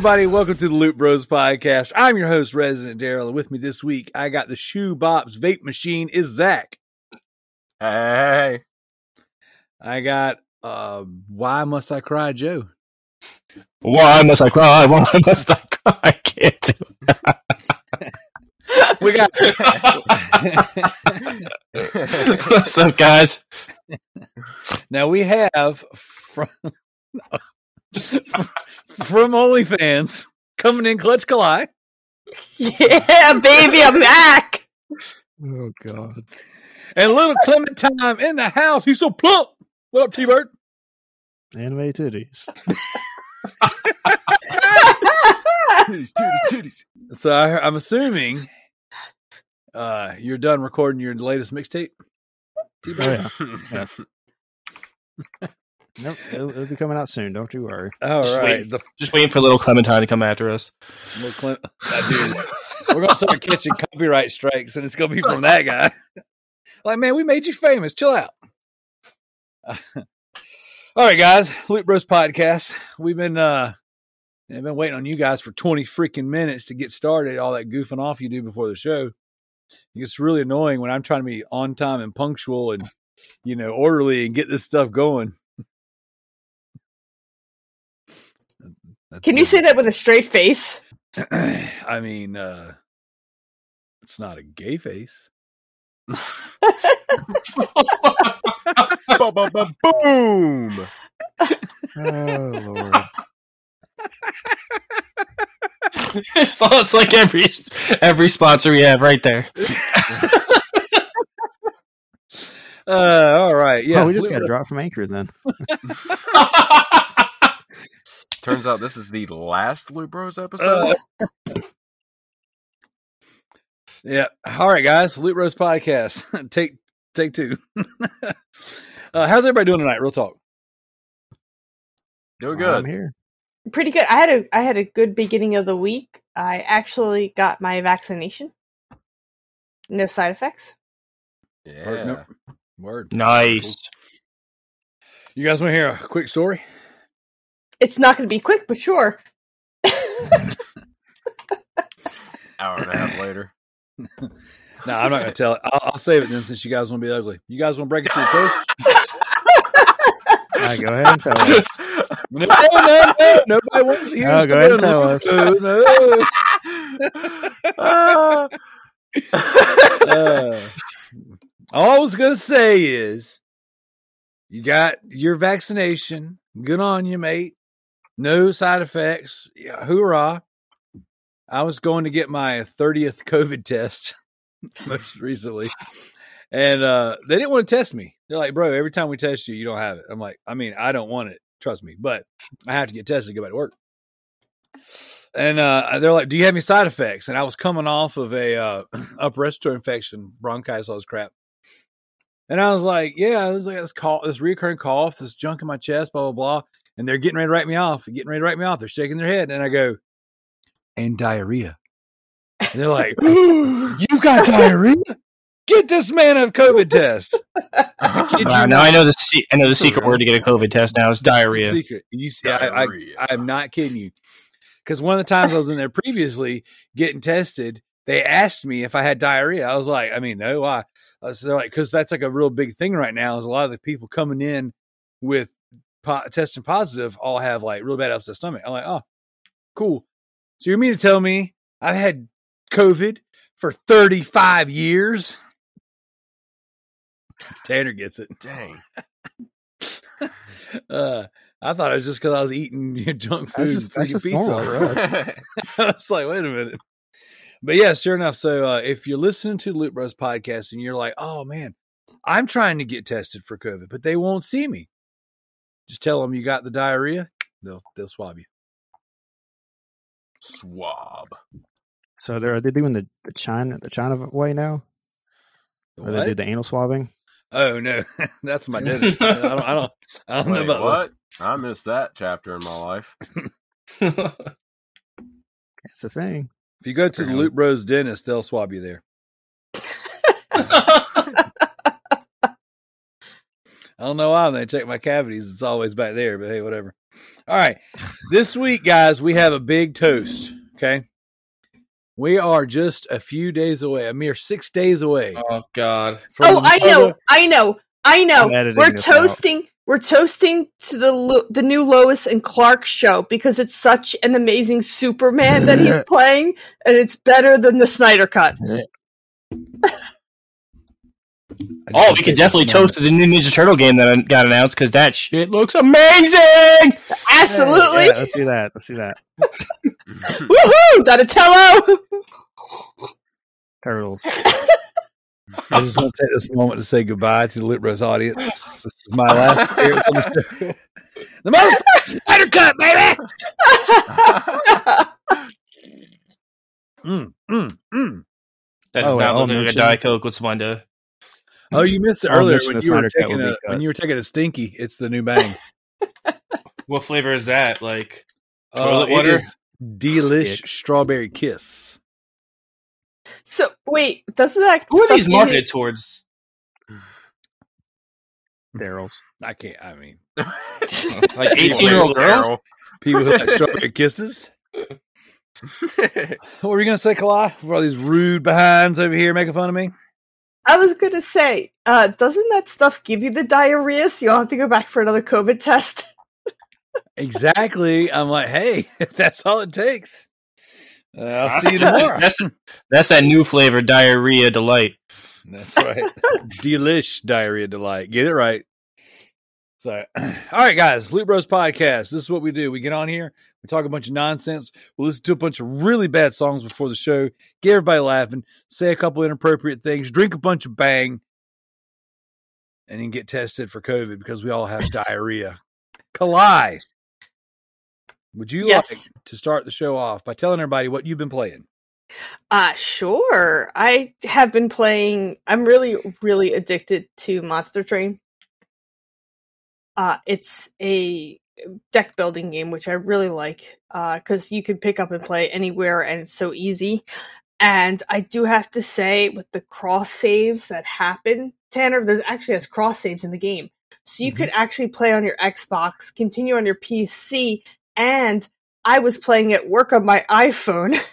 everybody? Welcome to the Loot Bros podcast. I'm your host, Resident Daryl, and with me this week, I got the Shoe Bops vape machine. Is Zach? Hey, I got uh, Why Must I Cry, Joe? why must I cry? Why must I cry? I can't do it. We got. What's up, guys? now we have from from OnlyFans coming in Clutch Kalai Yeah, baby, I'm back. Oh god. and little Clementine in the house. He's so plump. What up, T Bird? Anime titties. titties, titties, titties. So I, I'm assuming uh, you're done recording your latest mixtape. Oh yeah. yeah. Nope, it'll, it'll be coming out soon. Don't you worry. All Just right, wait. the Just waiting for little Clementine to come after us. little Clem- that dude. We're gonna start catching copyright strikes, and it's gonna be from that guy. like, man, we made you famous. Chill out. All right, guys, Loot Bros podcast. We've been uh, I've been waiting on you guys for twenty freaking minutes to get started. All that goofing off you do before the show. It's really annoying when I'm trying to be on time and punctual and you know orderly and get this stuff going. That's Can you say that with a straight face? I mean, uh, it's not a gay face. Boom! Oh lord. it's almost like every every sponsor we have right there. Uh, all right, yeah. oh, we just got dropped from Anchor then. Turns out this is the last Loot Bros episode. Uh, yeah. All right, guys. Loot Bros podcast. take take two. uh, how's everybody doing tonight? Real talk. Doing good. I'm here. Pretty good. I had a I had a good beginning of the week. I actually got my vaccination. No side effects. Yeah. Nope. Word. nice. You guys want to hear a quick story? It's not going to be quick, but sure. Hour and a half later. No, I'm not going to tell it. I'll, I'll save it then, since you guys want to be ugly. You guys want to break it to your toast? All right, go ahead and tell us. No, no, no. Nobody wants to hear. No, go ahead and tell us. No, no. Uh, all I was gonna say is, you got your vaccination. Good on you, mate. No side effects. Yeah, hoorah! I was going to get my thirtieth COVID test most recently, and uh, they didn't want to test me. They're like, "Bro, every time we test you, you don't have it." I'm like, "I mean, I don't want it. Trust me, but I have to get tested to go back to work." And uh, they're like, "Do you have any side effects?" And I was coming off of a uh, upper respiratory infection, bronchitis, all this crap. And I was like, "Yeah, there's like this cough, this recurring cough, this junk in my chest, blah blah blah." And they're getting ready to write me off, getting ready to write me off. They're shaking their head, and I go, "And diarrhea." And they're like, "You've got diarrhea? Get this man a COVID test." Kid you Wow, now. I know the se- I know the secret word to get a COVID test now is diarrhea. Secret. You see, I, I, I'm not kidding you. Because one of the times I was in there previously getting tested, they asked me if I had diarrhea. I was like, I mean, no, why? So they're like, because that's like a real big thing right now. Is a lot of the people coming in with po- testing positive all have like really bad upset stomach. I'm like, oh, cool. So you mean to tell me I've had COVID for 35 years? Tanner gets it. Dang. Uh, I thought it was just because I was eating junk food, just, and freaking pizza. I was like, wait a minute. But yeah, sure enough. So uh, if you're listening to Loot Bros podcast and you're like, oh man, I'm trying to get tested for COVID, but they won't see me. Just tell them you got the diarrhea. They'll they'll swab you. Swab. So they're are they doing the, the China the China way now? Where they did the anal swabbing? Oh no, that's my dentist. I don't. I don't. I don't know about what? I missed that chapter in my life. It's a thing. If you go to the Apparently. Loot Bros dentist, they'll swab you there. I don't know why when they check my cavities, it's always back there, but hey, whatever. All right. This week, guys, we have a big toast. Okay. We are just a few days away, a mere six days away. Oh God. Oh, from Oh, I know, I know, I know. We're this out. toasting. We're toasting to the the new Lois and Clark show because it's such an amazing Superman that he's playing, and it's better than the Snyder cut. I just Oh, we take could definitely toast to the new Ninja Turtle game that got announced because that shit looks amazing. Absolutely, Yeah, let's do that. Let's do that. woohoo! Donatello. Turtles. I just want to take this moment to say goodbye to the Loot Bros audience. This is my last appearance on the show. The motherfucking Snyder cut, baby. Mm, mm, mm. That does Oh, not I'll look like a Diet Coke with Splenda. Oh, you missed it earlier when you were taking a when you were taking a stinky. It's the new bang. What flavor is that? Like Uh, Toilet it water? Delish strawberry kiss. so wait, doesn't that who are these give you- marketed towards? Daryl's. I can't. I mean, Like eighteen year old girls? people who like strawberry kisses. What were you gonna say, Kalai? For all these rude behinds over here making fun of me? I was gonna say, uh, doesn't that stuff give you the diarrhea? So you'll have to go back for another COVID test. Exactly. I'm like, hey, that's all it takes. Uh, I'll see you tomorrow. That's, that's that new flavor, diarrhea delight. That's right. Delish diarrhea delight. Get it right. So, all right, guys, Loot Bros podcast. This is what we do. We get on here, we talk a bunch of nonsense, we listen to a bunch of really bad songs before the show, get everybody laughing, say a couple inappropriate things, drink a bunch of bang, and then get tested for COVID because we all have diarrhea. Kalai, would you Yes. like to start the show off by telling everybody what you've been playing? Uh sure. I have been playing I'm really, really addicted to Monster Train. Uh it's a deck building game which I really like uh cuz you can pick up and play anywhere and it's so easy. And I do have to say with the cross saves that happen, Tanner, there's actually has cross saves in the game. So you could actually play on your Xbox, continue on your PC, and I was playing at work on my iPhone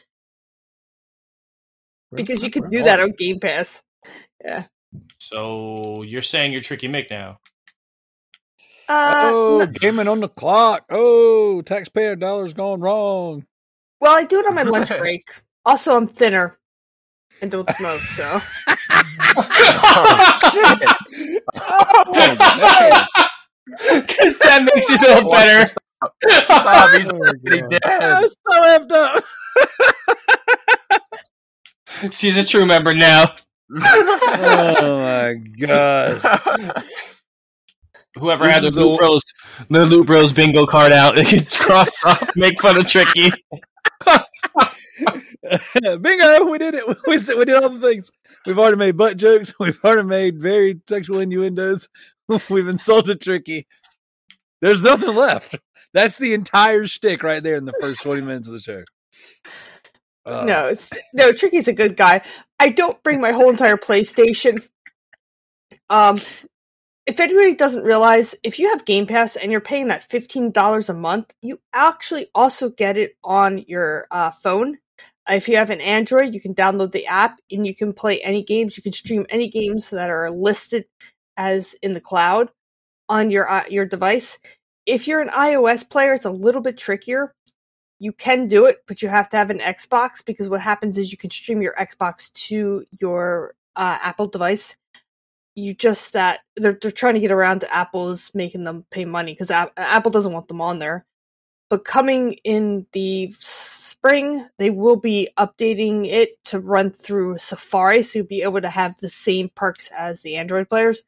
because you could do that on Game Pass. Yeah. So you're saying you're Tricky Mick now? Uh, oh, n- gaming on the clock. Oh, taxpayer dollars gone wrong. well, I do it on my lunch break. Also, I'm thinner and don't smoke, so oh, shit. Oh, Because that makes you feel better. Stop, he's Oh, already dead. I'm so effed up. She's a true member now. oh my god. Whoever This had the is the- Loot Bros, the Loot Bros bingo card out, they can cross off, make fun of Tricky. Bingo, we did it. We did, we did all the things. We've already made butt jokes. We've already made very sexual innuendos. We've insulted Tricky. There's nothing left. That's the entire shtick right there in the first 20 minutes of the show. Uh, no, no. Tricky's a good guy. I don't bring my whole entire PlayStation. Um, if anybody doesn't realize, if you have Game Pass and you're paying that fifteen dollars a month, you actually also get it on your uh, phone. If you have an Android, you can download the app and you can play any games. You can stream any games that are listed as in the cloud on your uh, your device. If you're an iOS player, it's a little bit trickier you can do it, but you have to have an Xbox because what happens is you can stream your Xbox to your uh, Apple device. You just that they're they're trying to get around to Apple's making them pay money because Apple doesn't want them on there. But coming in the spring, they will be updating it to run through Safari, so you'll be able to have the same perks as the Android players.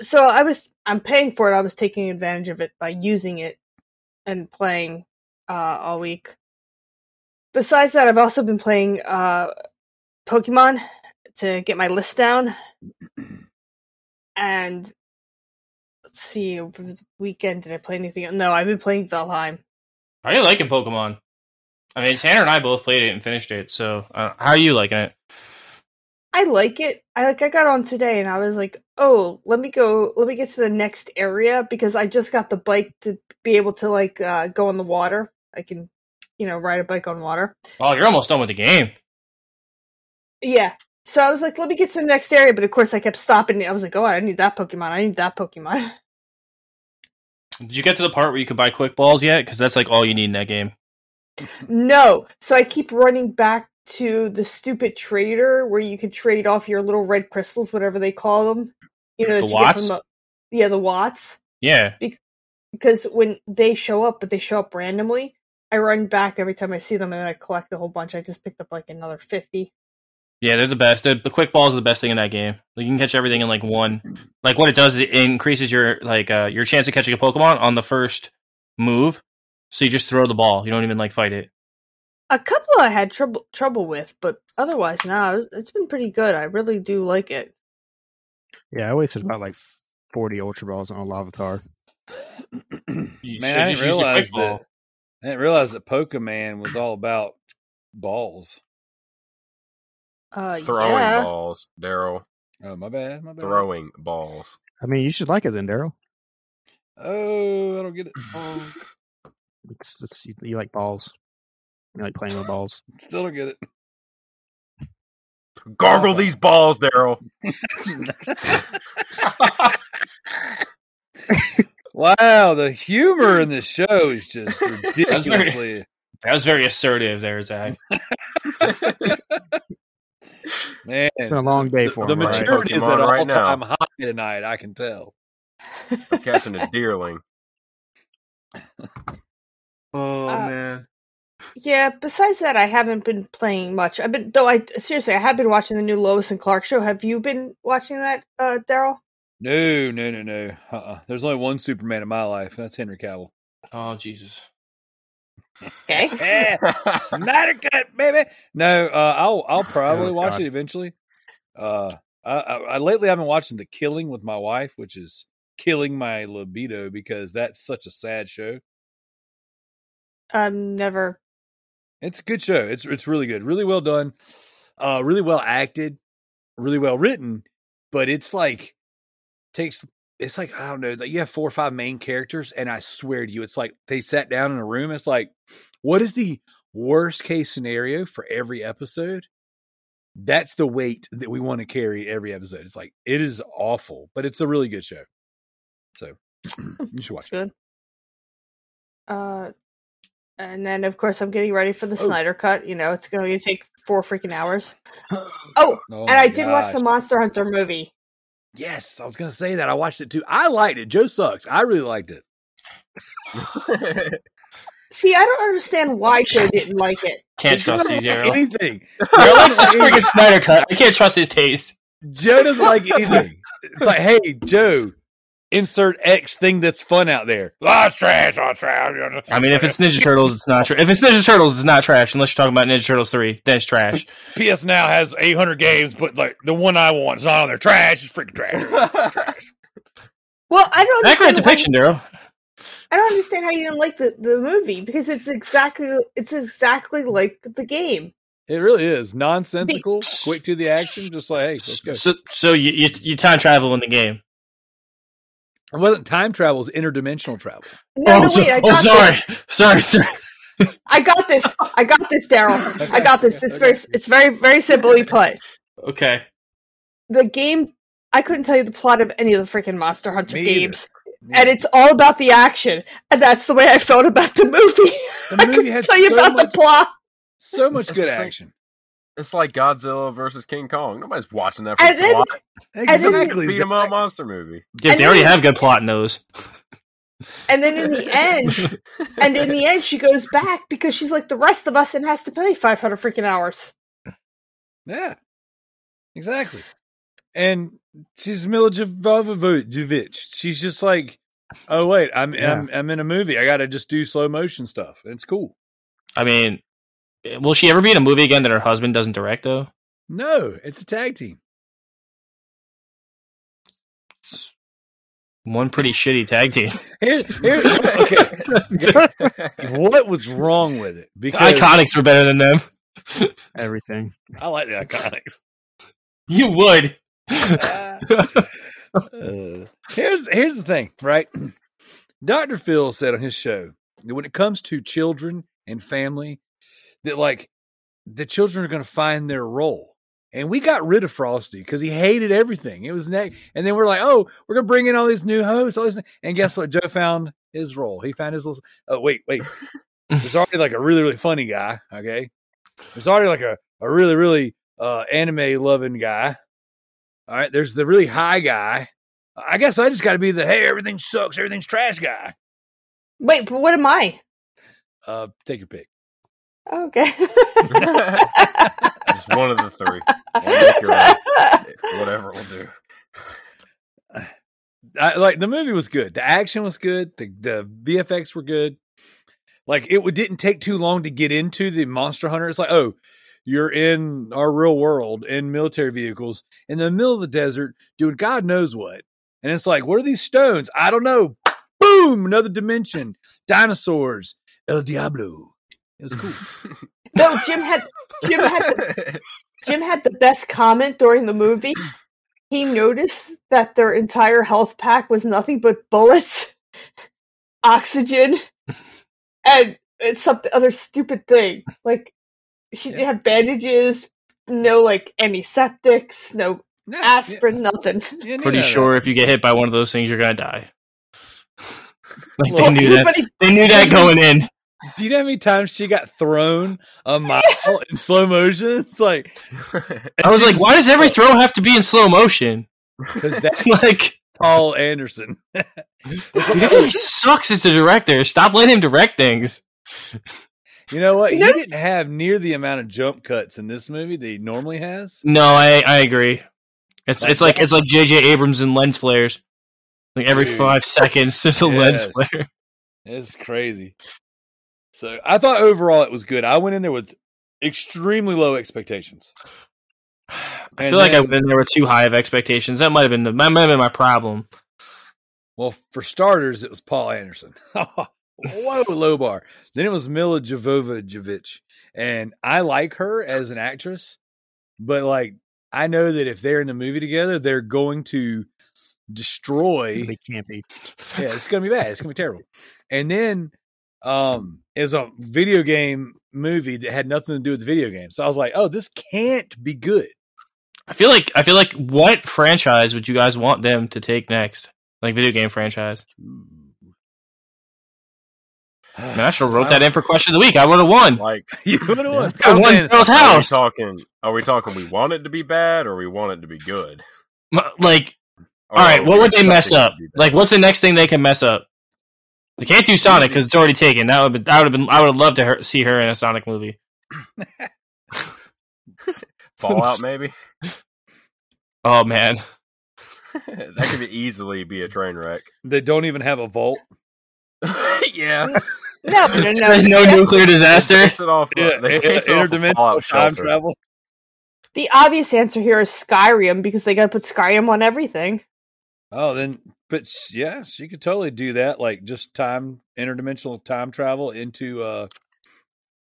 So I was I'm paying for it. I was taking advantage of it by using it and playing uh, all week. Besides that, I've also been playing uh, Pokemon to get my list down. And let's see, over the weekend, did I play anything? No, I've been playing Valheim. How are you liking Pokemon? I mean, Tanner and I both played it and finished it. So, uh, how are you liking it? I like it. I like I got on today and I was like, "Oh, let me go let me get to the next area because I just got the bike to be able to like uh go on the water. I can, you know, ride a bike on water." Oh, you're almost done with the game. Yeah. So I was like, "Let me get to the next area," but of course I kept stopping. I was like, "Oh, I need that Pokemon. I need that Pokemon." Did you get to the part where you could buy quick balls yet? Because that's like all you need in that game. no. So I keep running back to the stupid trader where you can trade off your little red crystals, whatever they call them. You know, The that you get watts? from yeah, the watts. Yeah. because when they show up, but they show up randomly, I run back every time I see them and then I collect a whole bunch. I just picked up like another 50. Yeah, they're the best. They're, the quick balls are the best thing in that game. Like, you can catch everything in like one. Like what it does is it increases your like uh, your chance of catching a Pokemon on the first move. So you just throw the ball. You don't even like fight it. A couple I had trouble trouble with, but otherwise, no, it's- it's been pretty good. I really do like it. Yeah, I wasted about like forty Ultra Balls on Larvitar. You Man, I didn't realize quick ball. that. I didn't realize that Pokemon was all about balls. Uh, Throwing yeah. balls, Daryl. Oh, my bad. My bad. Throwing balls. I mean, you should like it then, Daryl. Oh, I don't get it. It's, it's you like balls. You like playing with balls. Still don't get it. Gargle these balls, Daryl. wow, the humor in this show is just ridiculously. That was very assertive there, Zach. Man, It's been a long day for me. the him, right? maturity is at right all now. time high tonight. I can tell. I'm catching a deerling. Oh Uh, man. Yeah, besides that, I haven't been playing much. I've been, though, I seriously, I have been watching the new Lois and Clark show. Have you been watching that, uh, Daryl? No, no, no, no. Uh-uh. There's only one Superman in my life. That's Henry Cavill. Oh Jesus. Okay. Yeah, Snyder cut, baby. No, uh, I'll I'll probably Oh, watch God. it eventually. Uh, I, I, I lately I've been watching The Killing with my wife, which is killing my libido because that's such a sad show. Um, never. It's a good show. It's it's really good, really well done, uh, really well acted, really well written. But it's like takes it's like I don't know that you have four or five main characters, and I swear to you, it's like they sat down in a room. It's like, what is the worst case scenario for every episode? That's the weight that we want to carry every episode. It's like it is awful, but it's a really good show. So you should watch it. good. Uh, and then of course I'm getting ready for the Oh. Snyder cut. You know, it's going to take four freaking hours. Oh, Oh and I did watch the. Monster Hunter movie. Yes, I was gonna say that. I watched it too. I liked it. Joe sucks. I really liked it. See, I don't understand why Joe didn't like it. Can't trust you, doesn't like Daryl. Anything. Daryl likes this freaking Snyder cut. I can't trust his taste. Joe doesn't like anything. It's like, hey, Joe, insert X thing that's fun out there. Ah, it's trash. Oh, it's trash. I mean, if it's Ninja Turtles, it's not trash. If it's Ninja Turtles, it's not trash. Unless you're talking about Ninja Turtles three, then it's trash. PS Now has 800 games, but like the one I want is not on there. Trash. It's freaking trash. It's trash. Well, I don't Accurate understand. Why, depiction, Daryl. I don't understand how you didn't like the, the movie because it's exactly it's exactly like the game. It really is nonsensical, quick to the action. Just like, hey, let's go. So, so you, you you time travel in the game. It wasn't time travel; it was interdimensional travel. No, no, so- wait, I oh, got sorry, this. sorry, sorry. I got this. I got this, Daryl. I got this. It's very, it's very, very simply put. Okay. The game. I couldn't tell you the plot of any of the freaking Monster Hunter Me either. games, and it's all about the action, and that's the way I felt about the movie. The I couldn't had tell you so about much, the plot. so much good action. It's like Godzilla versus King Kong. Nobody's watching that for And then- plot. then- Exactly. Beat 'em up monster movie. Yeah, And they already then- have good plot in those. And then in the end, and in the end, she goes back because she's like the rest of us and has to pay five hundred freaking hours. Yeah, exactly. And she's Milla Jovovich. She's just like, oh wait, I'm I'm I'm in a movie. I got to just do slow motion stuff. It's cool. I mean, will she ever be in a movie again that her husband doesn't direct though? No, it's a tag team. One pretty shitty tag team. Here, here, okay. what was wrong with it? The Because IIconics were better than them. Everything. I like the IIconics. You would. Uh, here's here's the thing, right? Dr. Phil said on his show that when it comes to children and family, that like the children are going to find their role. And we got rid of Frosty because he hated everything. It was neck, and then we're like, oh, we're gonna bring in all these new hosts. All this, and guess what? Joe found his role. He found his little. Oh wait, wait. There's already like a really really funny guy. Okay, there's already like a a really really uh anime loving guy. All right, there's the really high guy. I guess I just got to be the hey, everything sucks, everything's trash guy. Wait, but what am I? Uh, take your pick. Okay. Just one of the three. We'll make your own. Whatever we'll do. I, like the movie was good. The action was good. The the VFX were good. Like it would- didn't take too long to get into the Monster Hunter. It's like, oh, you're in our real world in military vehicles in the middle of the desert doing God knows what. And it's like, what are these stones? I don't know. Boom, another dimension. Dinosaurs. El Diablo. It was cool. no, Jim had Jim had the, Jim had the best comment during the movie. He noticed that their entire health pack was nothing but bullets, oxygen, and it's some other stupid thing. Like she didn't have bandages, no like antiseptics, no Nah, aspirin, nothing. yeah, yeah, Pretty yeah, sure if you get hit by one of those things, you're gonna die. like Well, they knew that. They knew that going in. Do you know how many times she got thrown a mile in slow motion? It's like I was like, why does every throw have to be in slow motion? because that's like, Paul Anderson. dude, he sucks as a director. Stop letting him direct things. You know what? He didn't have near the amount of jump cuts in this movie that he normally has. No, I I agree. It's Like it's like it's like J.J. Abrams and lens flares. Like every Dude. five seconds, there's a lens flare. It's crazy. So I thought overall it was good. I went in there with extremely low expectations. I And feel like I then- went in there with too high of expectations. That might have been the that might have been my problem. Well, for starters, it was Paul Anderson. Whoa, low bar. Then it was Milla Jovovich, and I like her as an actress, but like I know that if they're in the movie together, they're going to destroy. They can't be. Yeah, it's gonna be bad. It's gonna be terrible. And then um it was a video game movie that had nothing to do with the video game. So I was like, oh, this can't be good. I feel like I feel like what franchise would you guys want them to take next? Like video game franchise. Man, I should have wrote that in for question of the week. I would have won. Like, you would have won. I won Man, Phil's are we house. talking? Are we talking? We want it to be bad, or we want it to be good? Like, all right, what would they mess up? to be bad? Like, what's the next thing they can mess up? They can't do Sonic because it's already taken. That would have been. I would have been. I would have loved to her, see her in a Sonic movie. Fallout, maybe. Oh man, that could be easily be a train wreck. They don't even have a vault. yeah, No, no, no. there's no nuclear disaster. Base it off. Uh, yeah, they base it off interdimensional Fallout time travel. The obvious answer here is Skyrim because they got to put Skyrim on everything. Oh, then, but s- yeah, she could totally do that. Like just time, interdimensional time travel into uh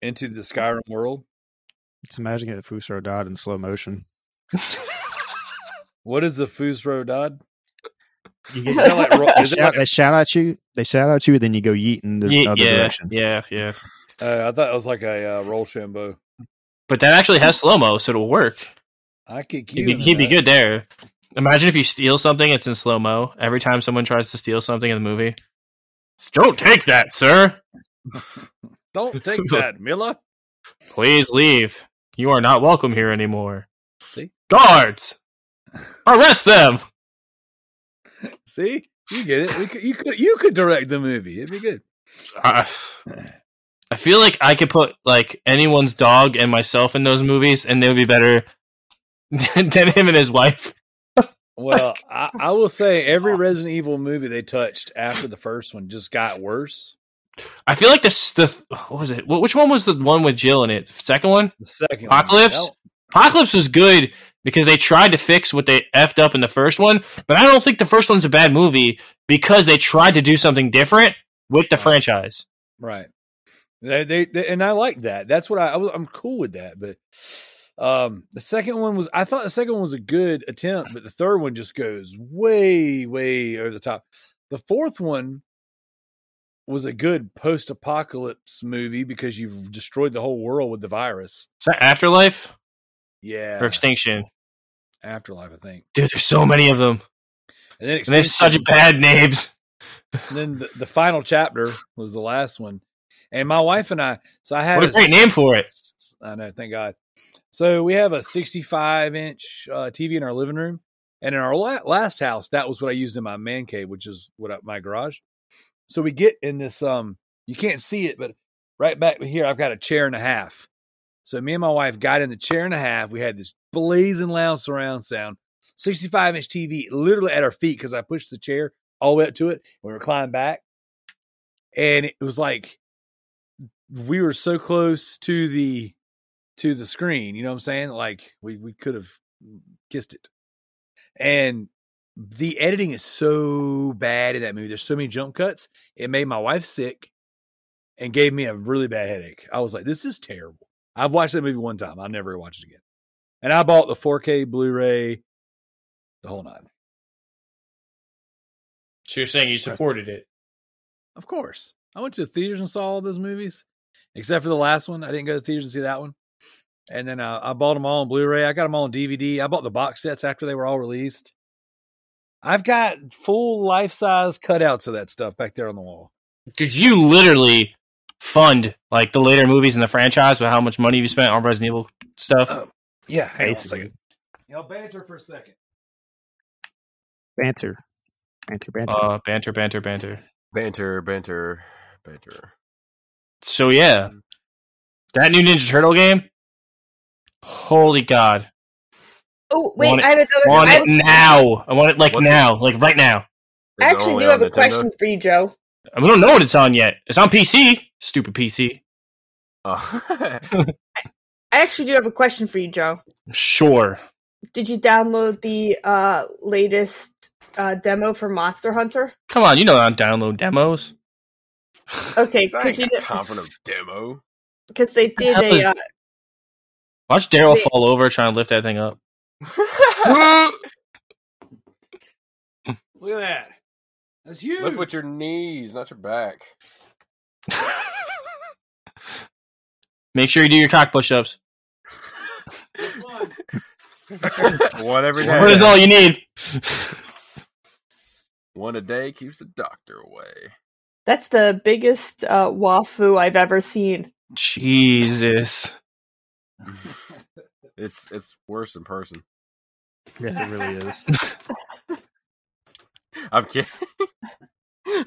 into the Skyrim world. Just imagine it Fusaro died in slow motion. What is the Fus Ro Dah? You Is get, like, ro- they, it shout, like they shout at you. They shout at you, then you go yeet in the Ye- other yeah, direction. yeah, yeah. uh, I thought it was like a uh, roll shambo. But that actually has slow mo, so it'll work. I kick He'd be, he'd be good there. Imagine if you steal something, it's in slow mo. Every time someone tries to steal something in the movie, don't take that, sir. Don't take that, Miller. Please leave. You are not welcome here anymore. See? Guards, arrest them. See, you get it. We could, you could you could direct the movie. It'd be good. I, I feel like I could put like anyone's dog and myself in those movies, and they would be better than him and his wife. Well, I, I will say every oh. Resident Evil movie they touched after the first one just got worse. I feel like this the what was it? Which one was the one with Jill in it? Second one. The second Apocalypse? One, Apocalypse was good because they tried to fix what they effed up in the first one, but I don't think the first one's a bad movie because they tried to do something different with the franchise. Right. They, they, they and I like that. That's what I, I was, I'm cool with that. But Um, the second one was I thought the second one was a good attempt, but the third one just goes way, way over the top. The fourth one was a good post-apocalypse movie because you've destroyed the whole world with the virus. Is that Afterlife Yeah, or Extinction? Afterlife, I think. Dude, there's so many of them, And then and they have such bad names. and then the, the final chapter was the last one. And my wife and I, so I had What a great name for it. I know, thank God. So we have a 65 inch uh, TV in our living room, and in our la- last house, that was what I used in my man cave, which is what I, my garage. So we get in this. Um, you can't see it, but right back here, I've got a chair and a half. So me and my wife got in the chair and a half. We had this blazing loud surround sound, 65 inch TV, literally at our feet because I pushed the chair all the way up to it. We reclined back, and it was like we were so close to the to the screen. You know what I'm saying? Like we we could have kissed it. And the editing is so bad in that movie. There's so many jump cuts. It made my wife sick and gave me a really bad headache. I was like, this is terrible. I've watched that movie one time. I'll never watch it again. And I bought the 4K Blu-ray, the whole nine. So you're saying you supported it? Of course. I went to the theaters and saw all those movies, except for the last one. I didn't go to the theaters and see that one. And then uh, I bought them all on Blu-ray. I got them all on DVD. I bought the box sets after they were all released. I've got full life-size cutouts of that stuff back there on the wall. Did you literally fund like the later movies in the franchise with how much money you spent on Resident Evil stuff? Oh, Yeah, hang on a second. Y'all banter for a second. Banter. Banter, banter. Uh, banter, banter, banter. Banter, banter, banter. So yeah, that new Ninja Turtle game. Holy God! Oh wait, Want I have another. want I, have, it now. I want it like What's it? now, like right now. I Is it actually do have a Nintendo? question for you, Joe. I don't know what it's on yet. It's on PC. Stupid PC. Oh. I actually do have a question for you, Joe. Sure. Did you download the uh, latest uh, demo for Monster Hunter? Come on, you know I don't download demos. Okay, because you got time for no demo. because they did hell is- a uh, Watch Daryl Wait. fall over trying to lift that thing up. Look at that. That's huge. Lift with your knees, not your back. Make sure you do your cock push-ups. One every That is day. all you need. One a day keeps the doctor away. that's the biggest uh, waifu I've ever seen. Jesus. It's it's worse in person. yeah, it really is. I'm kidding. Oh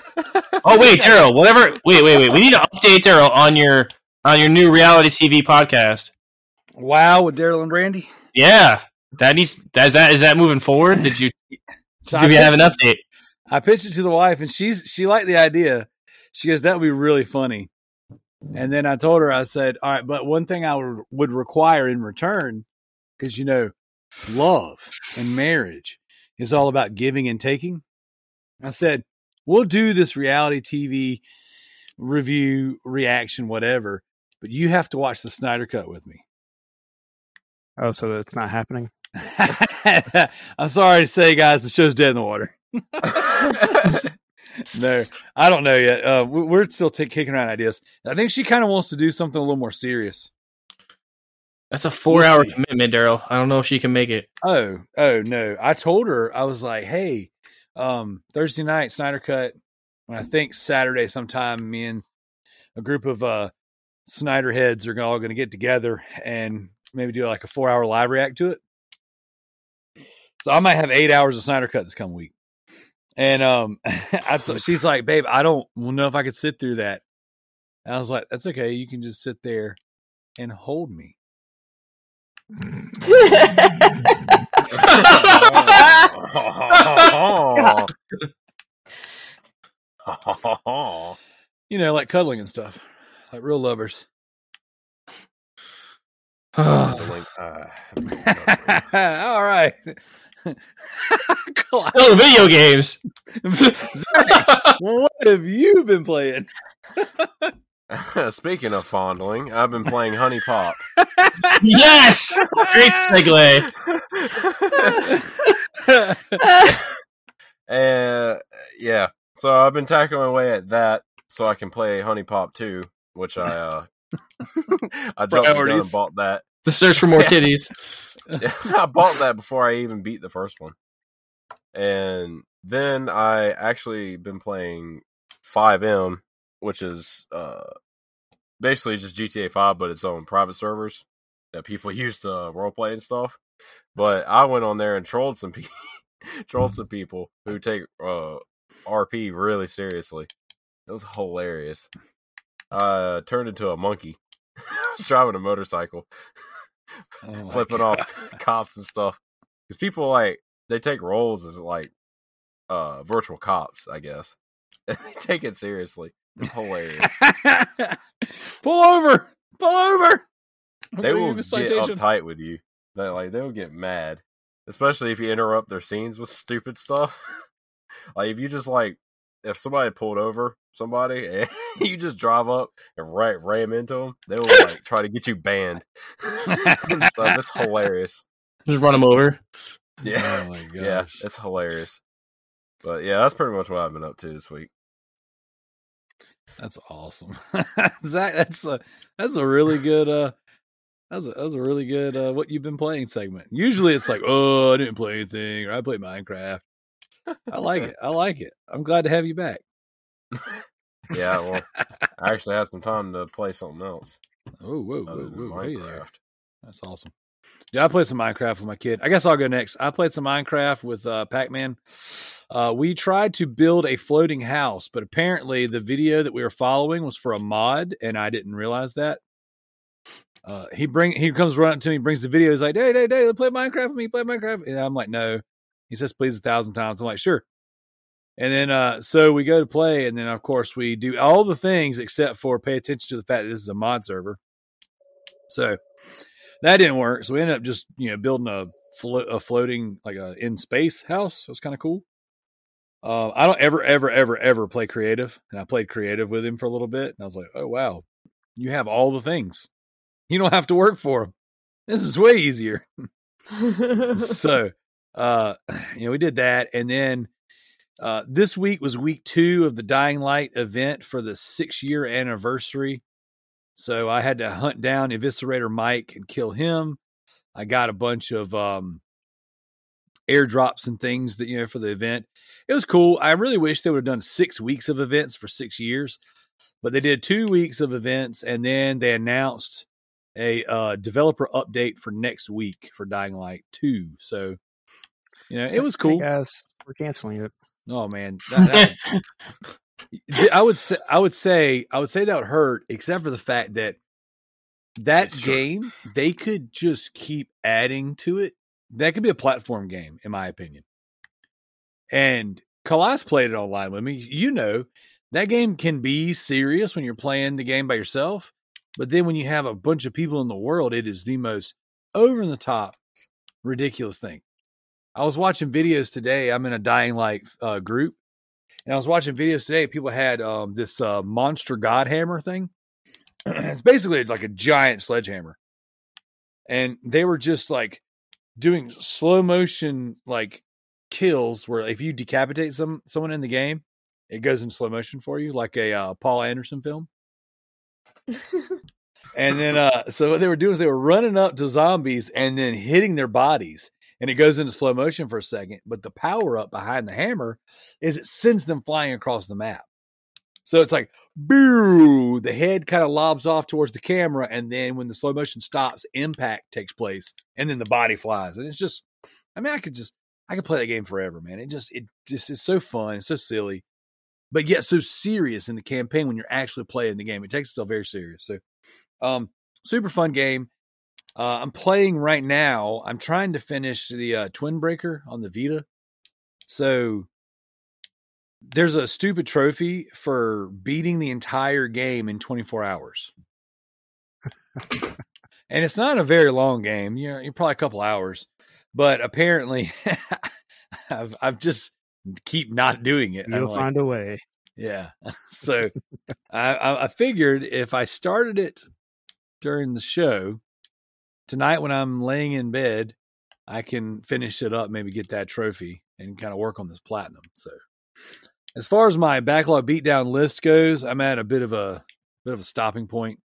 wait, Daryl. Whatever. Wait, wait, wait. We need to update Daryl on your on your new reality TV podcast. wow with Daryl and Brandy. Yeah, that needs. That is that is that moving forward? Did you So do I we have an pitched- update? I pitched it to the wife, and she's she liked the idea. She goes, "That would be really funny." And then I told her, I said, "All right, but one thing I would, would require in return, because you know, love and marriage is all about giving and taking." I said, "We'll do this reality TV review, reaction, whatever, but you have to watch the Snyder Cut with me." Oh, so it's not happening? I'm sorry to say, guys, the show's dead in the water. no, I don't know yet. Uh, we- we're still t- kicking around ideas. I think she kind of wants to do something a little more serious. That's a four-hour see. commitment, Daryl. I don't know if she can make it. Oh, oh no! I told her I was like, "Hey, um, Thursday night Snyder Cut, and I think Saturday sometime. Me and a group of uh, Snyder heads are all going to get together and maybe do like a four-hour live react to it. So I might have eight hours of Snyder Cut this coming week. And um, I th- she's like, "Babe, I don't know if I could sit through that." And I was like, "That's okay. You can just sit there and hold me." You know, like cuddling and stuff, like real lovers. Uh, All right. Still video games. what have you been playing? Speaking of fondling, I've been playing HuniePop. yes, great segue. and yeah, so I've been tackling away at that so I can play HuniePop 2, which I uh I jumped the and bought that. The search for more titties. I bought that before I even beat the first one. And then I actually been playing FiveM, which is uh basically just GTA 5 but its own private servers that people use to roleplay and stuff. But I went on there and trolled some people trolled some people who take uh RP really seriously. It was hilarious. I turned into a monkey. I was driving a motorcycle Oh flipping God. off cops and stuff because people like they take roles as like uh virtual cops i guess and they take it seriously it's hilarious Pull over! Pull over! I'm they will give you a get citation. uptight with you they like they will get mad especially if you interrupt their scenes with stupid stuff like if you just like if somebody pulled over somebody and you just drive up and right ram into them they will like try to get you banned and stuff. it's hilarious Just run them over. yeah Oh my gosh. Yeah, it's hilarious. But yeah, that's pretty much what I've been up to this week. That's awesome. Zach, that's a that's a really good uh that's a that's a really good uh what you've been playing segment. Usually it's like, oh, I didn't play anything or I played Minecraft. I like it. I like it. I'm glad to have you back. Yeah, well, I actually had some time to play something else Oh, whoa, whoa, whoa, hey. Minecraft. That's awesome. Yeah, I played some Minecraft with my kid. I guess I'll go next. I played some Minecraft with uh, Pac Man. Uh, we tried to build a floating house, but apparently the video that we were following was for a mod, and I didn't realize that. Uh, he bring he comes running to me, brings the video. He's like, "Hey, hey, hey, let's play Minecraft with me. Play Minecraft." And I'm like, "No." He says, "Please" a thousand times. I'm like, "Sure." And then uh, so we go to play, and then of course we do all the things except for pay attention to the fact that this is a mod server. So that didn't work. So we ended up just you know building a, flo- a floating like a in space house. It was kind of cool. Uh, I don't ever ever ever ever play creative, and I played creative with him for a little bit, and I was like, oh wow, you have all the things. You don't have to work for them. This is way easier so uh you know we did that and then uh this week was week two of the dying light event for the six year anniversary. So i had to hunt down eviscerator mike and kill him. I got a bunch of um airdrops and things that you know for the event. It was cool. I really wish they would have done six weeks of events for six years but they did two weeks of events and then they announced a uh, developer update for next week for Dying Light 2. So, you know, it was cool. guys, we're canceling it. Oh man, that, that I would say I would say I would say that would hurt, except for the fact that that Sure. game they could just keep adding to it. That could be a platform game, in my opinion. And Kalas played it online with me. You know, that game can be serious when you're playing the game by yourself, but then when you have a bunch of people in the world, it is the most over the top, ridiculous thing. I was watching videos today. I'm in a Dying Light uh, group, and I was watching videos today. People had um, this uh, monster god hammer thing. it's basically like a giant sledgehammer, and they were just like doing slow motion like kills where if you decapitate some someone in the game, it goes in slow motion for you, like a uh, Paul Anderson film. And then, uh, so what they were doing is they were running up to zombies and then hitting their bodies. And it goes into slow motion for a second. But the power up behind the hammer is it sends them flying across the map. So it's like, boo, the head kind of lobs off towards the camera. And then when the slow motion stops, impact takes place. And then the body flies. And it's just, I mean, I could just, I could play that game forever, man. It just, it just is so fun. It's so silly, but yet so serious in the campaign when you're actually playing the game. It takes itself very serious. So, um, super fun game. Uh, I'm playing right now. I'm trying to finish the uh, Twin Breaker on the Vita. So there's a stupid trophy for beating the entire game in 24 hours. and it's not a very long game. You're, you're probably a couple hours, but apparently I've I've just keep not doing it. You'll like, find a way. Yeah. So I, I figured if I started it during the show tonight when I'm laying in bed, I can finish it up, maybe get that trophy and kind of work on this platinum. So as far as my backlog beatdown list goes, I'm at a bit of a bit of a stopping point.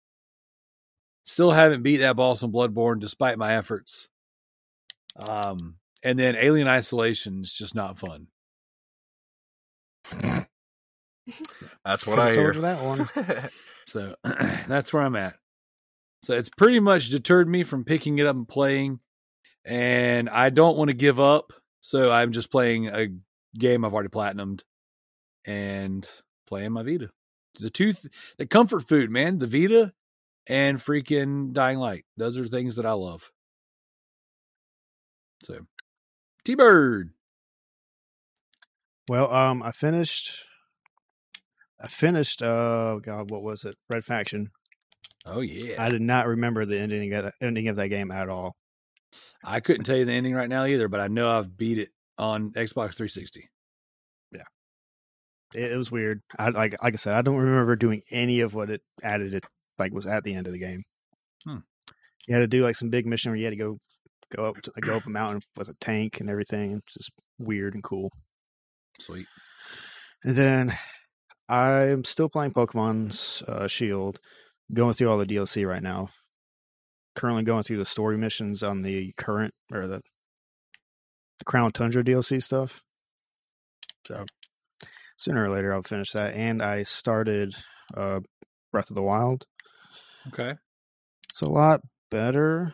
Still haven't beat that boss on Bloodborne despite my efforts. Um, and then Alien Isolation is just not fun. That's what Should've I told hear. you that one. So that's where I'm at. So it's pretty much deterred me from picking it up and playing. And I don't want to give up. So I'm just playing a game I've already platinumed and playing my Vita. The two, th- the comfort food, man, the Vita and freaking Dying Light. Those are things that I love. So, T Bird. Well, um, I finished. I finished. Uh, God, what was it? Red Faction. Oh, yeah. I did not remember the ending of that, ending of that game at all. I couldn't tell you the ending right now either, but I know I've beat it on Xbox 360. It, it was weird. I like like I said, I don't remember doing any of what it added. It like was at the end of the game. Hmm. You had to do like some big mission where you had to go go up to, go up a mountain with a tank and everything. It's just weird and cool. Sweet. And then I'm still playing Pokemon's uh, Shield, going through all the DLC right now. Currently going through the story missions on the current or the, the Crown Tundra DLC stuff. So sooner or later I'll finish that. And I started uh, Breath of the Wild. Okay. It's a lot better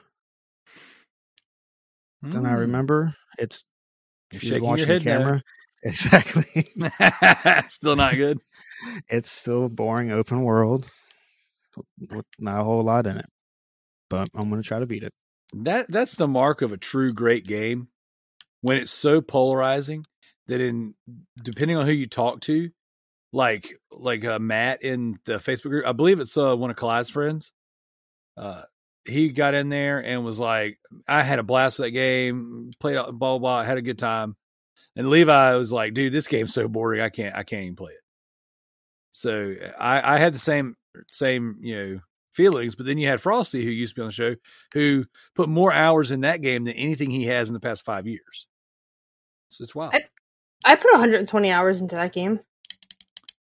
than I Mm. remember. It's You're if you're shaking your head camera. Exactly. Still not good. it's still a boring open world not a whole lot in it. But I'm going to try to beat it. That that's the mark of a true great game when it's so polarizing that in depending on who you talk to, like like uh, Matt in the Facebook group, I believe it's uh, one of Clyde's friends. Uh, he got in there and was like, "I had a blast with that game, played blah blah, blah had a good time." And Levi was like, "Dude, this game's so boring. I can't I can't even play it." So I I had the same same you know feelings. But then you had Frosty, who used to be on the show, who put more hours in that game than anything he has in the past five years. So it's wild. I- I put 120 hours into that game.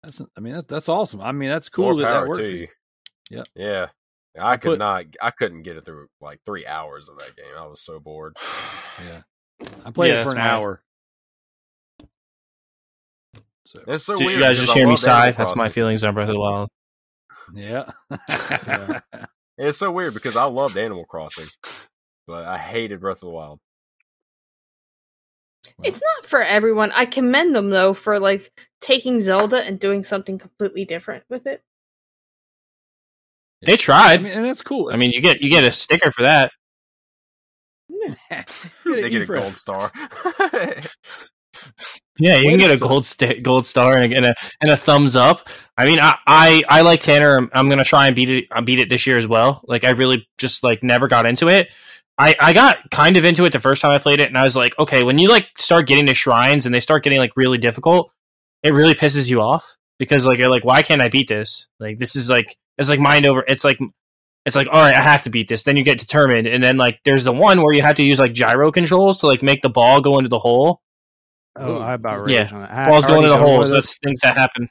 That's I mean that, that's awesome. I mean that's cool More that that power worked. to for you. you. Yep. Yeah. I could put- not. I couldn't get it through like three hours of that game. I was so bored. Yeah, I played Yeah, it for an my- hour. So It's so Did weird. you guys just hear me sigh? That's my feelings on Breath of the Wild. Yeah, Yeah. It's so weird because I loved Animal Crossing, but I hated Breath of the Wild. It's not for everyone. I commend them though for like taking Zelda and doing something completely different with it. They I tried. mean, and that's cool. I mean, you get you get a sticker for that. They get a gold star. Yeah, you Wait can get a gold sta- gold star and a, and a and a thumbs up. I mean, I, I I like Tanner. I'm, I'm gonna try and beat it. I beat it this year as well. Like I really just like never got into it. I I got kind of into it the first time I played it, and I was like, okay, when you like start getting to shrines and they start getting like really difficult, it really pisses you off because like you're like, why can't I beat this? Like this is like it's like mind over. It's like it's like all right, I have to beat this. Then you get determined, and then like there's the one where you have to use like gyro controls to like make the ball go into the hole. Oh, Ooh. I about Yeah. rage on that. I Balls going already into the done holes. those. That's things that happen.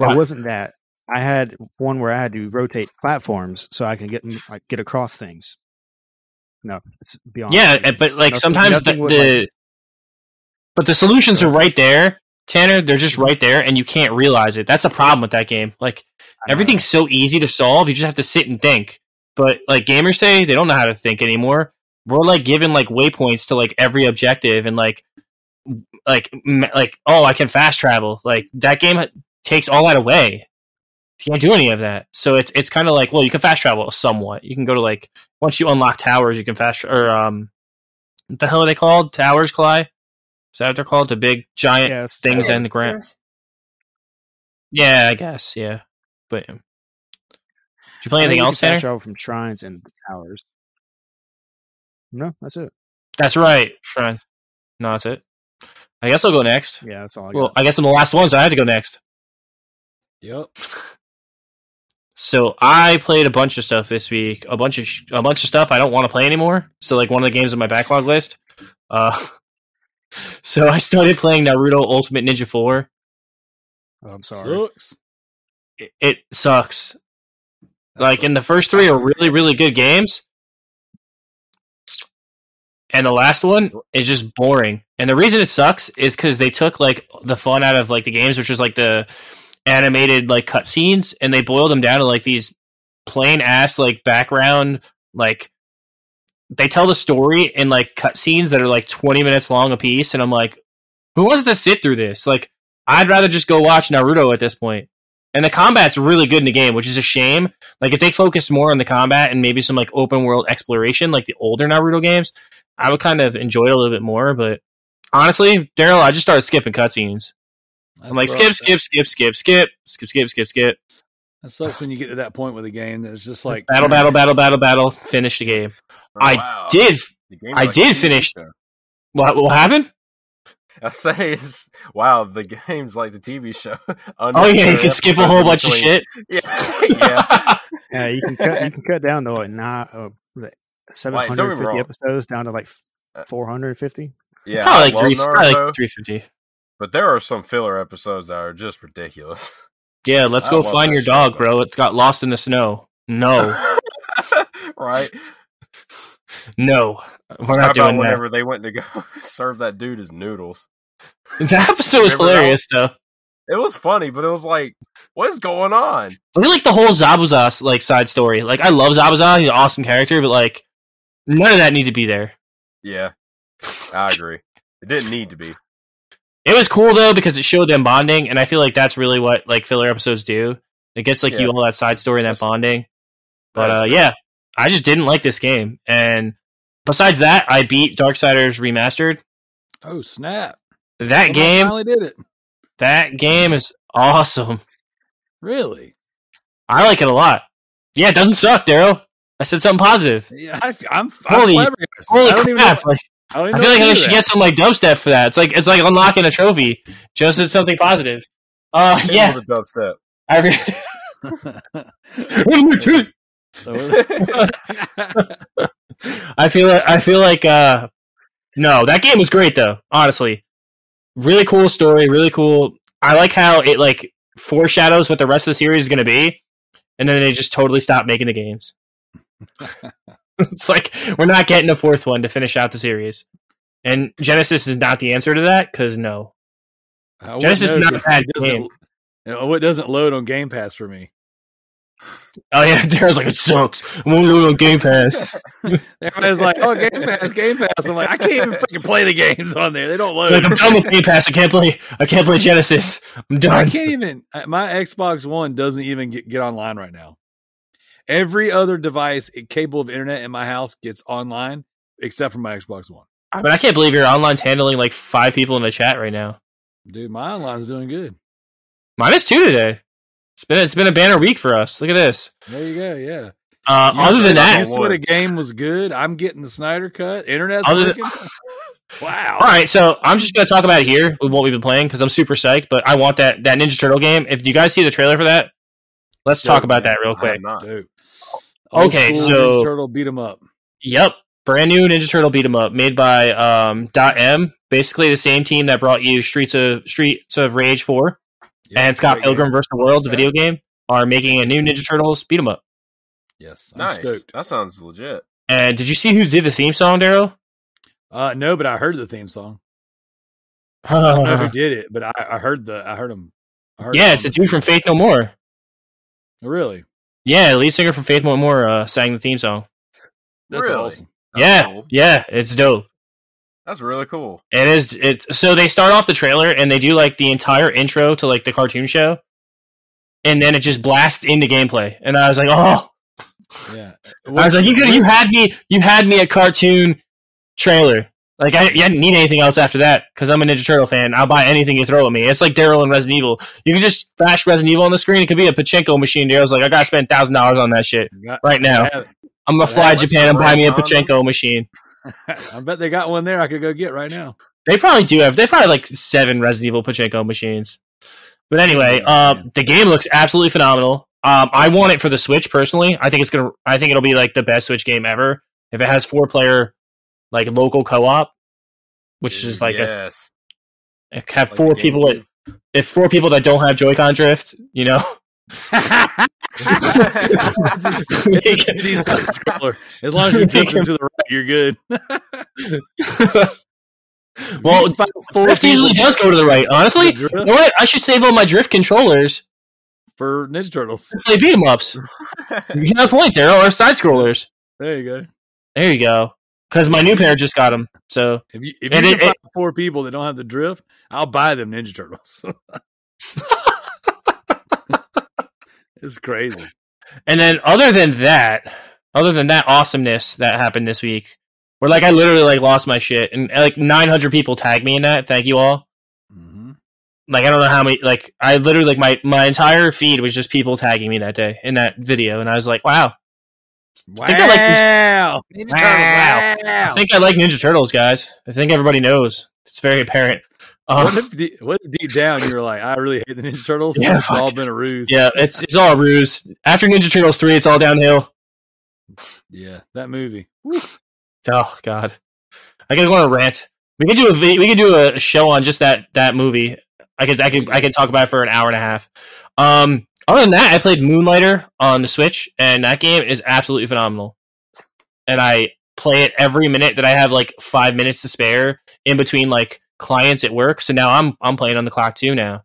It wasn't that. I had one where I had to rotate platforms so I can get like get across things. No, it's beyond. Yeah, uh, but like Nothing- sometimes the, nothing would, the like- but the solutions are right there, Tanner. They're just right there, and you can't realize it. That's the problem with that game. Like everything's so easy to solve. You just have to sit and think. But like gamers say, they don't know how to think anymore. We're like giving like waypoints to like every objective, and like like like oh, I can fast travel. Like that game takes all that away. You can't do any of that. So it's it's kind of like well, you can fast travel somewhat. You can go to like once you unlock towers, you can fast or um, what the hell are they called? Towers, Cly? Is that what they're called? The big giant Yes, things in the ground. Yeah, I guess. Yeah, but um, did you play anything you else, fast travel from shrines and towers. No, that's it. That's right, Shrine. No, that's it. I guess I'll go next. Yeah, that's all I Well, got. I guess I'm the last one, so I have to go next. Yep. So I played a bunch of stuff this week. A bunch of sh- a bunch of stuff I don't want to play anymore. So like one of the games on my backlog list. Uh, so I started playing Naruto Ultimate Ninja Four. Oh, I'm sorry. Sucks. It, it sucks. That like sucks. in the first three are really really good games, and the last one is just boring. And the reason it sucks is because they took like the fun out of like the games, which is like the animated like cutscenes, and they boiled them down to like these plain ass like background like they tell the story in like cutscenes that are like 20 minutes long a piece and i'm like who wants to sit through this like i'd rather just go watch naruto at this point. and the combat's really good in the game which is a shame like if they focus more on the combat and maybe some like open world exploration like the older naruto games i would kind of enjoy it a little bit more but honestly daryl i just started skipping cutscenes i'm like skip skip skip skip skip skip skip skip skip That sucks when you get to that point with a game that's just like battle battle battle battle battle finish the game I Wow. did The I did finish- show. what, what happened I say it's wow. The game's like the TV show. Oh yeah, you can skip a whole bunch of shit. Yeah, yeah. Yeah, you can cut. You can cut down to like not uh, seven Like, don't hundred get me fifty wrong. episodes down to like Uh, four hundred fifty. Yeah. probably like three, probably like three fifty. but there are some filler episodes that are just ridiculous. Yeah, let's I go find your dog, bro. It's got lost in the snow. No, right? no, we're not doing that. whenever they went to go serve that dude his noodles? That episode was that hilarious, though. It was funny, but it was like, what is going on? I mean, like the whole Zabuza like side story. Like, I love Zabuza; he's an awesome character, but like, none of that need to be there. Yeah, I agree. It didn't need to be. It was cool though because it showed them bonding, and I feel like that's really what like filler episodes do. It gets like Yeah. you all that side story and that That's- bonding. But That is uh, yeah, I just didn't like this game. And besides that, I beat Darksiders Remastered. Oh snap! That Someone game, finally did it. that game is awesome. Really? I like it a lot. Yeah, it doesn't suck, Daryl. I said something positive. Yeah, I, I'm, I'm Holy- Holy I don't even crap! know- Like, I, don't even I feel like how I should do get some like dubstep for that. It's like it's like unlocking a trophy. Joe said something positive. Uh, Hit yeah. with a dubstep. I re- that. So I feel like I feel like uh no, that game was great though, honestly. Really cool story, really cool. I like how it like foreshadows what the rest of the series is going to be and then they just totally stop making the games. it's like we're not getting a fourth one to finish out the series. And Genesis is not the answer to that cuz no. I Genesis is not a bad game. It doesn't load on Game Pass for me. Oh yeah, Darren's like it sucks. I'm only doing on Game Pass. Everybody's like, "Oh, Game Pass, Game Pass." I'm like, I can't even freaking play the games on there. They don't load. like I'm done with Game Pass. I can't play I can't play Genesis. I'm done. I can't even. My Xbox One doesn't even get, get online right now. Every other device capable of internet in my house gets online except for my Xbox One. But I can't believe your online's handling like five people in the chat right now. Dude, my online's doing good. Mine is two today. It's been it's been a banner week for us. Look at this. There you go. Yeah. Uh, You other said than that you that, one. a game was good. I'm getting the Snyder cut. Internet's Other than- working. wow. all right. So I'm just gonna talk about it here with what we've been playing because I'm super psyched. But I want that that Ninja Turtle game. If you guys see the trailer for that, let's talk about that real I quick. have not. Dude. Okay, so- Ninja Turtle beat 'em up. Yep, brand new Ninja Turtle beat 'em up made by um, Dotemu. Basically the same team that brought you Streets of Streets of Rage Four Yeah, and Scott Pilgrim game. vs. the World, the video game, are making a new Ninja Turtles beat 'em up. Yes, I'm Nice. stoked. That sounds legit. And did you see who did the theme song, Daryl? Uh, no, but I heard the theme song. I don't know who did it, but I, I heard the I heard him. I heard it's a dude from Faith No More. Really? Yeah, the lead singer from Faith No More uh, sang the theme song. That's Really? awesome. That's yeah, cool. yeah, it's dope. That's really cool. It is. It's so they start off the trailer and they do like the entire intro to like the cartoon show, and then it just blasts into gameplay. And I was like, oh, Yeah. I was like, you could, you had me, you had me a cartoon trailer. Like I, you didn't need anything else after that because I'm a Ninja Turtle fan. I'll buy anything you throw at me. It's like Daryl and Resident Evil. You can just flash Resident Evil on the screen. It could be a pachinko machine. Daryl's like, I gotta spend thousand dollars on that shit Got- right now. I have- I'm gonna fly Japan and buy me a pachinko machine. I bet they got one there. I could go get right now. They probably do have. They probably like seven Resident Evil pachinko machines. But anyway, uh, the game looks absolutely phenomenal. Um, I want it for the Switch personally. I think it's gonna. I think it'll be like the best Switch game ever if it has four player, like local co op, which is like a, yes. have Like four people that if four people that don't have Joy-Con drift, you know. it's a, it's a 2D side scroller. As long as you take them to the right, you're good. well, four drift usually does go to the right. Honestly, you know what? I should save all my drift controllers for Ninja Turtles. play beat 'em ups. You have a point, Daryl, or side scrollers. There you go. There you go. Because my new pair just got them. So If you if you can it- four people that don't have the drift, I'll buy them Ninja Turtles. it's crazy. And then other than that, other than that awesomeness that happened this week, where like I literally like lost my shit and like 900 people tagged me in that. Thank you all. Mm-hmm. Like I don't know how many. Like I literally like my my entire feed was just people tagging me that day in that video, and I was like, wow. Wow! think I like Ninja- Ninja Wow. I think I like Ninja Turtles, guys. I think everybody knows. It's very apparent. What Um, if, de- what if deep down you were like, I really hate the Ninja Turtles? Yeah, it's all been a ruse. yeah, it's it's all a ruse. After Ninja Turtles three, it's all downhill. yeah, that movie. Oh God, I gotta go on a rant. We could do a we could do a show on just that that movie. I could I could I could talk about it for an hour and a half. Um, other than that, I played Moonlighter on the Switch, and that game is absolutely phenomenal. And I play it every minute that I have like five minutes to spare in between like clients at work. So now I'm I'm playing on the clock too now.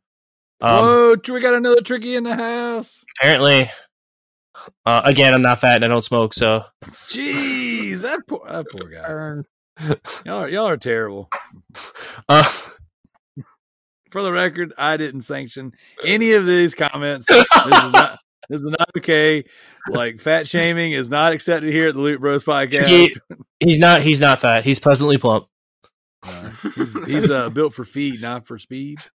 Um, Whoa, we got another tricky in the house. apparently, uh, again, I'm not fat and I don't smoke, so Jeez, that poor, that poor guy. Y'all are, y'all are terrible. uh, For the record, I didn't sanction any of these comments. This is not. This is not okay. Like fat shaming is not accepted here at the Loot Bros podcast. Tricky- he's not he's not fat. He's pleasantly plump. Uh, he's he's uh, built for feed, not for speed.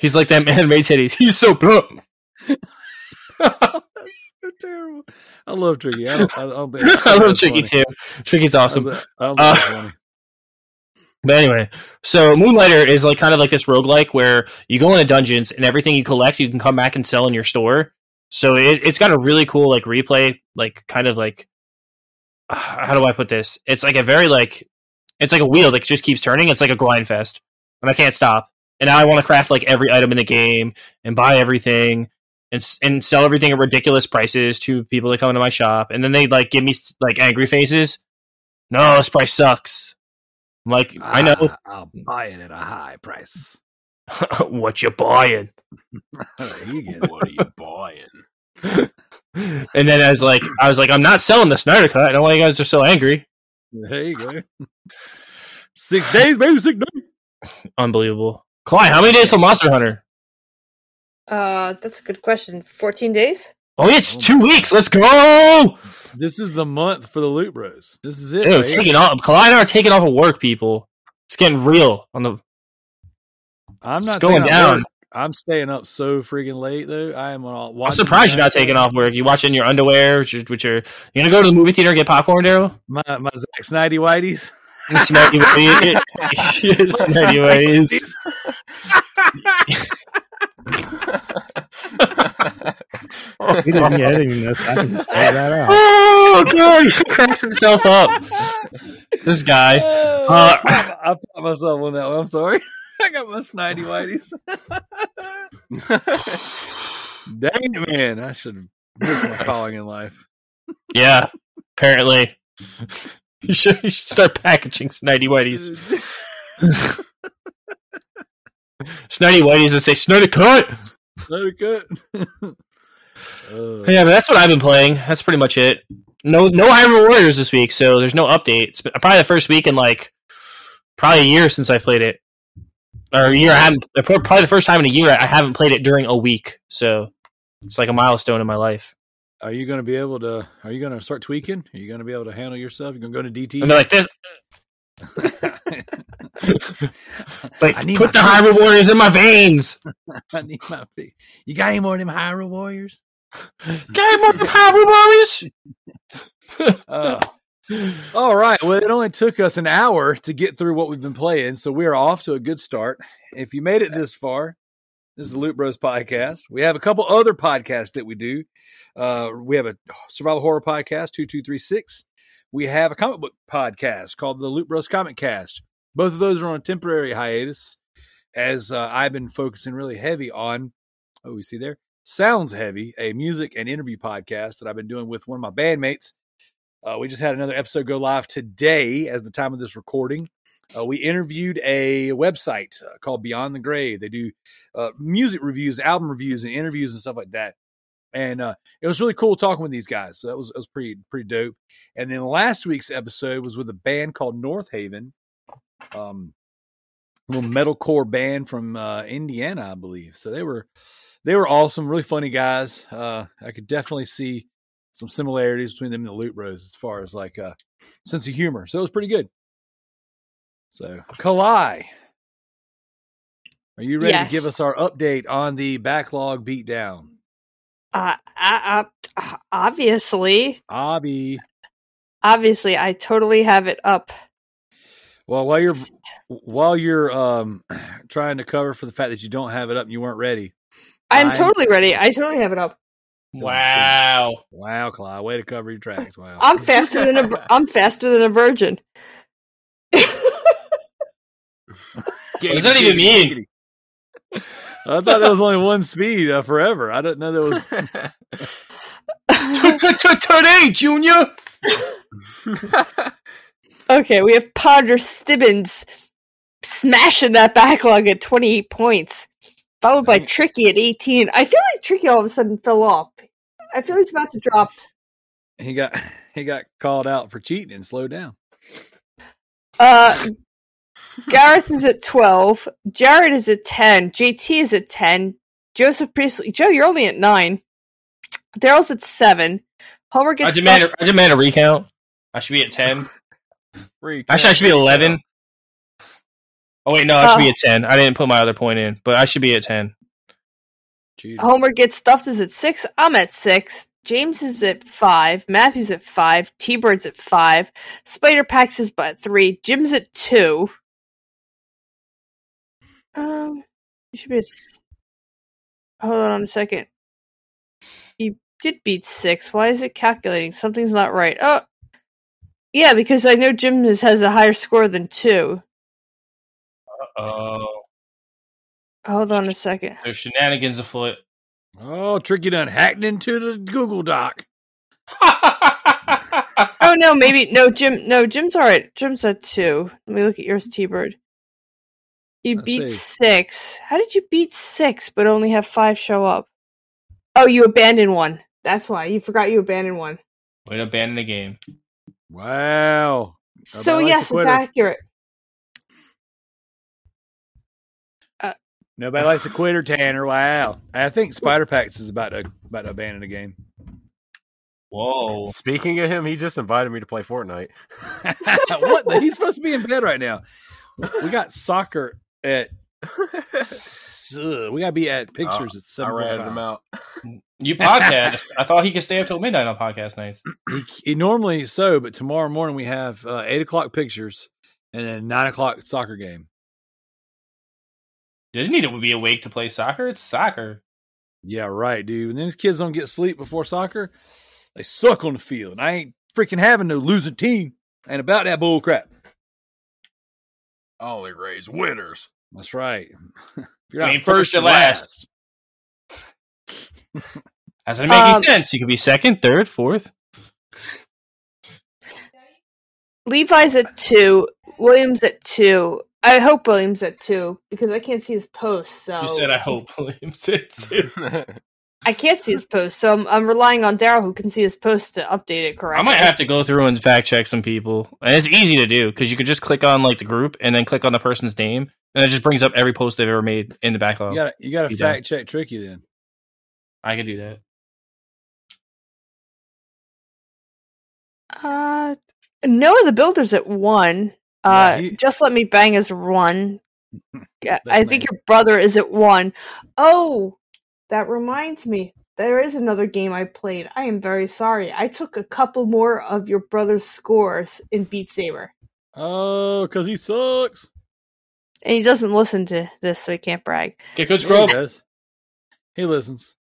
He's like that man made titties. He's so plump. terrible. I love Tricky. I don't, I don't think I love Tricky funny. too. Tricky's awesome. I Uh. But anyway, so Moonlighter is like kind of like this roguelike where you go into dungeons and everything you collect you can come back and sell in your store. So it, it's got a really cool like replay, like kind of like how do I put this? It's like a very like it's like a wheel that just keeps turning. It's like a grind fest, and I can't stop. And now I want to craft like every item in the game and buy everything and and sell everything at ridiculous prices to people that come into my shop. And then they like give me like angry faces. No, this price sucks. I'm like, I know Ah, I'll buy it at a high price. what you buying. you get what are you buying? And then I was like, I was like, I'm not selling the Snyder Cut. I don't know why you guys are so angry. There you go. Six days, baby. Six days. Unbelievable. Clyde, how many days till Monster Hunter? Uh, that's a good question. 14 days? Oh, it's Oh two my weeks. Let's go. This is the month for the Loot Bros. This is it. Dude, right taking off. Clyde and I are taking off of work, people. It's getting real on the. I'm not going down. work. I'm staying up so freaking late though. I am on. I'm surprised you're not taking off work. You watch it your underwear, which, which are you gonna go to the movie theater and get popcorn, Daryl? My my Zack Snidey Whiteys. Snarky ways. Snarky ways. He didn't get editing this. I can just edit that out. Oh god, he cracks himself up. This guy. Oh, Uh, I, I put myself on that one. I'm sorry. I got my Snidey Whiteys. Dang it, man! I should have missed my calling in life. Yeah, apparently. You should, you should start packaging Snidey Whiteys. Snidey Whiteys that say Snidey Cut. It cut. Yeah, but that's what I've been playing. That's pretty much it. No, no Hyrule Warriors this week, so there's no update. It's probably the first week in like probably a year since I played it, or a year. I haven't. Probably the first time in a year I haven't played it during a week. So it's like a milestone in my life. Are you going to be able to? Are you going to start tweaking? Are you going to be able to handle yourself? You're going to go to DT? And they're like this. Like I need put the Hyrule. Warriors in my veins. I need my feet. You got any more of them Hyrule Warriors? Game of the Hyrule Warriors. Uh, All right. Well, it only took us an hour to get through what we've been playing, so we are off to a good start. If you made it this far, this is the Loot Bros podcast. We have a couple other podcasts that we do. Uh, we have a survival horror podcast, two two three six. We have a comic book podcast called the Loot Bros Comic Cast. Both of those are on a temporary hiatus, as uh, I've been focusing really heavy on. Oh, we see there. Sounds Heavy, a music and interview podcast that I've been doing with one of my bandmates. Uh, we just had another episode go live today as the time of this recording. Uh, we interviewed a website uh, called Beyond the Grave. They do uh, music reviews, album reviews, and interviews and stuff like that. And uh, it was really cool talking with these guys. So that was, that was pretty pretty dope. And then last week's episode was with a band called North Haven, um, little metalcore band from uh, Indiana, I believe. So they were they were awesome, really funny guys. Uh, I could definitely see some similarities between them and the Loot Bros as far as like uh, sense of humor. So it was pretty good. So Kalai, are you ready Yes. to give us our update on the backlog beatdown? Uh, uh, uh, obviously, Abby. obviously, I totally have it up. Well, while you're while you're um trying to cover for the fact that you don't have it up and you weren't ready. I'm I'm- totally ready. I totally have it up. Wow. Wow, Clyde. way to cover your tracks. Wow. I'm faster than a. vir- I'm faster than a virgin. What does that even mean? I thought there was only one speed uh, forever. I didn't know there was. Today, Junior. okay, we have Ponder Stibbins smashing that backlog at 28 points, followed by Tricky at 18. I feel like Tricky all of a sudden fell off. I feel he's about to drop. he got he got called out for cheating and slowed down. Uh, Gareth is at 12. Jared is at 10. JT is at 10. Joseph Priestley. Joe, you're only at 9. Daryl's at 7. Homer gets. I gets demand, stuff- a, I demand a recount. I should be at 10. Actually, I should be 11. Oh, wait, no, I should be Oh. at 10. I didn't put my other point in, but I should be at 10. Cheating. Homer gets stuffed is at six. I'm at six. James is at five. Matthew's at five. T Bird's at five. Spider Pax is at three. Jim's at two. Um, you should be at. Hold on a second. You did beat six. Why is it calculating? Something's not right. Oh, yeah, because I know Jim is, has a higher score than two. Oh, Hold on a second. there's shenanigans afoot. Oh, Tricky done hacked into the Google Doc. Oh no, maybe no Jim. No, Jim's all right. Jim's at two. Let me look at yours, T Bird. You Let's beat see. six. How did you beat six but only have five show up? Oh, you abandoned one. That's why you forgot you abandoned one. Way to abandon the game. Wow. So likes yes, it's quitter. accurate. Uh, Nobody likes a quitter, Tanner. Wow. I think Spider Pax is about to about to abandon the game. Whoa. Speaking of him, he just invited me to play Fortnite. what? the- He's supposed to be in bed right now. We got soccer at. Ugh, we gotta be at pictures at seven. I seven. ratted him out. You podcast. I thought he could stay up till midnight on podcast nights. He, he normally so, but tomorrow morning we have uh, eight o'clock pictures and then nine o'clock soccer game. Doesn't need to be awake to play soccer. It's soccer. Yeah, right, dude. And then these kids don't get sleep before soccer. They suck on the field. And I ain't freaking having no losing team. And about that bull crap. Only raise winners. That's right. You're I mean, first you're or last. Doesn't make Um, any sense. You could be second, third, fourth. Levi's at two. Williams at two. I hope Williams at two because I can't see his post. So You said I hope Williams at two. I can't see his post. So I'm, I'm relying on Daryl who can see his post to update it correctly. I might have to go through and fact check some people, and it's easy to do because you could just click on like the group and then click on the person's name, and it just brings up every post they've ever made in the backlog. You gotta you gotta You done. fact check Tricky then. I could do that. Uh, Noah the Builder's at one. Uh, Yeah, he- just let me bang is one. I think your brother is at one. Oh, that reminds me. there is another game I played. I am very sorry. I took a couple more of your brother's scores in Beat Saber. Oh, because he sucks. And he doesn't listen to this, so he can't brag. Get good Yeah, scrub. he does. He listens.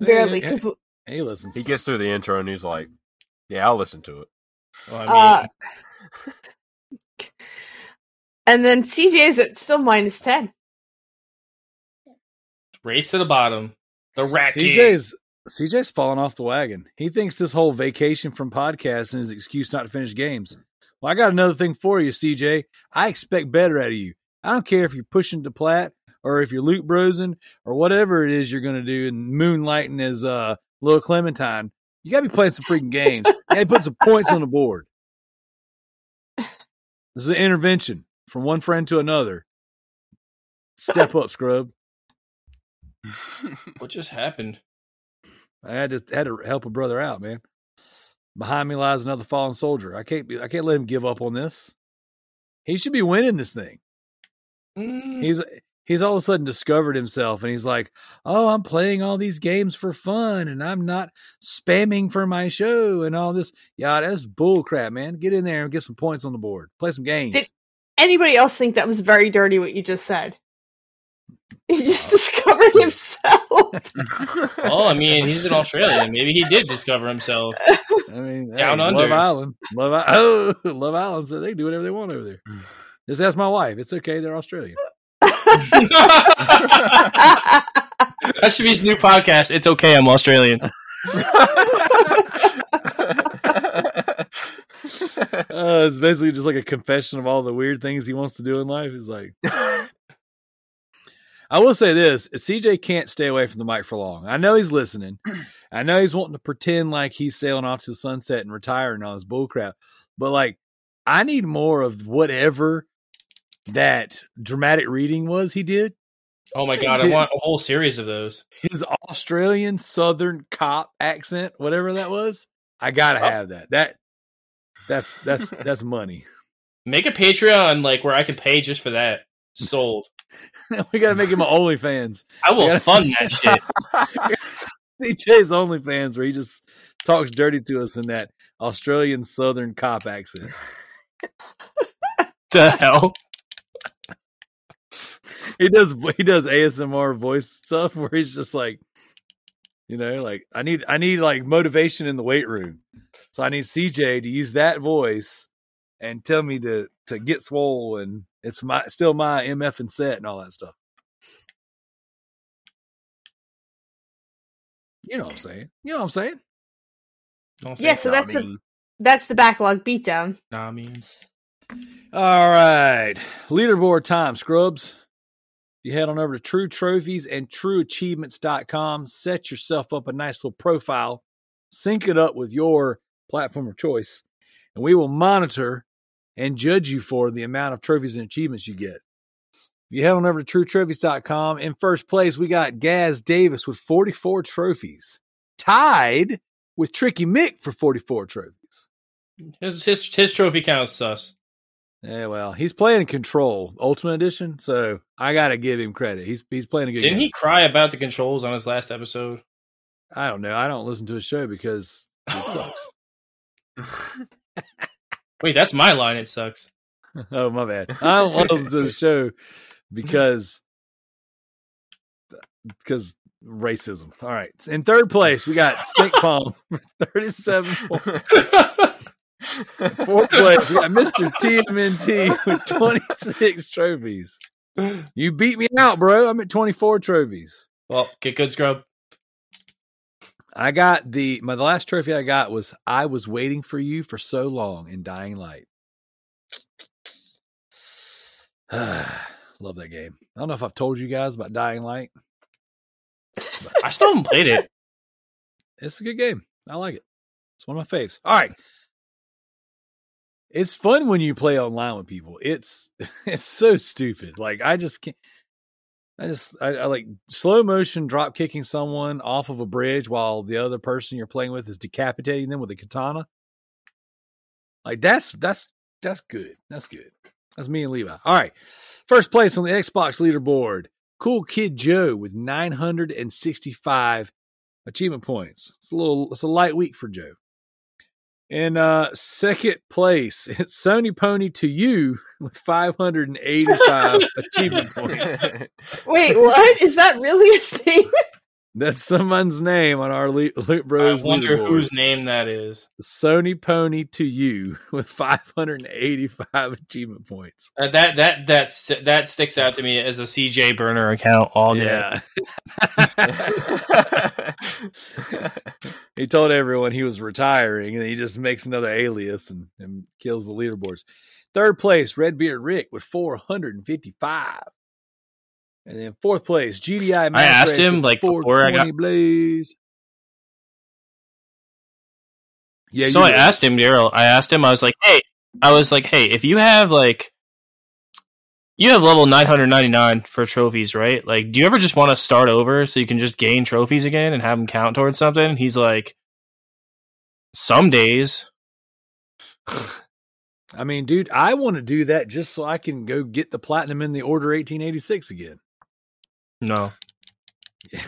Barely, He, because he listens. He gets through the intro and he's like, "Yeah, I'll listen to it." Well, I mean, uh, and then CJ is at still minus ten. race to the bottom. The rat. CJ's CJ's falling off the wagon. He thinks this whole vacation from podcasting is an excuse not to finish games. Well, I got another thing for you, CJ. I expect better out of you. I don't care if you're pushing to plat or if you're loot brosing or whatever it is you're going to do and moonlighting as uh, little Clementine. You got to be playing some freaking games. To put some points on the board. This is an intervention from one friend to another. Step up, scrub. What just happened? I had to had to help a brother out, man. Behind me lies another fallen soldier. I can't be I can't let him give up on this. He should be winning this thing. Mm, He's he's all of a sudden discovered himself and he's like, "Oh, I'm playing all these games for fun and I'm not spamming for my show and all this." Yeah, that's bull crap, man. Get in there and get some points on the board. Play some games. Did- Anybody else think that was very dirty what you just said? He just discovered himself. well, I mean, he's an Australian. Maybe he did discover himself. I mean, Down hey, under. Love Island, Love I- oh, Love Island. So they can do whatever they want over there. Just ask my wife. It's okay. They're Australian. That should be his new podcast. It's okay, I'm Australian. Uh, it's basically just like a confession of all the weird things he wants to do in life. He's like, I will say this: CJ can't stay away from the mic for long. I know he's listening. I know he's wanting to pretend like he's sailing off to the sunset and retiring and all this bullcrap. But like, I need more of whatever that dramatic reading was he did. Oh my god, I want a whole series of those. His Australian Southern cop accent, whatever that was. I gotta Oh. have that. That that's that's that's money. Make a Patreon like where I can pay just for that. Sold. we gotta make him an OnlyFans. I will Yeah. fund that shit. CJ's OnlyFans where he just talks dirty to us in that Australian Southern cop accent. the hell? He does he does ASMR voice stuff where he's just like, you know, like I need I need like motivation in the weight room, so I need CJ to use that voice and tell me to to get swole and it's my still my MF and set and all that stuff. You know what I'm saying? You know what I'm saying? Don't say yeah, so that's I the that's the backlog beatdown. Nah, I mean. All right. Leaderboard time, scrubs. You head on over to True Trophies and TrueAchievements.com. Set yourself up a nice little profile. Sync it up with your platform of choice. And we will monitor and judge you for the amount of trophies and achievements you get. If you head on over to TrueTrophies.com. In first place, we got Gaz Davis with 44 trophies, tied with Tricky Mick for 44 trophies. His, his, his trophy count is sus. Yeah, well, he's playing Control Ultimate Edition, so I gotta give him credit. He's he's playing a good Didn't game. he cry about the controls on his last episode? I don't know. I don't listen to his show because it sucks. Wait, that's my line. It sucks. oh my bad. I to the show because because racism. All right. In third place, we got Stink Palm, thirty-seven. points. Fourth place, we got Mister TMNT with twenty-six trophies. You beat me out, bro. I'm at twenty-four trophies. well, get good, scrub. I got the my the last trophy I got was I was waiting for you for so long in Dying Light. Love that game. I don't know if I've told you guys about Dying Light. I still haven't played it. It's a good game. I like it. It's one of my faves. All right. It's fun when you play online with people. It's it's so stupid. Like I just can't I just I, I like slow motion drop kicking someone off of a bridge while the other person you're playing with is decapitating them with a katana. Like that's that's that's good. That's good. That's me and Levi. All right. First place on the Xbox leaderboard. Cool Kid Joe with 965 achievement points. It's a little, it's a light week for Joe. In uh, second place, it's Sony Pony to you with 585 achievement points. Wait, what? Is that really a name? That's someone's name on our Le- Loot Bros I wonder leaderboard. whose name that is. Sony Pony to you with 585 achievement points. Uh, that that that that sticks out to me as a CJ burner account all day. Yeah. he told everyone he was retiring and he just makes another alias and, and kills the leaderboards. Third place, Redbeard Rick with 455. And then fourth place, GDI Mass asked him, like, before I got- Blaze. Yeah, so I did. asked him, Daryl. I asked him. I was like, "Hey, I was like, hey, if you have like, you have level nine hundred ninety nine for trophies, right? Like, do you ever just want to start over so you can just gain trophies again and have them count towards something?" He's like, "Some days." I mean, dude, I want to do that just so I can go get the platinum in the order 1886 again. No, you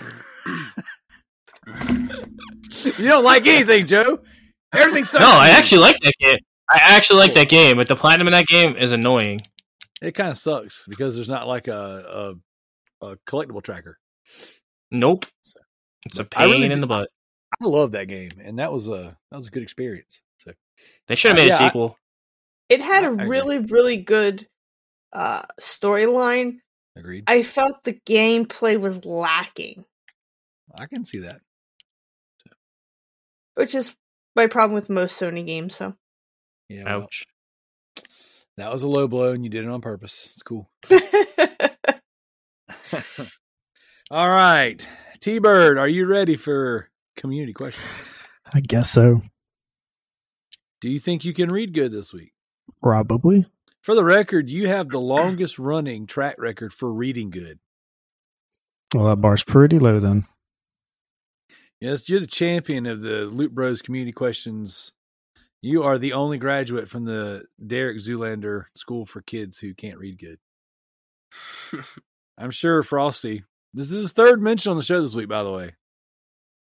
don't like anything, Joe. Everything sucks. no, I actually like that game. I actually like that game, but the platinum in that game is annoying. It kind of sucks because there's not like a a, a collectible tracker. Nope, it's a pain really in do- the butt. I love that game, and that was a that was a good experience. So They should have Uh, made yeah, a I- sequel. It had I a agree. really, really good uh, storyline. Agreed. I felt the gameplay was lacking, I can see that. which is my problem with most Sony games. So Yeah, well, Ouch. that was a low blow, and you did it on purpose. It's cool. All right, T Bird, are you ready for community questions? I guess so. Do you think you can read good this week? Probably. For the record, you have the longest running track record for reading good. Well, that bar's pretty low then. Yes, you're the champion of the Loot Bros community questions. You are the only graduate from the Derek Zoolander School for Kids who can't read good. I'm sure Frosty. This is his third mention on the show this week, by the way.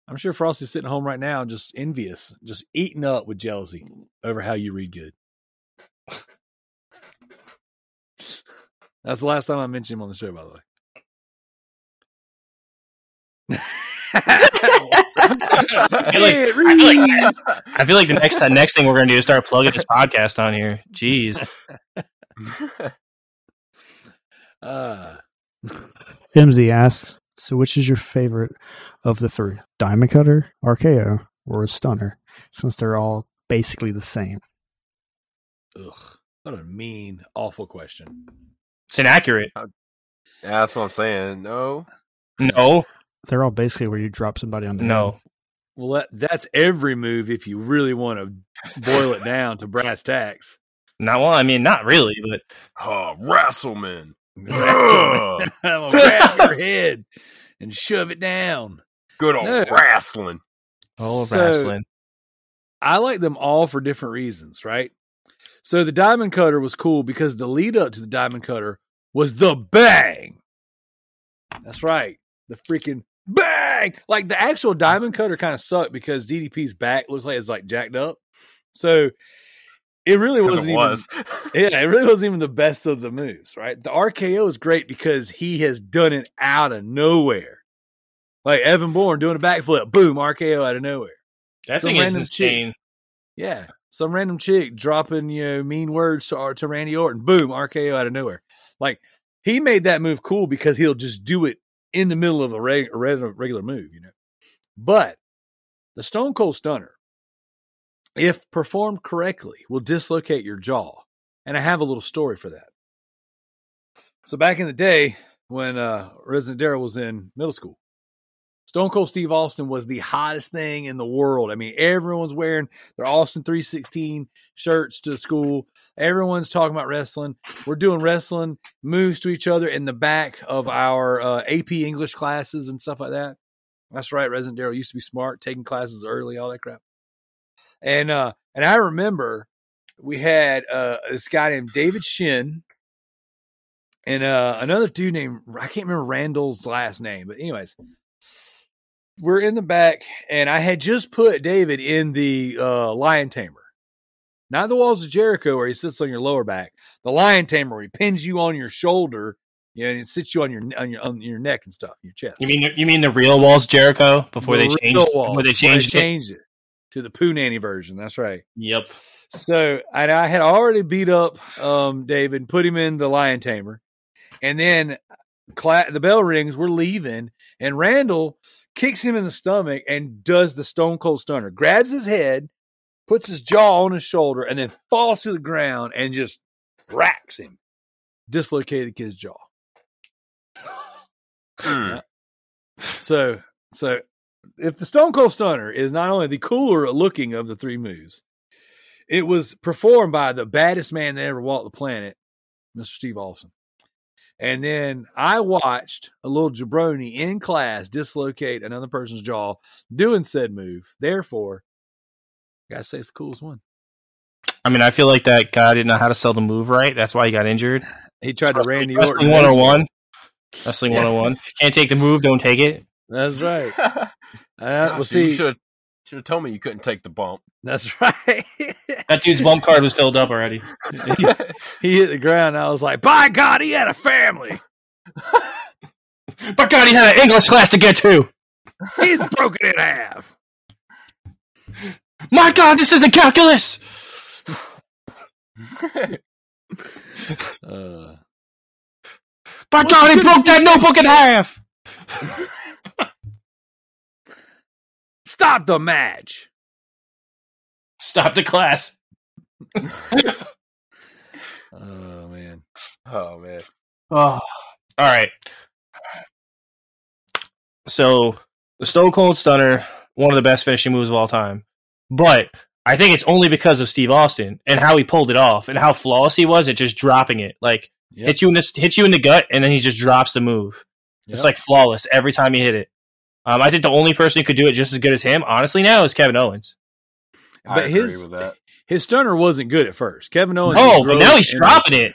I'm sure Frosty's sitting home right now, just envious, just eating up with jealousy over how you read good. That's the last time I mentioned him on the show, by the way. I feel like- I feel like- I feel like the next next thing we're gonna do is start plugging this podcast on here. Jeez. uh, MZ asks, so which is your favorite of the three? Diamond Cutter, RKO, or Stunner? Since they're all basically the same. ugh, what a mean, awful question. It's inaccurate. Yeah, that's what I'm saying. No. No, They're all basically where you drop somebody on the no. head. Well, that, that's every move if you really want to boil it down to brass tacks. Not well. I mean, not really, but Oh, Wrestleman. I'm gonna grab your head and shove it down. Good old No. wrestling. oh, So- wrestling. I like them all for different reasons, right? So the diamond cutter was cool because the lead up to the diamond cutter was the bang. That's right. The freaking bang. Like the actual diamond cutter kind of sucked because DDP's back looks like it's like jacked up. So it really wasn't it even yeah, it really wasn't even the best of the moves, right? The RKO is great because he has done it out of nowhere. Like Evan Bourne doing a backflip, boom, RKO out of nowhere. That some thing is random chick- insane. Yeah. Some random chick dropping, you know, mean words to, to Randy Orton. Boom, RKO out of nowhere. Like, he made that move cool because he'll just do it in the middle of a, reg- regular, move, you know. But the Stone Cold Stunner, if performed correctly, will dislocate your jaw. And I have a little story for that. So back in the day when uh, Resident Daryl was in middle school, Stone Cold Steve Austin was the hottest thing in the world. I mean, everyone's wearing their Austin 316 shirts to school. Everyone's talking about wrestling. We're doing wrestling moves to each other in the back of our uh, AP English classes and stuff like that. That's right. Resident Daryl used to be smart, taking classes early, all that crap. And uh, and I remember we had uh, this guy named David Shin and uh, another dude named I can't remember Randall's last name, but anyways, we're in the back, and I had just put David in the uh, lion tamer, not the walls of Jericho where he sits on your lower back, the lion tamer where he pins you on your shoulder, you know, and it sits you on your on your on your neck and stuff, your chest. You mean you mean the real walls of Jericho before The they changed real wall, before they changed it? changed it to the Poo Nanny version. That's right. Yep. So and I had already beat up um, David, put him in the lion tamer, and then cla- the bell rings. We're leaving, and Randall kicks him in the stomach and does the Stone Cold Stunner. Grabs his head, puts his jaw on his shoulder, and then falls to the ground and just racks him. Dislocated the kid's jaw. Hmm. So, so if the Stone Cold Stunner is not only the cooler looking of the three moves, it was performed by the baddest man that ever walked the planet, Mr. Steve Austin. And then I watched a little jabroni in class dislocate another person's jaw doing said move. Therefore, I gotta say it's the coolest one. I mean, I feel like that guy didn't know how to sell the move right. That's why he got injured. He tried to Randy Orton. Wrestling Orton. 101. Wrestling Yeah. 101. If you can't take the move, don't take it. That's right. Uh, Gosh, well, you see, should should have told me you couldn't take the bump. That's right. That dude's bump card was filled up already. he, hit the ground. I was like, by God, he had a family. by God, he had an English class to get to. He's broken in half. My God, this is a calculus. Uh, By God, he broke that notebook in half. stop the match. Stop the class. Oh man. oh man. Oh, all right. So the Stone Cold Stunner, one of the best finishing moves of all time, but I think it's only because of Steve Austin and how he pulled it off and how flawless he was at just dropping it. Like Yep. hit you in the hit you in the gut and then he just drops the move. It's like flawless every time he hit it. Um, I think the only person who could do it just as good as him, honestly, now is Kevin Owens. I But his- his stunner wasn't good at first. Kevin Owens. Oh, just but now he's dropping it.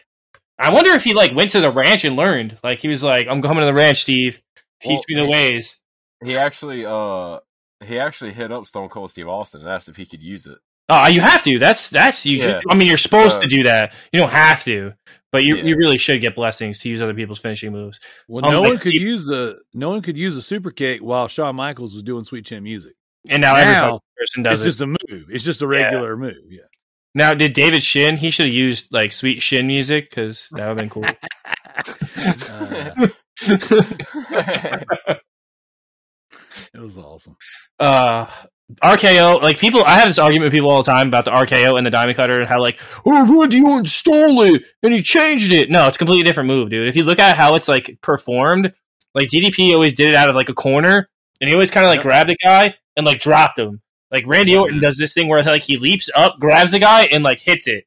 I wonder if he like went to the ranch and learned. Like he was like, "I'm coming to the ranch, Steve. Teach Well, me the ways." He actually uh he actually hit up Stone Cold Steve Austin and asked if he could use it. Oh, you have to. That's that's you. Yeah. I mean, you're supposed Uh, to do that. You don't have to, but you Yeah. you really should get blessings to use other people's finishing moves. Well, Um, no like, one could he- use the no one could use a super kick while Shawn Michaels was doing Sweet Chin music. And now, Now, fucking person does it's it. just a move. It's just a regular move. Yeah. now, did David Shin? He should have used like sweet Shin music because that would have been cool. Uh, it was awesome. uh RKO, like people, I have this argument with people all the time about the RKO and the Diamond Cutter and how like, oh, Randy Orton stole it and he changed it. No, it's a completely different move, dude. If you look at how it's like performed, like DDP always did it out of like a corner, and he always kind of like Yep. grabbed the guy and like dropped him. Like Randy Orton does this thing where like he leaps up, grabs the guy, and like hits it.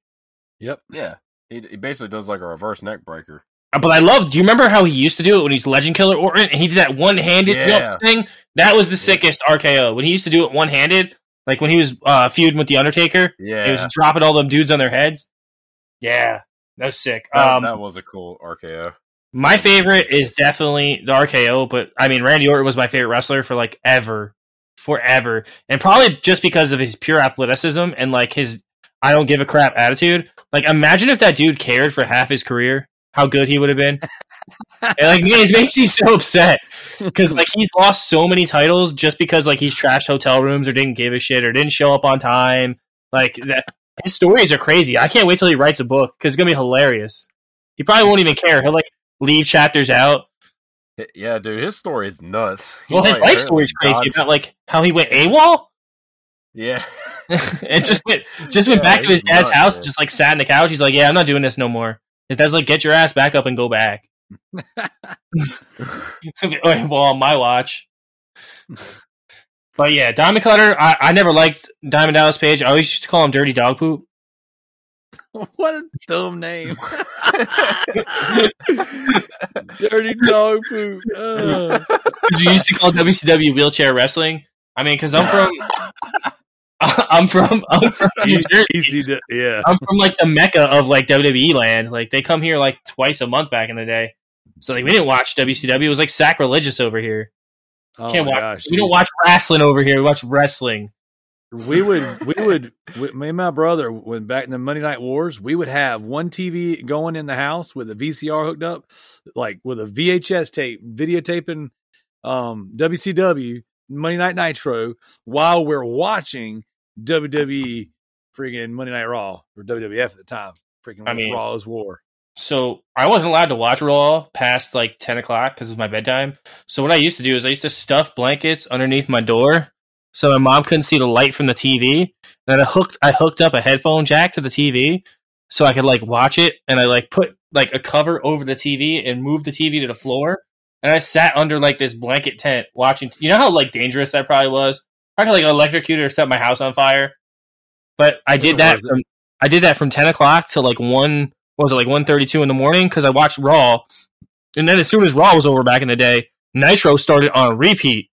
Yep. yeah. He, he basically does like a reverse neck breaker. Uh, But I love. Do you remember how he used to do it when he's Legend Killer Orton and he did that one handed Yeah. thing? That was the sickest RKO when he used to do it one handed. Like when he was uh, feuding with the Undertaker, Yeah. he was dropping all them dudes on their heads. Yeah, that was sick. that, Um, that was a cool RKO. my favorite is definitely the RKO, but I mean Randy Orton was my favorite wrestler for like ever, forever, and probably just because of his pure athleticism and like his I don't give a crap attitude. Like imagine if that dude cared for half his career, how good he would have been. and like it makes me so upset because like he's lost so many titles just because like he's trashed hotel rooms or didn't give a shit or didn't show up on time. Like that, his stories are crazy. I can't wait till he writes a book because it's gonna be hilarious. He probably won't even care. He'll like leave chapters out. Yeah, dude, his story is nuts. He, Well, his life story is crazy about like how he went AWOL Yeah. and just went just went Yeah, back to his dad's nuts, house, man. just like sat in the couch. He's like, "Yeah, I'm not doing this no more." His dad's like, "Get your ass back up and go back." well, on my watch. But yeah, Diamond Cutter. I, I never liked Diamond Dallas Page. I always used to call him Dirty Dog Poop. what a dumb name. Dirty dog poop. Uh, Because we used to call WCW wheelchair wrestling. I mean, because I'm from I'm from I'm from New Jersey. ECW, yeah. I'm from like the mecca of like WWE land. Like they come here like twice a month back in the day. So like we didn't watch WCW. It was like sacrilegious over here. Oh Can't my watch. gosh, we don't watch wrestling over here. We watch wrestling. We would, we would, we, me and my brother, when back in the Monday Night Wars, we would have one TV going in the house with a VCR hooked up, like with a VHS tape, videotaping um, WCW Monday Night Nitro while we're watching WWE freaking Monday Night Raw or WWF at the time. Freaking I mean- Raw is War. So I wasn't allowed to watch Raw past like ten o'clock because of my bedtime. So what I used to do is I used to stuff blankets underneath my door so my mom couldn't see the light from the TV. And I hooked I hooked up a headphone jack to the TV so I could like watch it. And I like put like a cover over the TV and moved the TV to the floor. And I sat under like this blanket tent watching. You know how like dangerous that probably was. I could like electrocute or set my house on fire. But I did that. From, I did that from ten o'clock to like one. Was it like one thirty two in the morning? Because I watched Raw, and then as soon as Raw was over back in the day, Nitro started on repeat.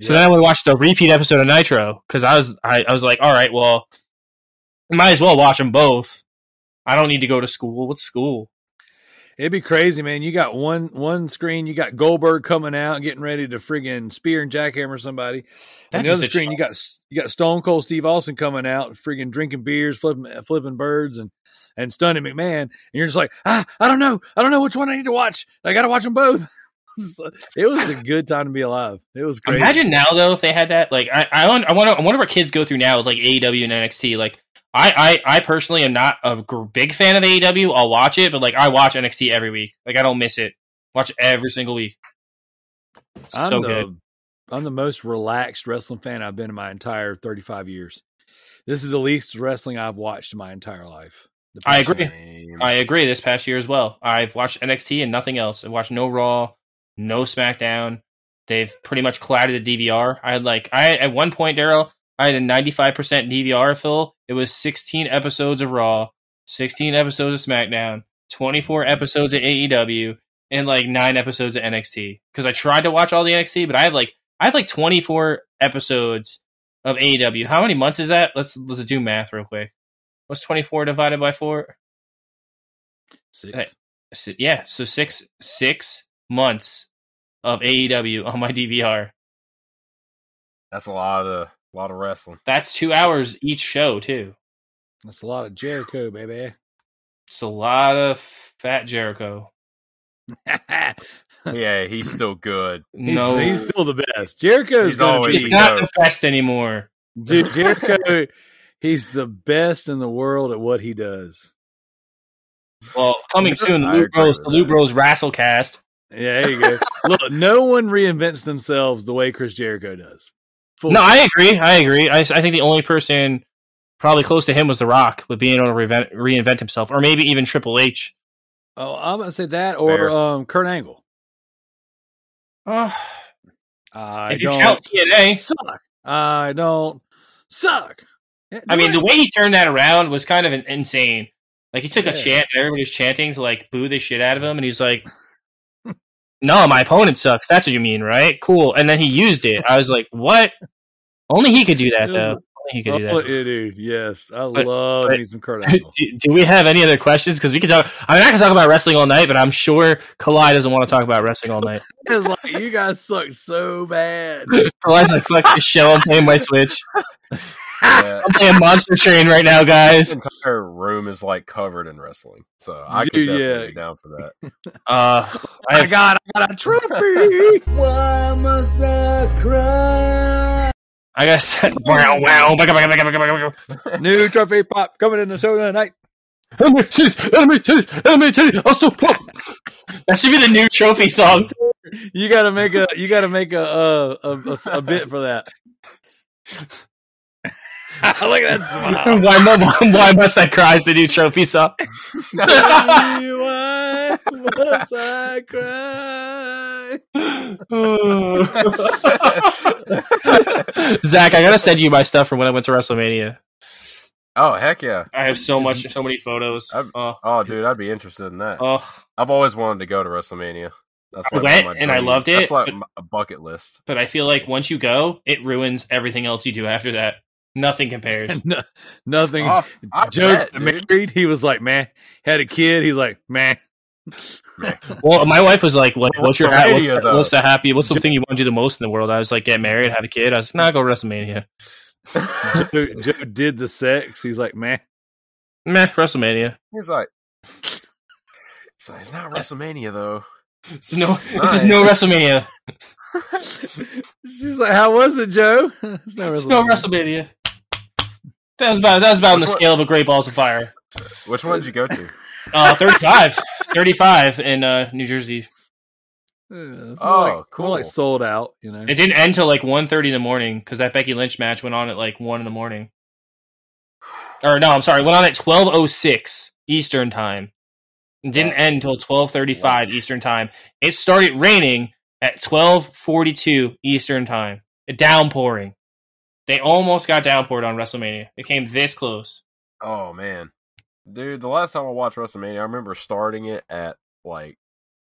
So then I would watch the repeat episode of Nitro because I was I, I was like, all right, well, might as well watch them both. I don't need to go to school. What's school? It'd be crazy, man. You got one one screen, you got Goldberg coming out, getting ready to friggin' spear and jackhammer somebody. On That's the other screen, you got you got Stone Cold Steve Austin coming out, friggin' drinking beers, flipping flipping birds, and and stunning McMahon. And you're just like, ah, I don't know, I don't know which one I need to watch. I got to watch them both. it was a good time to be alive. It was great. Imagine now though if they had that. Like I I want I wonder I wonder what kids go through now with like AEW and NXT. Like I I, I personally am not a big fan of AEW. I'll watch it, but like I watch NXT every week. Like I don't miss it. Watch it every single week. I'm so the good. I'm the most relaxed wrestling fan I've been in my entire 35 years. This is the least wrestling I've watched in my entire life. I agree. year. I agree. This past year as well, I've watched NXT and nothing else. I've watched no Raw, no SmackDown. They've pretty much clouded the DVR. I had like I at one point, Daryl, I had a ninety five percent DVR fill. It was sixteen episodes of Raw, sixteen episodes of SmackDown, twenty four episodes of AEW, and like nine episodes of NXT. Because I tried to watch all the NXT, but I had like I had like twenty four episodes of AEW. How many months is that? Let's let's do math real quick. What's twenty four divided by four? Six. Hey. So, yeah, so six six months of AEW on my DVR. That's a lot of a lot of wrestling. That's two hours each show too. That's a lot of Jericho, baby. It's a lot of fat Jericho. Yeah, he's still good. No, he's still the best. Jericho's He's always he's not the best anymore. dude. Jericho, he's the best in the world at what he does. Well, coming soon, the I Loot agree Bros, with the Loot that. Bros Wrestlecast. Yeah, there you go. Look, no one reinvents themselves the way Chris Jericho does. Full No, stop. I agree. I agree. I, I think the only person probably close to him was The Rock with being able to reinvent, reinvent himself, or maybe even Triple H. Oh, I'm gonna say that or Fair. um, Kurt Angle. Uh, I if you don't count TNA, suck. I don't suck. Yeah, I mean, it. the way he turned that around was kind of insane. Like he took a chant and everybody was chanting to like boo the shit out of him, and he's like, "No, my opponent sucks. That's what you mean, right? Cool." And then he used it. I was like, "What?" Only he could do that, though. Only he could do Oh, that. yeah, dude. Yes, I But- love but- some Kurt. Do, do we have any other questions? Because we could talk. I mean, I can talk about wrestling all night, but I'm sure Kalai doesn't want to talk about wrestling all night. it's like you guys suck so bad. Kalai's like, "Fuck this show. I'm playing my Switch. Yeah, I'm playing Monster Train right now, this guys." entire room is like covered in wrestling, so I could Dude, definitely yeah. be down for that. Uh, I I have got, I got a trophy. Why must I cry? I got set. Wow, wow. baka. New trophy pop coming in the show tonight. Enemy titties, enemy titties, enemy titties. Also, pop. That should be the new trophy song. You got to make a, you got to make a, uh, a, a, a bit for that. Look at that smile. why, why must I cry? Is the new trophy song. Why must I cry? Zach, I gotta send you my stuff from when I went to WrestleMania. oh heck yeah! I have so much, so many photos. Oh, Oh dude, I'd be interested in that. oh. I've always wanted to go to WrestleMania. That's I like went, my and I loved it, That's like but- a bucket list. But I feel like once you go, it ruins everything else you do after that. Nothing compares. No, nothing. Oh, Joe bet, dude. married. He was like, man. Had a kid. He's like, man. Well, my wife was like, "What? What's your ha- WrestleMania, what's, what's the happy? What's the thing you want to do the most in the world?" I was like, "Get married, have a kid." I was nah, go WrestleMania. Joe, Joe did the sex. He's like, man. man, WrestleMania. He's like, it's, like, it's not WrestleMania though. It's no, this is no WrestleMania. She's like, how was it, Joe? It's no It's no WrestleMania. WrestleMania. That was about that was about on the one- scale of a Great Balls of Fire. Which one did you go to? Uh, 35. 35 in uh, New Jersey. Yeah, Oh, like, cool. like sold out. You know. It didn't end till like 1.30 in the morning because that Becky Lynch match went on at like 1 in the morning. Or no, I'm sorry, it went on at 12.06 Eastern time. It didn't end until 12.35 What? Eastern time. It started raining at 12.42 Eastern time. It downpouring. They almost got downpoured on WrestleMania. It came this close. Oh man, dude, the last time I watched WrestleMania, I remember starting it at like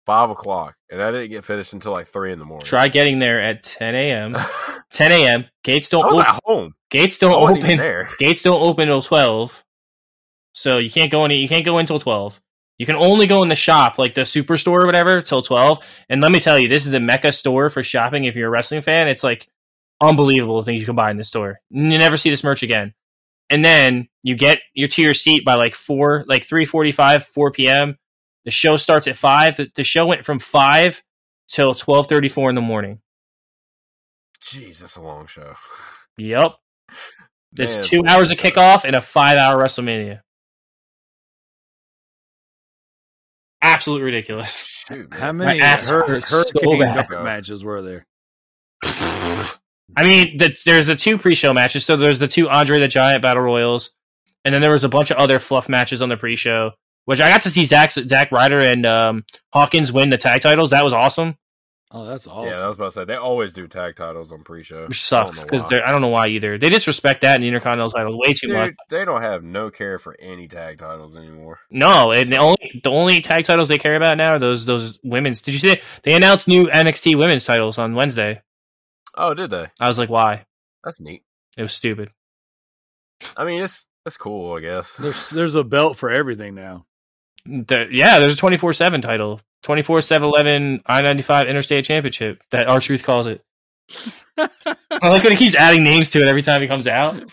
five o'clock, and I didn't get finished until like three in the morning. Try getting there at 10 a.m. 10 a.m. Gates don't was open. at home. Gates don't open. there. Gates don't open until twelve, so you can't go in. You can't go until twelve. You can only go in the shop, like the superstore or whatever, till twelve. And let me tell you, this is the mecca store for shopping. If you're a wrestling fan, it's like unbelievable the things you can buy in this store. You never see this merch again. And then you get your to your seat by like four, like three forty-five, four p.m. The show starts at five. The, the show went from five till twelve thirty-four in the morning. Jesus, a long show. Yep. There's Man, two hours of kickoff and a five hour WrestleMania. Absolutely ridiculous. Shoot. How many ass hur- hurts hurricane so matches were there? I mean, the, there's the two pre-show matches. So there's the two Andre the Giant battle royals, and then there was a bunch of other fluff matches on the pre-show. Which I got to see Zach Zach Ryder and um, Hawkins win the tag titles. That was awesome. Oh, that's awesome. Yeah, I was about to say they always do tag titles on pre-show. Which sucks because why. I don't know why either. They disrespect that in the Intercontinental title way too much. They don't have no care for any tag titles anymore. No, and the only the only tag titles they care about now are those those women's. Did you see they announced new NXT women's titles on Wednesday? Oh, did they? I was like, why? That's neat. It was stupid. I mean, it's it's cool, I guess. There's there's a belt for everything now. The- yeah, there's a 24 7 title. 24 7 11 I 95 Interstate Championship that R Truth calls it. I like that he keeps adding names to it every time he comes out.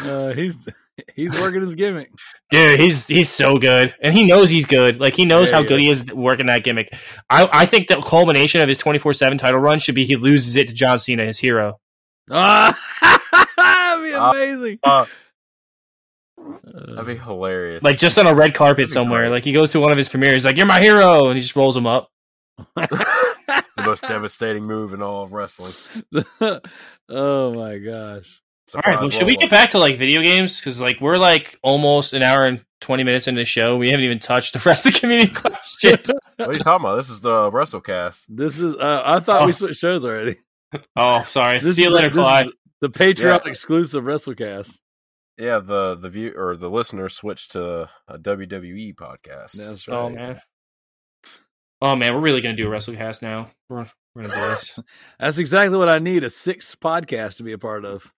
Uh, he's he's working his gimmick. Dude, he's he's so good. And he knows he's good. Like he knows Yeah, how yeah. good he is working that gimmick. I, I think the culmination of his 24 7 title run should be he loses it to John Cena, his hero. Ah, that'd be Uh, amazing. Uh, Uh, that'd be hilarious. Like just on a red carpet somewhere. great. Like he goes to one of his premieres, like, You're my hero and he just rolls him up. the most devastating move in all of wrestling. oh my gosh. All right, well, should we get back to like video games? Because like we're like almost an hour and twenty minutes into the show. We haven't even touched the rest of the community questions. What are you talking about? This is the WrestleCast. This is. Uh, I thought we Oh. switched shows already. oh, sorry. This See you later, Clyde. The Patreon Yeah. exclusive WrestleCast. Yeah, the the view or the listener switched to a WWE podcast. That's right. Oh man. Oh man, we're really gonna do a WrestleCast now. We're we're gonna do this. That's exactly what I need a sixth podcast to be a part of.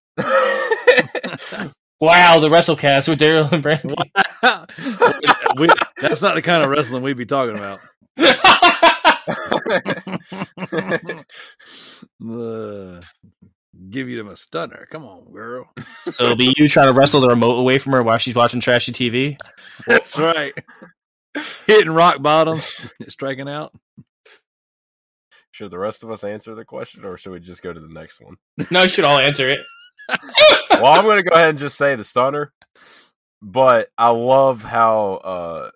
Wow, the WrestleCast with Daryl and Brandon. we, that's not the kind of wrestling we'd be talking about. Uh, give you them a stunner. Come on, girl. so it'll be you trying to wrestle the remote away from her while she's watching trashy TV. That's right. Hitting rock bottom, striking out. should the rest of us answer the question, or should we just go to the next one? No, you should all answer it. Well, I'm going to go ahead and just say the stunner, but I love how uh,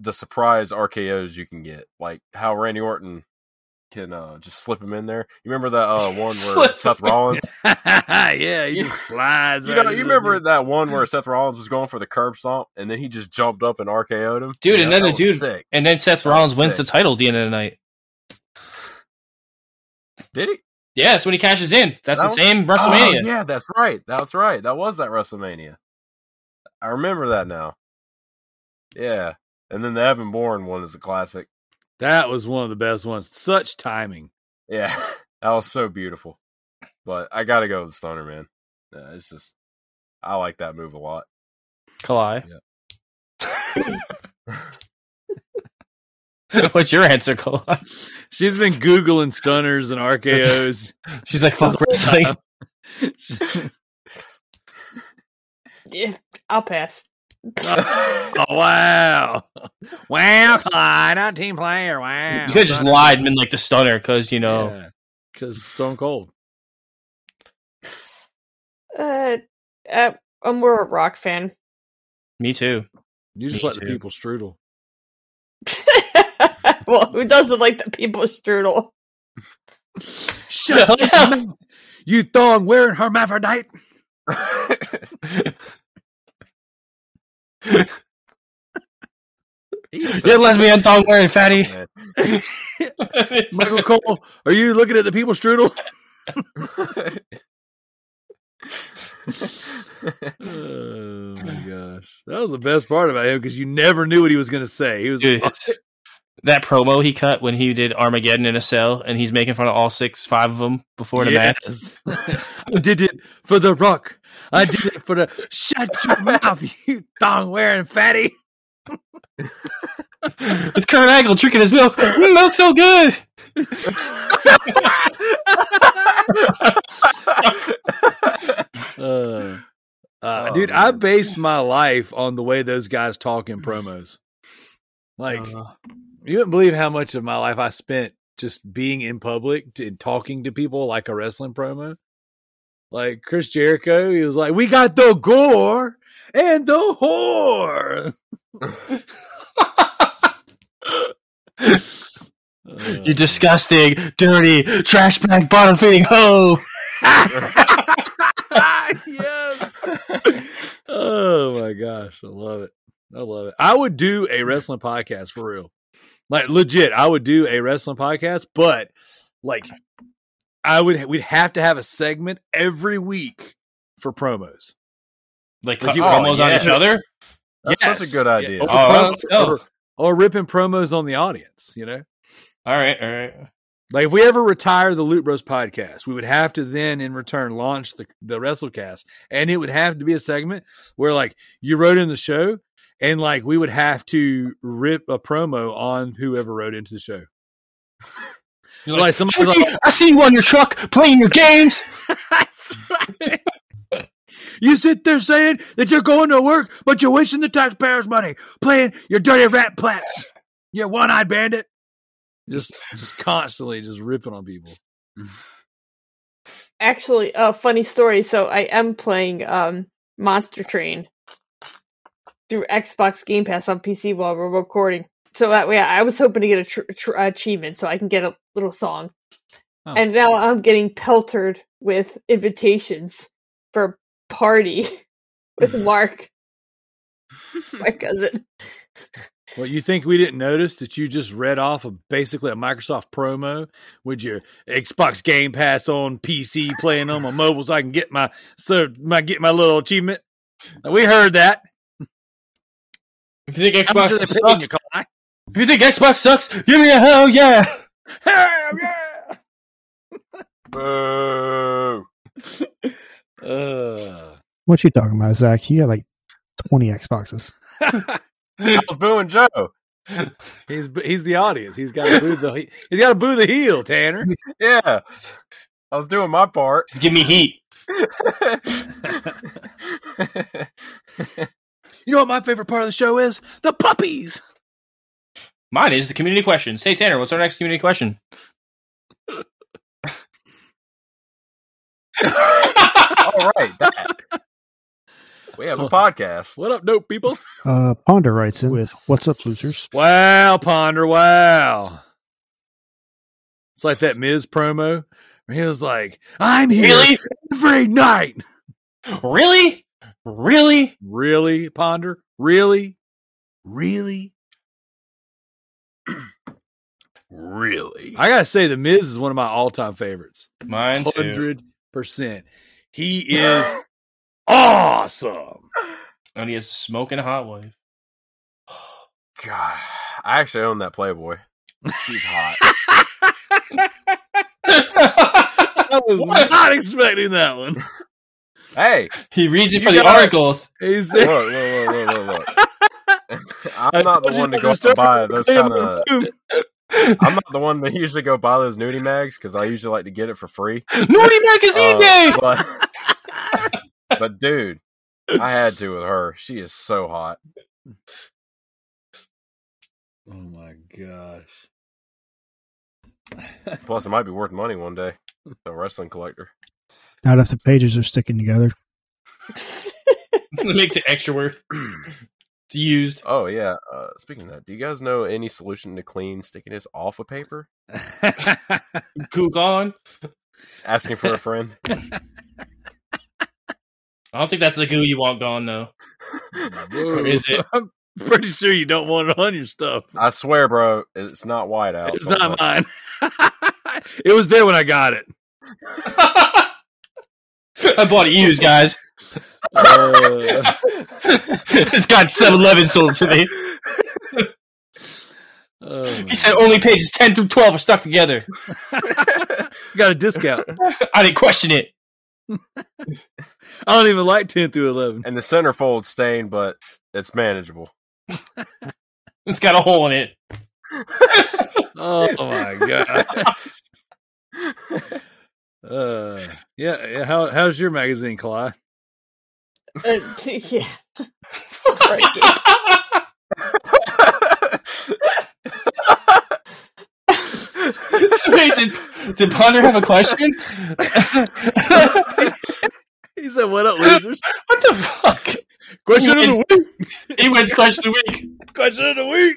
the surprise RKO's you can get, like how Randy Orton can uh, just slip him in there. You remember that uh, one where Seth. Rollins? yeah, he You- just slides. You right know, you remember dude. that one where Seth Rollins was going for the curb stomp, and then he just jumped up and RKO'd him, Dude, Yeah, and then the dude- sick. And then Seth Rollins wins the title at the end of the night. did he? Yeah, that's when he cashes in. That's That the was- same oh, WrestleMania. Oh, yeah, that's right. That's right. That was that WrestleMania. I remember that now. Yeah, and then the Evan Bourne one is a classic. That was one of the best ones. Such timing. Yeah, that was so beautiful. But I got to go with the Stunner, man. Yeah, it's just I like that move a lot. Kalai. What's your answer, Kalai? She's been googling stunners and RKO's. She's like, fuck wrestling. Yeah, I'll pass. oh wow, wow, Clyde, not team player. Wow, You could have just lied and been like the stunner because, you know. because Stone Cold. Uh, uh, I'm more a rock fan. Me too. You just Me let the people strudel. Well, who doesn't like the people strudel? Shut your mouth, you thong wearing hermaphrodite. You're lesbian thong wearing fatty. Michael Cole, are you looking at the people strudel? oh my gosh, that was the best part about him because you never knew what he was going to say. He was Dude, it's- that promo he cut when he did Armageddon in a cell and he's making fun of all six, five of them before the match. I did it for the rock. I did it for the shut your mouth, you thong wearing fatty. It's Kurt Angle drinking his milk. Mm, milk's so good. Uh, uh, dude, I based my life on the way those guys talk in promos. Like, Uh, you wouldn't believe how much of my life I spent just being in public and talking to people like a wrestling promo. Like Chris Jericho, he was like, "We got the gore and the whore." you disgusting, dirty, trash bag, bottom feeding hoe. yes. oh my gosh, I love it. I love it. I would do a wrestling podcast for real. Like legit, I would do a wrestling podcast, but like I would we'd have to have a segment every week for promos. Like Like cut you- promos on yes. each other. That's such a good Yeah, idea. Oh, or, Oh, promo- let's go. or, or ripping promos on the audience, you know? All right, all right. Like if we ever retire the Loot Bros podcast, we would have to then in return launch the the WrestleCast, and it would have to be a segment where like you wrote in the show, and like we would have to rip a promo on whoever wrote into the show. You're Like, like, somebody's "Tricky, I see you on your truck playing your games. you sit there saying that you're going to work, but you're wasting the taxpayers' money playing your dirty rat plats. You one-eyed bandit. Just, just constantly just ripping on people. Actually, a funny story. So I am playing um Monster Train through Xbox Game Pass on PC while we're recording. So that way, I was hoping to get a tr- tr- achievement so I can get a little song. Oh. And now I'm getting peltered with invitations for a party with Mark, my cousin. Well, you think we didn't notice that you just read off of basically a Microsoft promo with your Xbox Game Pass on PC playing on my mobile so I can get my so my get my little achievement? We heard that. If you think Xbox are they paying sucks, you, Clyde? if you think Xbox sucks, give me a hell yeah. Hell yeah! Boo! Uh, What you talking about, Zach? You got like twenty Xboxes. I was booing Joe. he's he's the audience. He's got to boo the he's got to boo the heel, Tanner. Yeah. I was doing my part. Just give me heat. You know what my favorite part of the show is? The puppies. Mine is the community question. Say Tanner, what's our next community question? All right. That. We have a podcast. What up, dope people? Uh, Ponder writes in with "What's up, losers?" Wow, Ponder, wow. It's like that Miz promo where he was like, I'm here Really? every night. Really? Really? Really, Ponder? Really? Really? Really? I gotta say, the Miz is one of my all-time favorites. Mine too. Hundred percent. He is awesome. And he has a smoking hot wife. God. I actually own that Playboy. She's hot. I was not expecting that one. Hey, He reads it for the gotta- articles. He look, look, look, look, look, look. I I'm not the one to not go out and buy those kind of. I'm not the one that usually go buy those nudie mags because I usually like to get it for free. Naughty Magazine Uh, Day! but, but dude, I had to with her. She is so hot. Oh my gosh. Plus, it might be worth money one day. A wrestling collector. Not if the pages are sticking together. it makes it extra worth. It's used. Oh yeah. Uh, speaking of that, do you guys know any solution to clean stickiness off of paper? Gook on. Asking for a friend. I don't think that's the goo you want gone though. Or is it? I'm pretty sure you don't want it on your stuff. I swear, bro, it's not white out. It's Don't mine. it was there when I got it. I bought it used, guys. Uh, it's got 7-Eleven sold it to me. oh, He said only pages 10 through 12 are stuck together. got a discount. I didn't question it. I don't even like 10 through 11. And the centerfold's stained, but it's manageable. It's got a hole in it. Oh my god. Uh, yeah, yeah. How, how's your magazine, Clyde? Uh, yeah. So wait, did, did Ponder have a question? He said, "What up, losers?" what the fuck? Question of the week. He wins question of the week. Question of the week.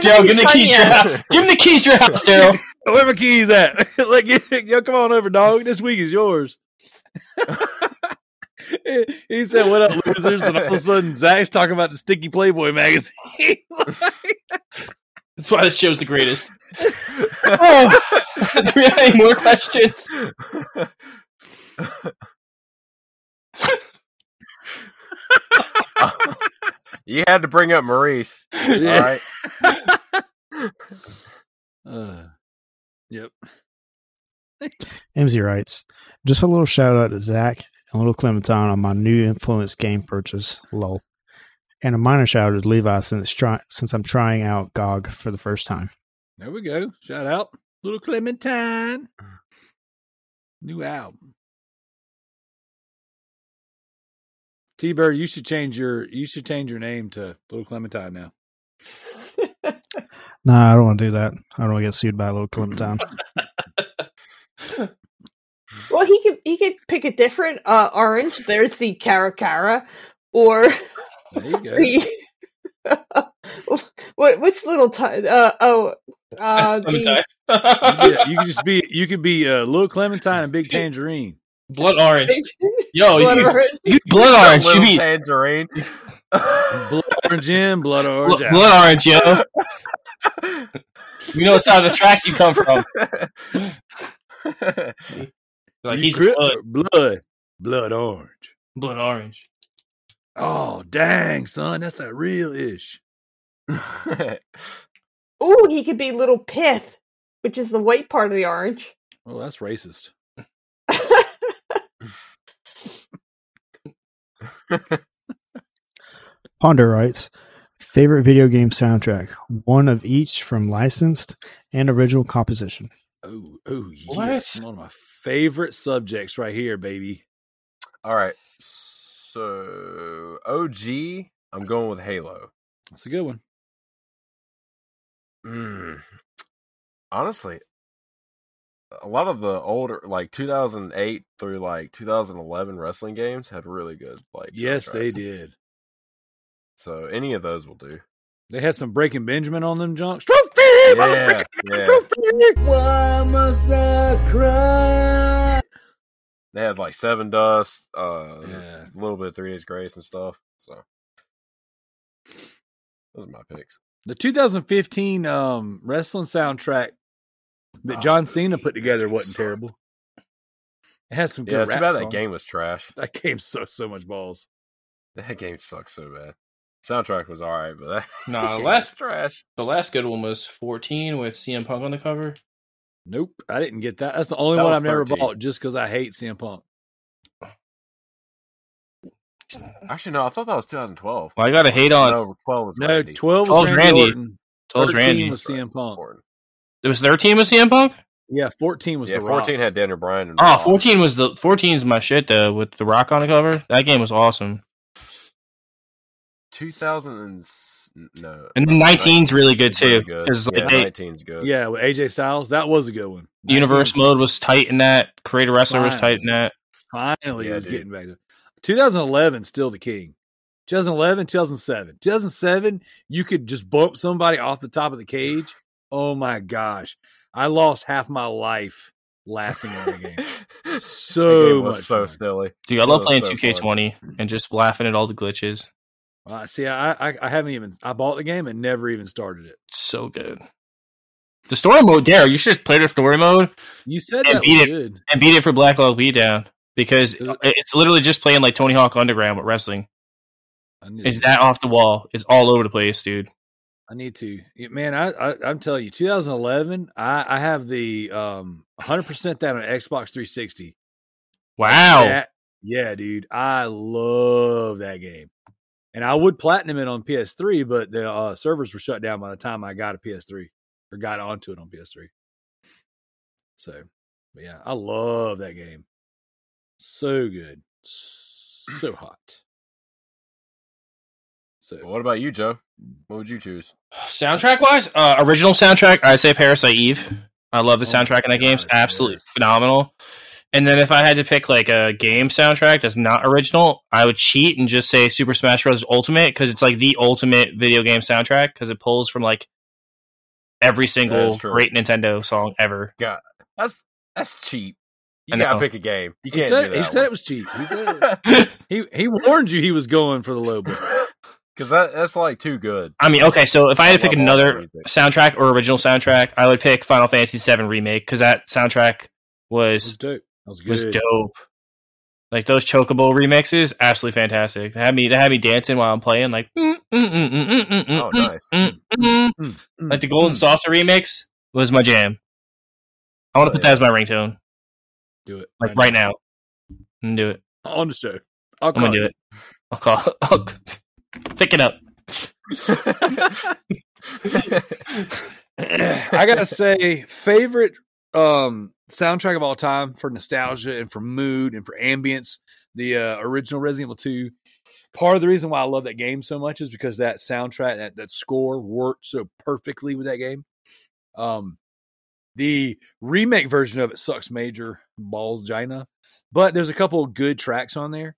Daryl, give him the keys to your house. Give him the keys to your house, Daryl. Where my keys at? like, yo, come on over, dog. This week is yours. he said, "What up, losers?" And all of a sudden, Zach's talking about the Sticky Playboy magazine. That's why this show's the greatest. Oh, do we have any more questions? you had to bring up Maurice. All right. Uh, yep. MZ writes, just a little shout out to Zach and little Clementine on my new influence game purchase, lol. And a minor shout out to Levi since try, since I'm trying out GOG for the first time. There we go. Shout out, little Clementine. Uh. New album. T Bird, you should change your you should change your name to Little Clementine now. Nah, I don't want to do that. I don't want to get sued by a little Clementine. Well, he could he could pick a different uh, orange. There's the Cara Cara, or There you go. the what what's little ti Uh, oh, uh, the, Clementine. yeah, you could just be you could be uh, Little Clementine and Big Tangerine. Blood orange. Yo, blood you, orange. you blood orange. You Little mean tangerine. Blood orange in, blood orange out. blood orange, yo. We know what side of the tracks you come from. Like You he's cri- blood, blood, blood orange. blood orange. Oh dang, son, that's that real ish. Ooh, he could be little Pith, which is the white part of the orange. Oh, that's racist. Ponder writes, favorite video game soundtrack, one of each from licensed and original composition. Oh, oh, What? yes. One of my favorite subjects right here, baby. All right. So OG, I'm going with Halo. That's a good one. Mm. Honestly, a lot of the older, like 2008 through like 2011 wrestling games had really good, like Yes, they did. So any of those will do. They had some Breaking Benjamin on them junks. Trophy! Yeah, yeah. Trophy! Why must I cry? They had like Sevendust, uh, Yeah. a little bit of Three Days Grace and stuff. So those are my picks. The 2015 um, wrestling soundtrack that Oh, John Cena put together wasn't sucked. terrible. It had some good Yeah, too rap bad that game was trash. That game sucked so much balls. That game sucked so bad. Soundtrack was all right, but that Nah, last was trash. the last good one was 14 with CM Punk on the cover. Nope, I didn't get that. That's the only That one I've never bought just because I hate CM Punk. Actually, no, I thought that was 2012. Well, I got to hate on. No, 12 was No, Randy. 12 12 was 's Randy, Randy. Orton. 12 's 13 Randy. was CM Punk. Orton. It was 13 with CM Punk? Yeah, 14 was Yeah, the 14 Rock. had Daniel Bryan. And Oh, Rock. 14 was the 14's my shit though with the Rock on the cover. That game was awesome. 2000 and s- no. And then 19's really good too Really good. like yeah, they, 19's good. Yeah, with AJ Styles, that was a good one. universe mode was tight in that. Creator wrestler was tight in that. Finally, Yeah, was dude. getting back to 2011. Still the king. 2011, 2007, 2007. You could just bump somebody off the top of the cage. Oh my gosh, I lost half my life laughing at the game. The So game was much so fun. silly. Dude, I love playing so 2K20 and just laughing at all the glitches. Uh, see, I, I I haven't even I bought the game and never even started it. So good. The story mode, Dare, you should just play the story mode You said And that beat was it. good. and beat it for Black Log Beatdown because it's literally just playing like Tony Hawk Underground with wrestling. Is that off the wall? It's all over the place, dude. I need to, man. I, I I'm telling you, 2011. I I have the um 100 percent that on Xbox 360. Wow. That- yeah, dude, I love that game. And I would platinum it on PS3, but the uh, servers were shut down by the time I got a PS3 or got onto it on PS3. So, but yeah, I love that game. So good, so hot. So What about you, Joe? What would you choose? Soundtrack wise, uh, original soundtrack, I'd say Parasite Eve. I love the Oh soundtrack in that game. It's absolutely yes. phenomenal. And then if I had to pick like a game soundtrack that's not original, I would cheat and just say Super Smash Bros. Ultimate because it's like the ultimate video game soundtrack because it pulls from like every single great Nintendo song ever. God, That's that's cheap. You gotta pick a game. You he can't said do that. he said it was cheap. He said he he warned you he was going for the low ball. because that that's like too good. I mean, okay, so if I had to I pick another soundtrack or original soundtrack, I would pick Final Fantasy VII Remake because that soundtrack was was dope. That was good. was dope. Like those Chocobo remixes, absolutely fantastic. They had me, they had me dancing while I'm playing. Like, Oh, nice. like the Golden mm. Saucer remix was my jam. I want Oh, to put yeah. that as my ringtone, Do it like right now. I'm do it. on the show. I'll I'm gonna do it. I'll call. I'll pick it up. I gotta say, favorite um soundtrack of all time for nostalgia and for mood and for ambience. The uh, original Resident Evil Two. Part of the reason why I love that game so much is because that soundtrack, that that score worked so perfectly with that game. Um, the remake version of it sucks major balls, Gina, but there's a couple good tracks on there.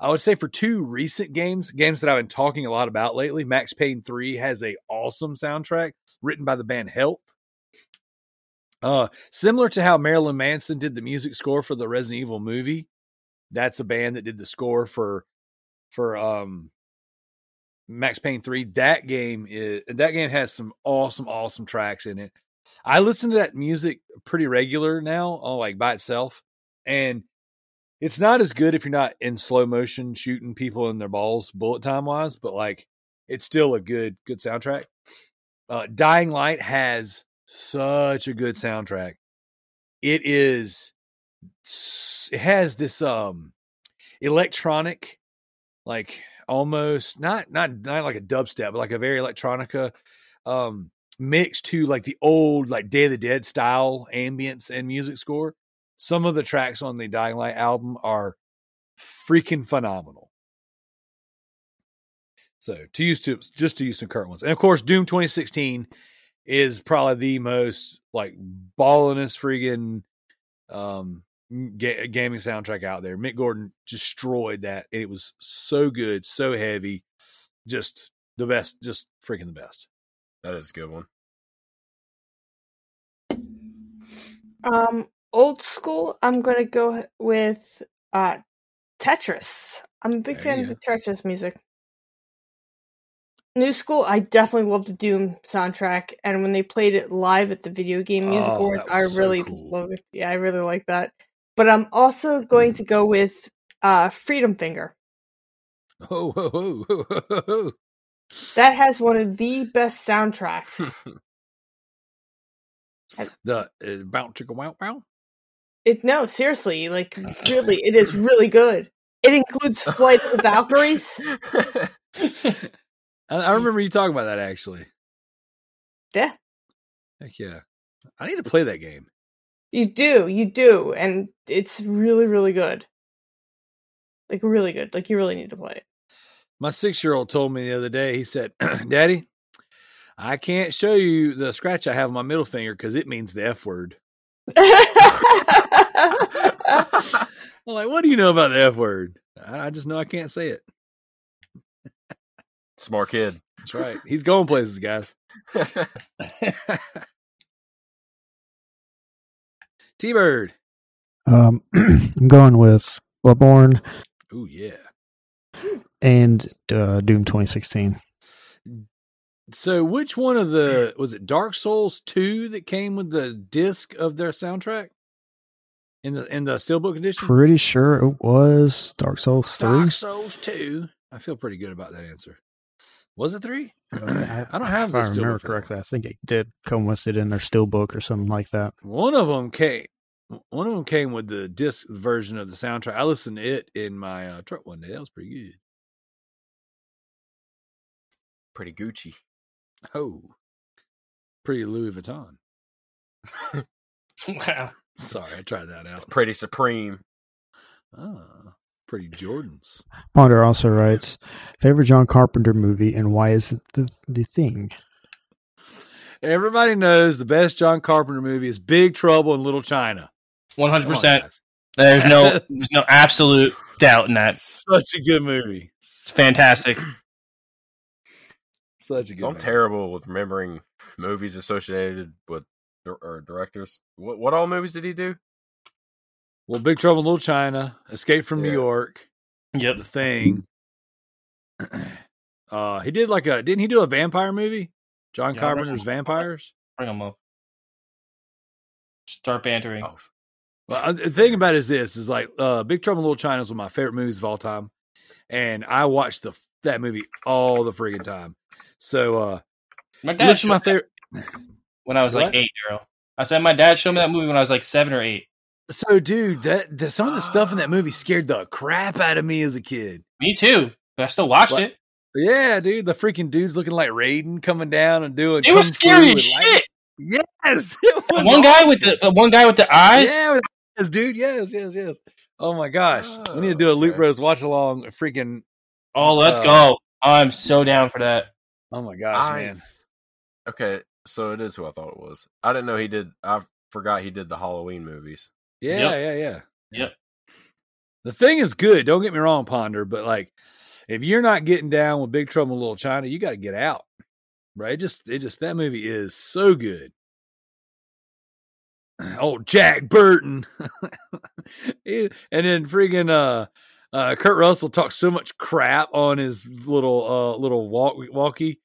I would say for two recent games, games that I've been talking a lot about lately, Max Payne 3 has a awesome soundtrack written by the band Health. Uh, similar to how Marilyn Manson did the music score for the Resident Evil movie, that's a band that did the score for for um Max Payne 3. That game is that game has some awesome, awesome tracks in it. I listen to that music pretty regular now, oh, like by itself, and it's not as good if you're not in slow motion shooting people in their balls bullet time wise, but like it's still a good good soundtrack. Uh, Dying Light has such a good soundtrack. It is it has this um electronic like almost not not not like a dubstep, but like a very electronica um mix to like the old like Day of the Dead style ambience and music score. Some of the tracks on the Dying Light album are freaking phenomenal. So to use to just to use some current ones, and of course, Doom 2016 is probably the most like ballinest friggin' um ga- gaming soundtrack out there. Mick Gordon destroyed that. It was so good, so heavy, just the best, just freaking the best. that is a good one. Um, old school. I'm gonna go with uh Tetris. I'm a big There fan of the Tetris music. New school. I definitely love the Doom soundtrack, and when they played it live at the Video Game Music Oh, Awards, I was so really cool. love it. Yeah, I really like that. But I'm also going to go with uh Freedom Finger. Oh, ho, ho, ho, ho, ho, ho. That has one of the best soundtracks. the uh, bounce chicka wow wow. It no, seriously, like really, it is really good. It includes Flight of the Valkyries. I, I remember you talking about that actually. Yeah, Heck yeah. I need to play that game. you do, you do, and it's really, really good. Like really good. Like you really need to play it. My six year old told me the other day, he said, Daddy, I can't show you the scratch I have on my middle finger because it means the F word. I'm like, what do you know about the F word? I I just know I can't say it. Smart kid. That's right. He's going places, guys. T Bird. Um, I'm going with Bloodborne Oh, yeah. and uh, Doom 2016. So, which one of the was it Dark Souls two that came with the disc of their soundtrack in the in the steelbook edition? Pretty sure it was Dark Souls 3. Dark Souls two. I feel pretty good about that answer. Was it three? I don't have If I remember steelbook. correctly, I think it did come with it in their steelbook or something like that. One of them came. One of them came with the disc version of the soundtrack. I listened to it in my uh, truck one day. That was pretty good. Pretty Gucci. Oh, pretty Louis Vuitton. wow. Sorry, I tried that It's out. pretty supreme. Ah, pretty Jordans. Ponder also writes, favorite John Carpenter movie and why is it the, the thing? Everybody knows the best John Carpenter movie is Big Trouble in Little China. One hundred Come on, percent. There's no there's no absolute doubt in that. Such a good movie. It's fantastic. Such a good. So I'm movie. terrible with remembering movies associated with or directors. What what all movies did he do? Well, Big Trouble in Little China, Escape from New York, Yep. The Thing. uh, he did like a didn't he do a vampire movie? John Yeah, Carpenter's. Vampires. Bring them up. Start bantering. Oh, Well, uh, the thing about it is this is like uh, Big Trouble in Little China is one of my favorite movies of all time, and I watched the that movie all the friggin' time. So uh, My dad my favorite. when I was like What? eight, Daryl. I said my dad showed me that movie when I was like seven or eight. So, dude, that, that some of the stuff in that movie scared the crap out of me as a kid. Me too, but I still watched What? it. Yeah, dude, the freaking dudes looking like Raiden coming down and doing. It was kung scary as lightning. shit. Yes, it The was one guy with the uh, one guy with the eyes. Yeah, yes, dude. Yes, yes, yes. Oh my gosh, we need to do a Oh, Loot okay. Bros watch along. Freaking. Oh, let's Uh, go! I'm so down for that. Oh my gosh, I man. okay, so it is who I thought it was. I didn't know he did. I forgot he did the Halloween movies. Yeah, Yep. yeah, yeah. Yep. The thing is good. Don't get me wrong, Ponder, but like, if you're not getting down with Big Trouble in Little China, you got to get out. Right? It just, it just that movie is so good. Oh, Jack Burton, and then freaking uh, uh, Kurt Russell talks so much crap on his little uh little walk walkie,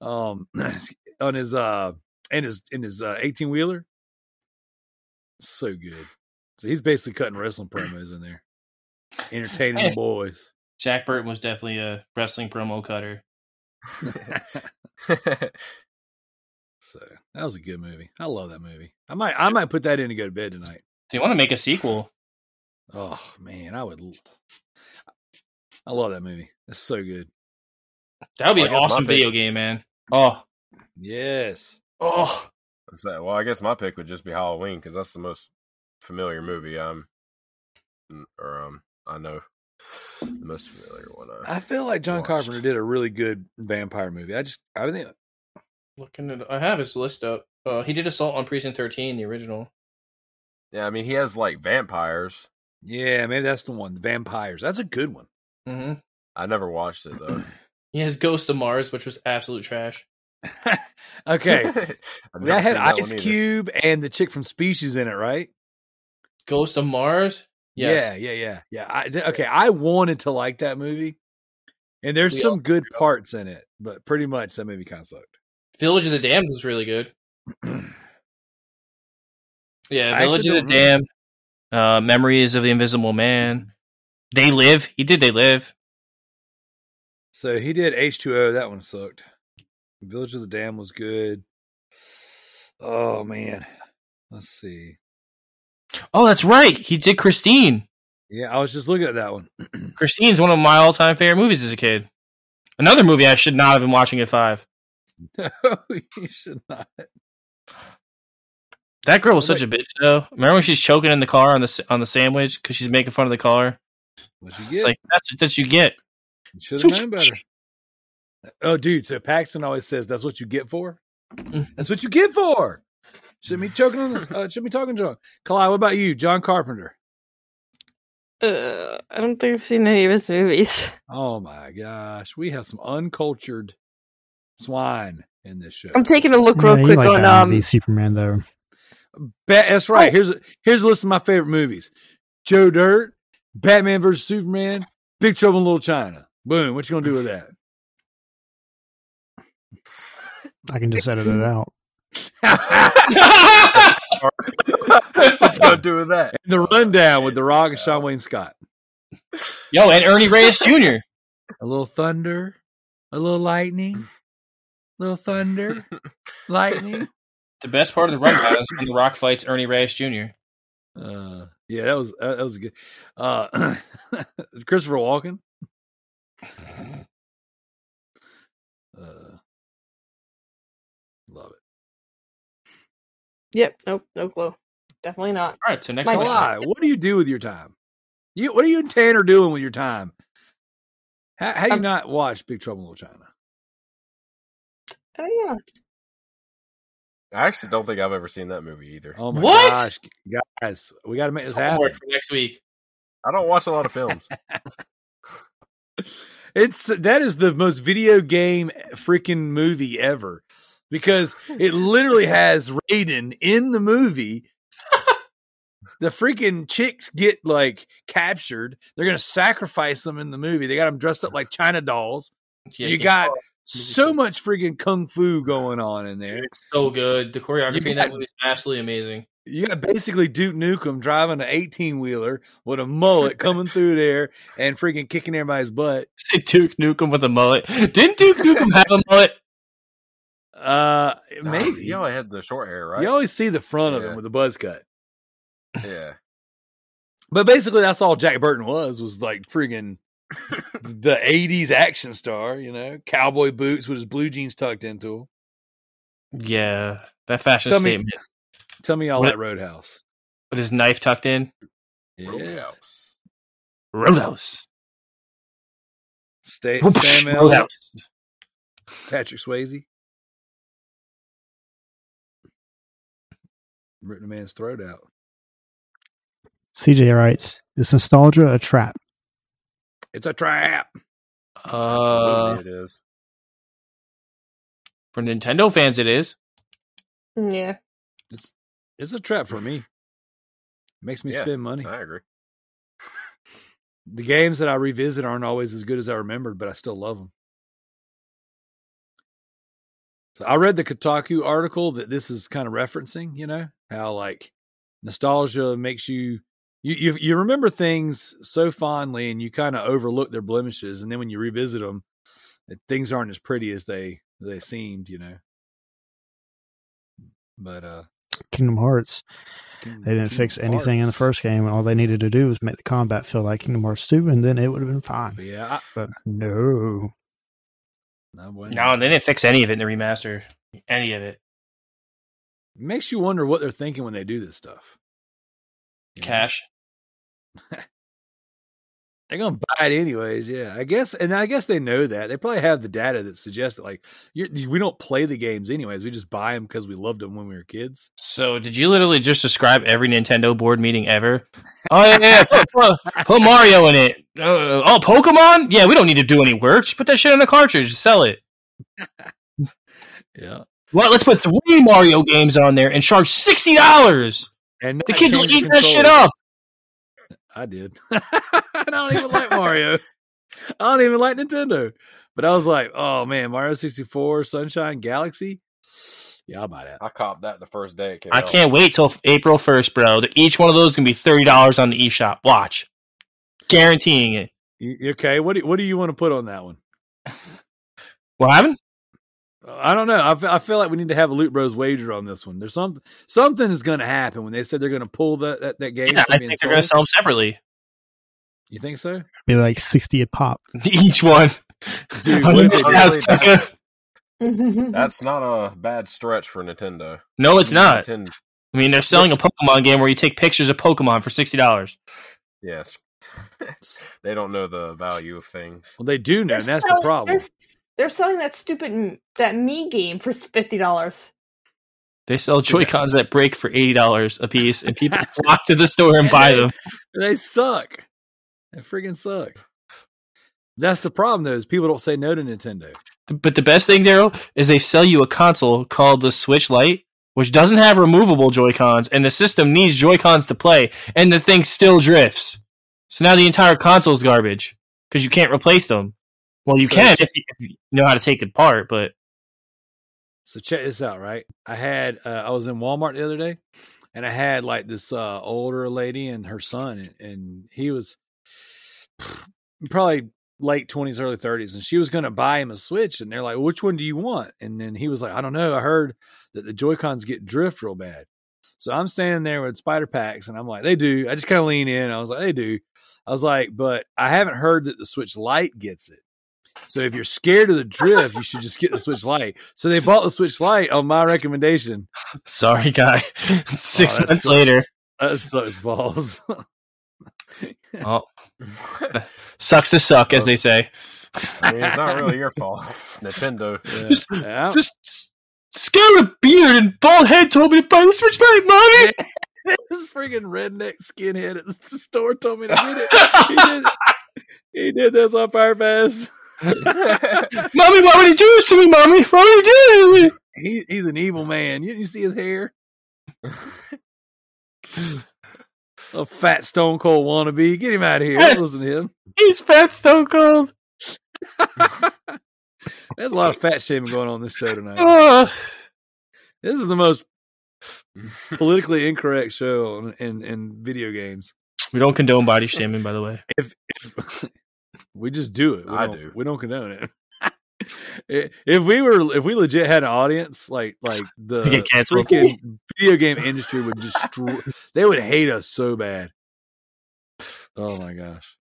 um, on his uh in his in his uh eighteen wheeler. So good. So he's basically cutting wrestling promos in there, entertaining the boys. Jack Burton was definitely a wrestling promo cutter. so that was a good movie. I love that movie. I might I might put that in to go to bed tonight. Do you want to make a sequel? Oh man, I would. I love that movie. It's so good. That would be Well, an I guess awesome pick- video game, man. Oh, Yes. oh, What's that? Well, I guess my pick would just be Halloween because that's the most familiar movie I'm, or um, I know the most familiar one. I, I feel like John Watched. Carpenter did a really good vampire movie. I just I think looking at I have his list up. Uh, he did Assault on Precinct 13, the original. yeah, I mean he has like vampires. yeah, maybe that's the one. The vampires. That's a good one. Mm-hmm. I never watched it though. He has Ghost of Mars, which was absolute trash. okay. I've that had that Ice. Cube and the chick from Species in it, right? Ghost of Mars. Yes. Yeah, yeah, yeah, yeah. I, okay, I wanted to like that movie, and there's We some good parts in it, but pretty much that movie kind of sucked. Village of the Damned was really good. Yeah, Village of the Damned. Uh, Memories of the Invisible Man. They Live. He did They Live. So he did H2O. That one sucked. Village of the Dam was good. Oh man, let's see. Oh, that's right. He did Christine. Yeah, I was just looking at that one. Christine's one of my all-time favorite movies as a kid. Another movie I should not have been watching at five. No, you should not. That girl was such a bitch, though. Remember when she's choking in the car on the on the sandwich because she's making fun of the car? What you It's get? like that's what you get. Should have known better. Oh, dude. So Paxton always says that's what you get for. Mm. That's what you get for. Shouldn't be choking on. The, uh, shouldn't be talking John. Kalai, what about you, John Carpenter? Uh, I don't think I've seen any of his movies. Oh my gosh, we have some uncultured swine in this show. I'm taking a look real you quick like on Batman um. v Superman though. Ba- that's right. Oh. Here's a, here's a list of my favorite movies: Joe Dirt, Batman vs Superman, Big Trouble in Little China. Boom. What you gonna do with that? I can just edit it out. what you gonna do with that? the rundown with the Rock and Sean Wayne Scott. Yo, and Ernie Reyes Jr. A little thunder, a little lightning, a little thunder, lightning. The best part of the rundown is when The Rock fights Ernie Reyes Jr. Uh, yeah, that was that was good. Uh, Christopher Walken. Yep. Nope. No clue. Definitely not. All right, so next My one. What do you do with your time? You what are you and Tanner doing with your time? How, how do you Um, not watch Big Trouble in Little China? Oh yeah. I actually don't think I've ever seen that movie either. Oh my What? gosh, guys, we got to make this happen. For next week. I don't watch a lot of films. It's that is the most video game freaking movie ever because it literally has Raiden in the movie. the freaking chicks get like captured. They're gonna sacrifice them in the movie. They got them dressed up like China dolls. Yeah, you got so much freaking kung fu going on in there. It's so good. The choreography You in that got- movie is absolutely amazing. You got basically Duke Nukem driving an eighteen wheeler with a mullet coming through there and freaking kicking everybody's butt. Say Duke Nukem with a mullet. Didn't Duke Nukem have a mullet? Uh, Nah, maybe He only had the short hair, right? You always see the front of him with the buzz cut. Yeah. But basically, that's all Jack Burton was was like friggin' the '80s action star. You know, cowboy boots with his blue jeans tucked into him. Yeah, that fashion Tell me- statement Tell me y'all What- like Roadhouse. with his knife tucked in. Yeah, Roadhouse. Roadhouse. Stay, Sam Roadhouse. Patrick Swayze, ripping a man's throat out. CJ writes, "Is nostalgia a trap?" It's a trap. Uh, Absolutely, it is. for Nintendo fans, it is. Yeah. It's a trap for me. It Makes me Yeah. spend money. I agree. The games that I revisit aren't always as good as I remembered, but I still love them. So I read the Kotaku article that this is kind of referencing, you know, how like nostalgia makes you you you, you remember things so fondly and you kind of overlook their blemishes and then when you revisit them things aren't as pretty as they they seemed, you know. But uh Kingdom Hearts. Kingdom- They didn't Kingdom fix anything in the first game. All they needed to do was make the combat feel like Kingdom Hearts 2, and then it would have been fine. Yeah, I, But no. No. No, they didn't fix any of it in the remaster. Any of it. makes you wonder what they're thinking when they do this stuff. You? Cash. They're gonna buy it anyways, yeah. I guess, and I guess they know that. They probably have the data that suggests that, like, we don't play the games anyways. We just buy them because we loved them when we were kids. So, did you literally just describe every Nintendo board meeting ever? Oh yeah, yeah, yeah. Put, put, put Mario in it. Uh, oh, Pokemon? Yeah, we don't need to do any work. Just put that shit in a cartridge. Sell it. Yeah, Well, let's put three Mario games on there and charge sixty dollars. and The kids will eat that shit up. I did. I don't even like Mario. I don't even like Nintendo. But I was like, oh man, Mario sixty four, Sunshine Galaxy. Yeah, I'll buy that. I copped that the first day it came I out. can't wait till April first, bro. Each one of those is gonna be thirty dollars on the eShop. Watch, guaranteeing it. You- Okay, what do what do you want to put on that one? What happened? I don't know. I fe- I feel like we need to have a Loot Bros wager on this one. There's something something is going to happen when they said they're going to pull that that, that game. Yeah, I being think they're going to sell them separately. You think so? Be like sixty a pop. Each one. Dude, Hundred what if percent they- out, Honestly, sucker. that's, that's not a bad stretch for Nintendo. No, it's not. Nintendo, I mean, they're selling a Pokemon game where you take pictures of Pokemon for sixty dollars. yes. they don't know the value of things. Well, they do know, They're and that's the problem. They're, they're selling that stupid m- that me game for fifty dollars. They sell Joy Cons that break for eighty dollars a piece, and people flock to the store and buy them. They suck. They freaking suck. That's the problem, though, is people don't say no to Nintendo. But the best thing, Daryl, is they sell you a console called the Switch Lite, which doesn't have removable Joy Cons, and the system needs Joy Cons to play, and the thing still drifts. So now the entire console's garbage because you can't replace them. Well, you So can if you, if you know how to take it apart, but So check this out, right? I had uh, I was in Walmart the other day, and I had like this uh, older lady and her son, and, and he was probably late twenties, early thirties, and she was going to buy him a Switch, and they're like, "Which one do you want?" And then he was like, "I don't know. I heard that the Joy Cons get drift real bad." So I'm standing there with spider packs, and I'm like, "They do." I just kind of lean in. I was like, "They do." I was like, "But I haven't heard that the Switch Lite gets it." So if you're scared of the drift, you should just get the Switch Lite. So they bought the Switch Lite on my recommendation. sorry, guy. Oh, Six Oh, months later, That sucks balls. oh, sucks to suck, as they say. I mean, it's not really your fault. It's Nintendo. Just- Yeah. Just scary beard and bald head told me to buy the Switch Lite, mommy. this freaking redneck skinhead at the store told me to get it. He did, he did this on purpose. mommy, why would you do this to me, mommy? Why would you do this to me? He, he's an evil man. You, you see his hair? A fat Stone Cold wannabe. Get him out of here. Don't listen to him. He's fat stone cold. There's a lot of fat shaming going on this show tonight. Ugh. This is the most politically incorrect show on, in in video games. we don't condone body shaming, by the way. If, if we just do it, we I don't- do. We don't condone it. If we were, if we legit had an audience, like like the get canceled? freaking video game industry would just they would hate us so bad. Oh my gosh,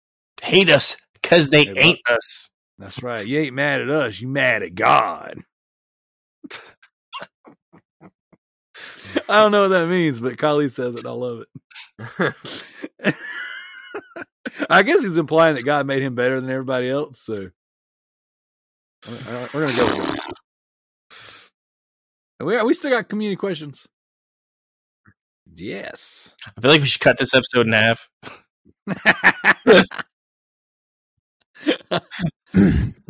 Hate us because they Hey, ain't us. that's right. You ain't mad at us. You mad at God. I don't know what that means, but Kylie says it. I love it. I guess he's implying that God made him better than everybody else. So we're we're gonna go with We we still got community questions. Yes. I feel like we should cut this episode in half.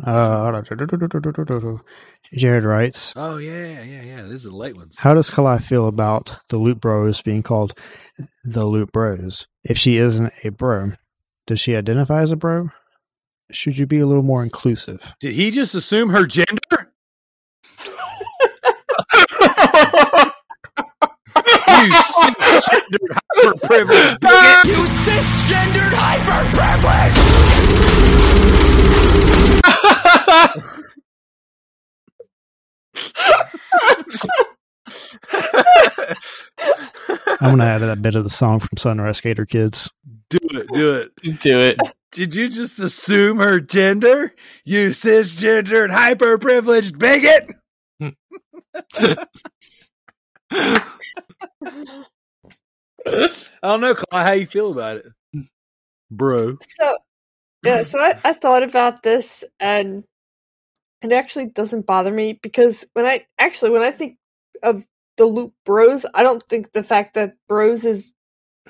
Uh, Jared writes, oh yeah, yeah, yeah. These are the late ones. How does Kalai feel about the Loot Bros being called the Loot Bros? If she isn't a bro, does she identify as a bro? Should you be a little more inclusive? Did he just assume her gender? You cisgendered hyper-privileged bigot. You cisgendered hyper I'm going to add that bit of the song from Sunrise Skater Kids. Do it, do it. Do it. Did you just assume her gender? You cisgendered hyper-privileged bigot. I don't know, Kalai, how you feel about it, bro? So yeah, so I, I thought about this and it actually doesn't bother me because when I actually when I think of the Loot Bros, I don't think the fact that bros is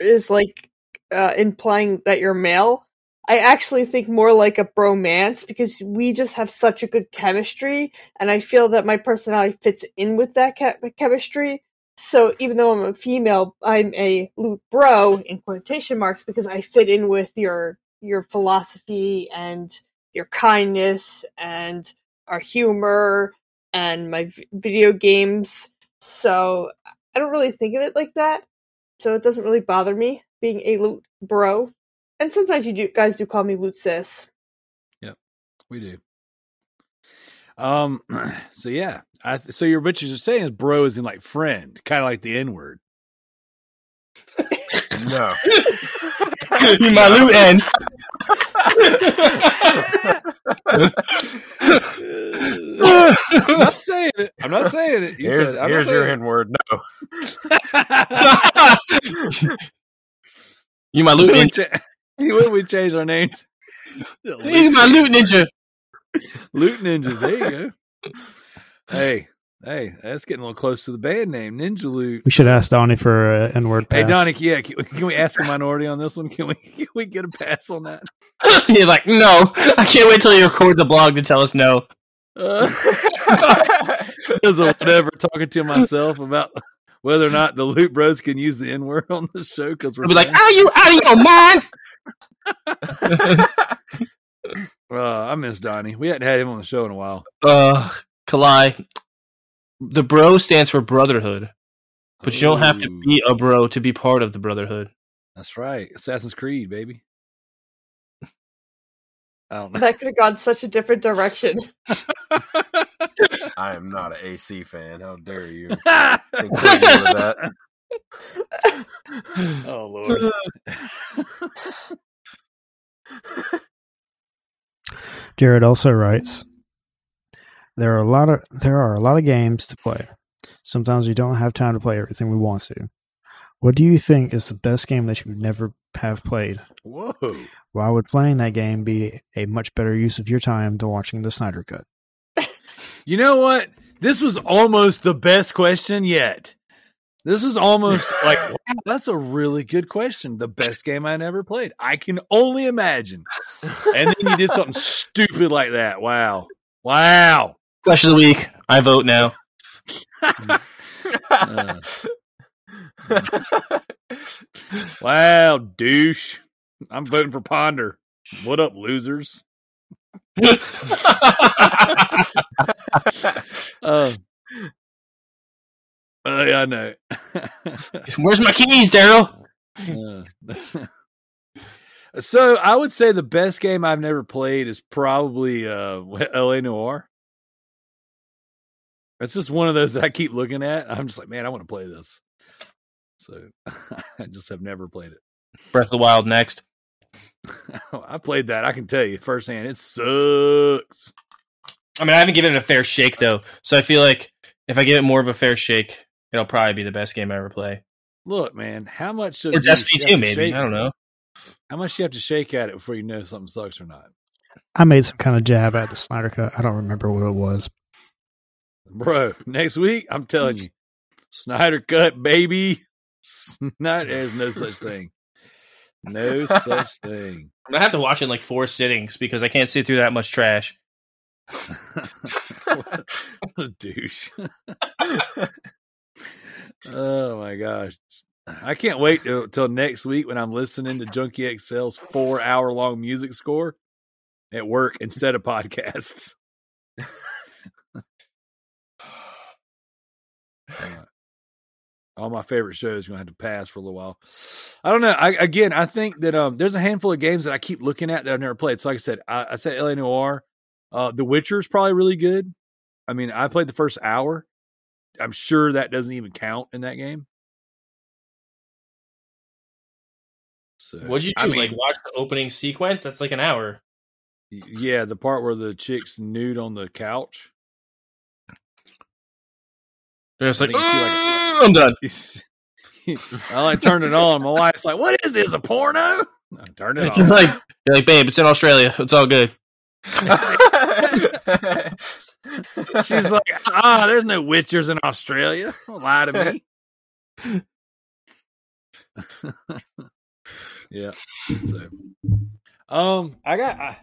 is like uh, implying that you're male. I actually think more like a bromance because we just have such a good chemistry, and I feel that my personality fits in with that che- chemistry. So even though I'm a female, I'm a loot bro in quotation marks because I fit in with your your philosophy and your kindness and our humor and my v- video games. So I don't really think of it like that. So it doesn't really bother me being a loot bro. And sometimes you do, guys do call me loot sis. We do. Um. So yeah, I, so your what you're saying is bro is in like friend, kind of like the N word. No. you my loot end. I'm not saying it. I'm not saying it. You here's said it. I'm here's not your N word. No. you my loot When we ninja. when we change our names, You my loot ninja. Loot Ninjas. There you go. Hey, hey, that's getting a little close to the band name, Ninjaloot. We should ask Donnie for an N word pass. Hey, Donnie, yeah, can, can we ask a minority on this one? Can we can we get a pass on that? You're like, no. I can't wait till you record the blog to tell us no. Uh, Because of whatever, talking to myself about whether or not the Loot Bros can use the N word on the show because we're be like, are you out of your mind? Uh, I miss Donnie. We hadn't had him on the show in a while. Uh, Kalai. The bro stands for brotherhood, but you don't have to be a bro to be part of the brotherhood. That's right, Assassin's Creed, baby. I don't know. That could have gone such a different direction. I am not an AC fan. How dare you? Think that. oh Lord. Jared also writes, "There are a lot of there are a lot of games to play. Sometimes we don't have time to play everything we want to. What do you think is the best game that you would never have played? Whoa. Why would playing that game be a much better use of your time than watching the Snyder Cut? You know what? This was almost the best question yet. This was almost like wow, that's a really good question. The best game I never played. I can only imagine. And then you did something stupid like that. Wow. Wow. Question of the week. I vote now. Uh, wow, douche. I'm voting for Ponder. What up, losers? Uh, uh, yeah, I know. Where's my keys, Daryl? Uh, so I would say the best game I've never played is probably uh, LA Noire. It's just one of those that I keep looking at. I'm just like, man, I want to play this. So I just have never played it. Breath of the Wild next. I played that. I can tell you firsthand. It sucks. I mean, I haven't given it a fair shake though, so I feel like if I give it more of a fair shake, it'll probably be the best game I ever play. Look, man, how much of Or Destiny have too, maybe. shake- I don't know. How much do you have to shake at it before you know something sucks or not? I made some kind of jab at the Snyder Cut. I don't remember what it was. Bro, next week, I'm telling you, Snyder cut, baby. Snyder, there's no such thing. No such thing. I'm gonna have to watch it in like four sittings because I can't sit through that much trash. what a douche. oh my gosh. I can't wait till, till next week when I'm listening to Junkie XL's four hour long music score at work instead of podcasts. All my favorite shows are gonna have to pass for a little while. I don't know. I again, I think that um, there's a handful of games that I keep looking at that I've never played. So, like I said, I, I said LA Noire. Uh, the Witcher is probably really good. I mean, I played the first hour. I'm sure that doesn't even count in that game. So, What'd you do? I mean, like watch the opening sequence? That's like an hour. yeah, the part where the chick's nude on the couch. They're just like, think you see, like, "Mm, I'm done. I like turned it on. My wife's like, "What is this? A porno?" I turned it You're on. like, you're like, babe, it's in Australia. It's all good. She's like, "Ah, there's no witchers in Australia. Don't lie to me." yeah. So, um, I got. I,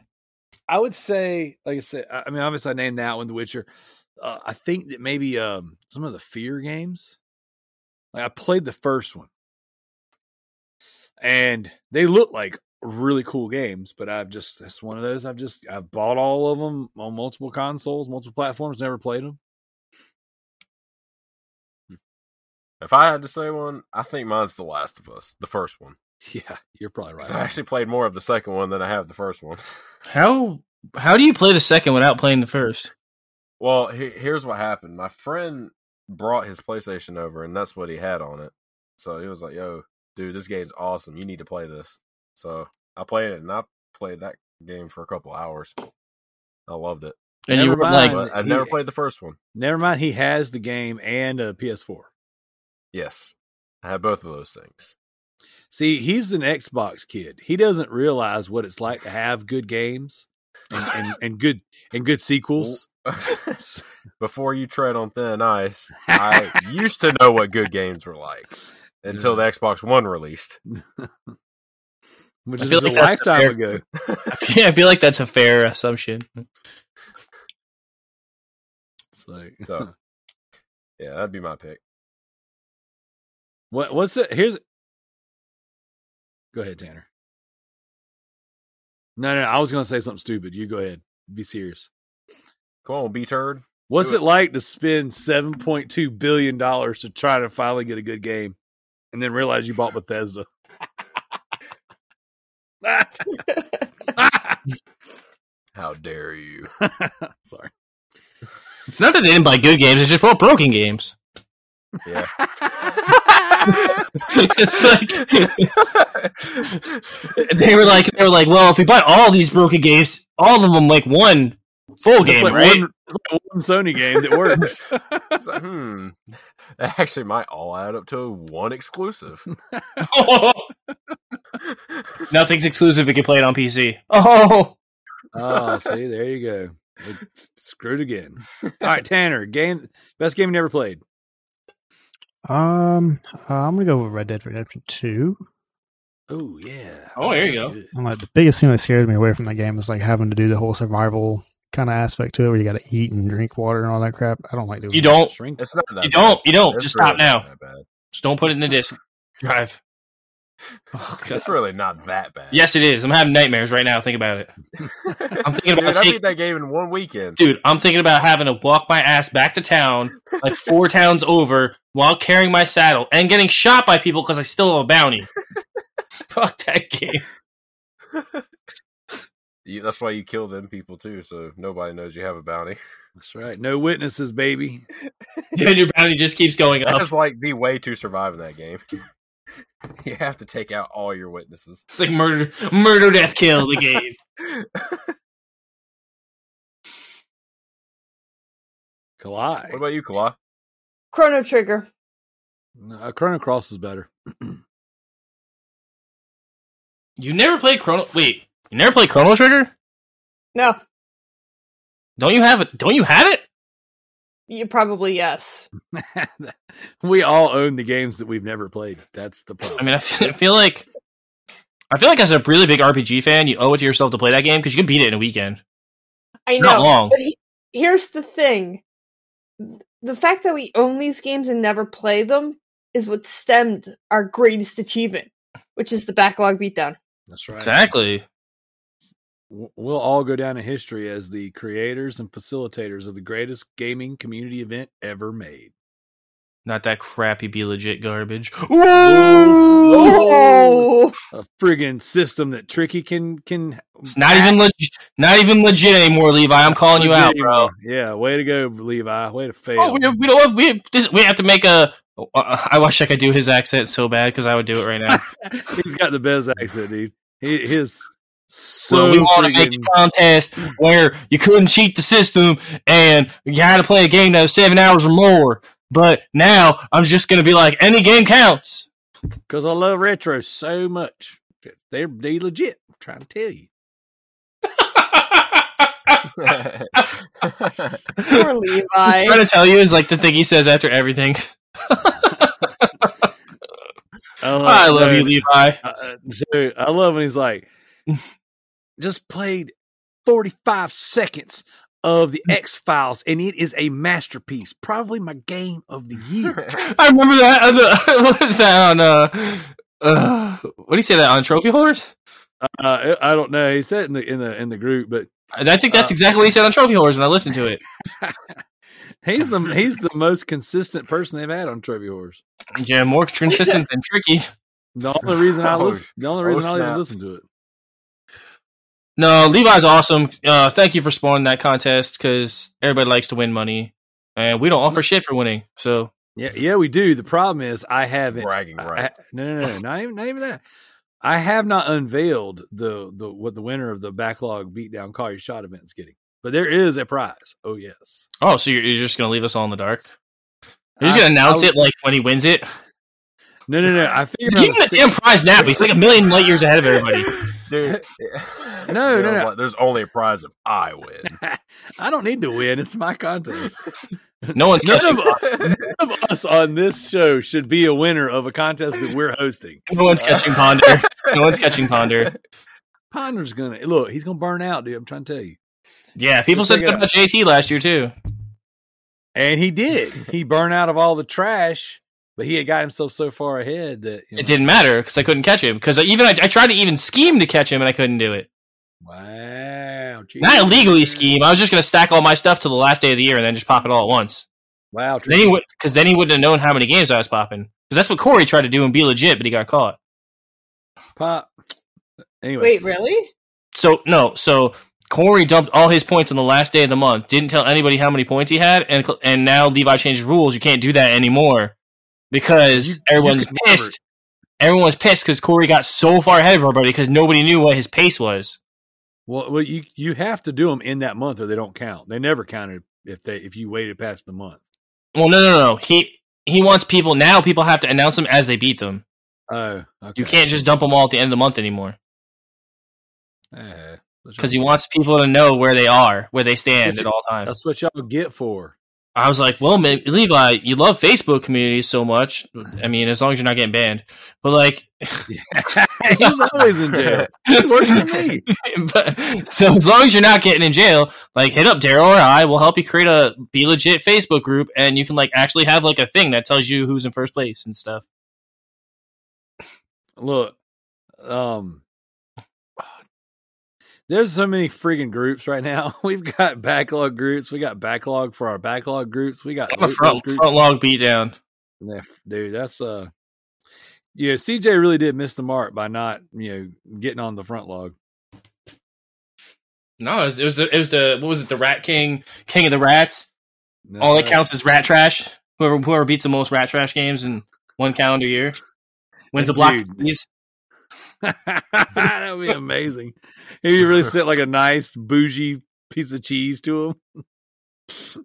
I would say, like I said, I I mean, obviously, I named that one, The Witcher. Uh, I think that maybe um some of the fear games. Like I played the first one, and they look like really cool games. But I've just that's one of those. I've just I've bought all of them on multiple consoles, multiple platforms. Never played them. Hmm. if I had to say one, I think mine's The Last of Us, the first one. Yeah, you're probably right. I actually played more of the second one than I have the first one. How how do you play the second without playing the first? Well, he, here's what happened. My friend brought his PlayStation over, and that's what he had on it. So he was like, "Yo, dude, this game's awesome. You need to play this." So I played it, and I played that game for a couple hours. I loved it. And you were like, mind. But I he- never played the first one. Never mind, he has the game and a PS4. Yes, I have both of those things. See, he's an Xbox kid. He doesn't realize what it's like to have good games and, and, and good and good sequels. Before you tread on thin ice, I used to know what good games were like until the Xbox One released. Which I is feel a like that's a lifetime fair- ago. I feel, I feel like that's a fair assumption. It's like, So, yeah, that'd be my pick. what what's it? Here's Go ahead, Tanner. No, no, I was going to say something stupid. You go ahead. Be serious. Come on, B turd. What's it it. like to spend seven point two billion dollars to try to finally get a good game, and then realize you bought Bethesda? How dare you? Sorry. It's not that they didn't buy good games; it's just bought broken games. Yeah. it's like they were like they were like, well, if we buy all these broken games, all of them like one full game, like right? one, like one Sony game that works. It's like, hmm. That actually might all add up to one exclusive. Nothing's exclusive; if you can play it on PC. Oh, oh, see, there you go. It's screwed again. All right, Tanner, game best game you never played. Um, uh, I'm gonna go with Red Dead Redemption Two. Oh yeah. Oh, there you go. good. And like the biggest thing that scared me away from that game is like having to do the whole survival kind of aspect to it, where you got to eat and drink water and all that crap. I don't like doing. you don't, Shrink. It's not that you bad. don't, you don't. It's Just really stop now. not that bad. Just don't put it in the disc drive. Oh, It's really not that bad. Yes, it is. I'm having nightmares right now. Think about it, I'm thinking about Dude, I take- beat that game in one weekend. dude. I'm thinking about having to walk my ass back to town, like four towns over, while carrying my saddle and getting shot by people because I still have a bounty. Fuck that game. You, that's why you kill them people too, so nobody knows you have a bounty. That's right. No witnesses, baby. And your bounty just keeps going up. That's like the way to survive in that game. you have to take out all your witnesses. It's like murder, murder, death, kill. The game. Kalai. What about you, Kala? Chrono Trigger. No, uh, Chrono Cross is better. You never played Chrono. Wait, you never played Chrono Trigger? No, Don't you have it? Don't you have it? you probably yes. we all own the games that we've never played. That's the problem. I mean, I feel, I feel like I feel like as a really big RPG fan, you owe it to yourself to play that game because you can beat it in a weekend. I Not know. long. But he, here's the thing: the fact that we own these games and never play them is what stemmed our greatest achievement, which is the backlog beatdown. That's right. Exactly. We'll all go down in history as the creators and facilitators of the greatest gaming community event ever made. Not that crappy be legit garbage. Oh, A friggin' system that Tricky can can. It's not even legit. Not even legit anymore, Levi. I'm calling you out, bro. Yeah, way to go, Levi. Way to fail. Oh, we, we don't have, we this, we have to make a. I wish I could do his accent so bad because I would do it right now. He's got the best accent, dude. He, his so so we want to make a contest where you couldn't cheat the system and you had to play a game that was seven hours or more. But now I'm just gonna be like, any game counts. Because I love retro so much. They're they legit. I'm trying to tell you. poor Levi. I'm trying to tell you is like the thing he says after everything. I love you, Levi. Uh, so I love when he's like, just played 45 seconds of the X Files, and it is a masterpiece. Probably my game of the year. I remember that. On the, what is that on? Uh, uh, what do you say that on Trophy Horse? uh, I don't know. He said in the in the in the group, but I think that's Uh, exactly what he said on Trophy Horse when I listened to it. he's the he's the most consistent person they've had on Trophy Horse. Yeah, more consistent than tricky. The only reason I Oh, listen, the only oh, reason I even listen to it. No, Levi's awesome. Uh, thank you for spawning that contest because everybody likes to win money, and we don't offer shit for winning. So Yeah, yeah, we do. The problem is I haven't Bragging I- rights. I- no, no, no, not even, not even that. I have not unveiled the the what the winner of the backlog beatdown call your shot event is getting, but there is a prize. Oh yes, Oh, so you're, you're just gonna leave us all in the dark? You're just gonna announce I- it like when he wins it? No, no, no. I figured Just on give him the the damn prize now. but He's like a million light years ahead of everybody. Dude. No, no, Daryl's no. like, There's only a prize if I win. I don't need to win. It's my contest. No one's None catching. of, none of us on this show should be a winner of a contest that we're hosting. No one's catching Ponder. No one's catching Ponder. Ponder's gonna look. He's gonna burn out, dude. I'm trying to tell you. Yeah, people So said that about JT last year too. And he did. He burned out of all the trash, but he had got himself so far ahead that you know, It didn't matter because I couldn't catch him. Because even I, I tried to even scheme to catch him and I couldn't do it. Wow. Not geez. illegally scheme. I was just gonna stack all my stuff to the last day of the year and then just pop it all at once. Wow. Then because then he wouldn't have known how many games I was popping. Because that's what Corey tried to do and be legit, but he got caught. pop. Anyway, Wait, really? So no, so Corey dumped all his points on the last day of the month. Didn't tell anybody how many points he had, and and now Levi changed rules. You can't do that anymore because You- you everyone's never- pissed. Everyone's pissed because Corey got so far ahead of everybody because nobody knew what his pace was. well, well, you you have to do them in that month, or they don't count. They never counted if they if you waited past the month. Well, no, no, no. He he wants people now. People have to announce them as they beat them. Oh, okay. You can't just dump them all at the end of the month anymore Eh, because what- he wants people to know where they are, where they stand at all times. That's what y'all get for. I was like, well, ma- Levi, you love Facebook communities so much. I mean, as long as you're not getting banned. But like, He's always in jail. He's worse than me. but, so as long as you're not getting in jail, like hit up Daryl or I. We'll help you create a be legit Facebook group, and you can like actually have like a thing that tells you who's in first place and stuff. Look, um, there's so many freaking groups right now. We've got backlog groups. We got backlog for our backlog groups. We got front groups. front log beatdown. Yeah, dude, that's uh, yeah. CJ really did miss the mark by not you know getting on the front log. No, it was, it was the, it was the what was it? The Rat King, King of the Rats. That's All that counts is rat trash. Whoever whoever beats the most rat trash games in one calendar year wins a block. Dude. Of cheese. that would be amazing. If you really sent like a nice bougie piece of cheese to him. That's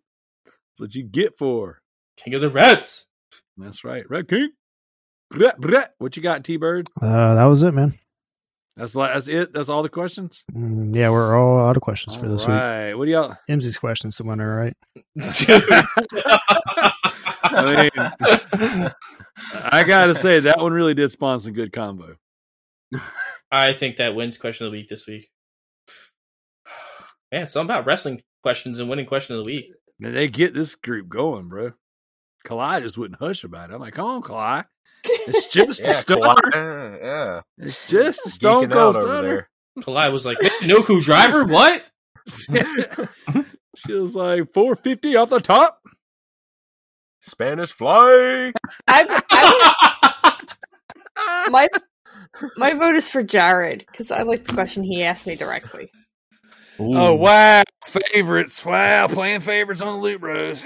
what you get for. King of the Rats. That's right. Red King. Brett, Brett. What you got, T Bird? Uh, that was it, man. That's that's it. That's all the questions. Mm, yeah, we're all out of questions for All this week. right. What do y'all Imsy's question's the winner, right? I mean I gotta say that one really did spawn some good combo. I think that wins question of the week this week. Man, something about wrestling questions and winning question of the week. Man, they get this group going, bro. Kalai just wouldn't hush about it. I'm like, come on, Kalai. It's just a Yeah, stunner. Kawhi- yeah. It's just a stone Geeking cold out over stunner. Kalai was like, Noku driver? What? she was like 450 off the top. Spanish fly. I, I my my vote is for Jared because I like the question he asked me directly. Oh wow, favorites! Wow, playing favorites on the loot bros.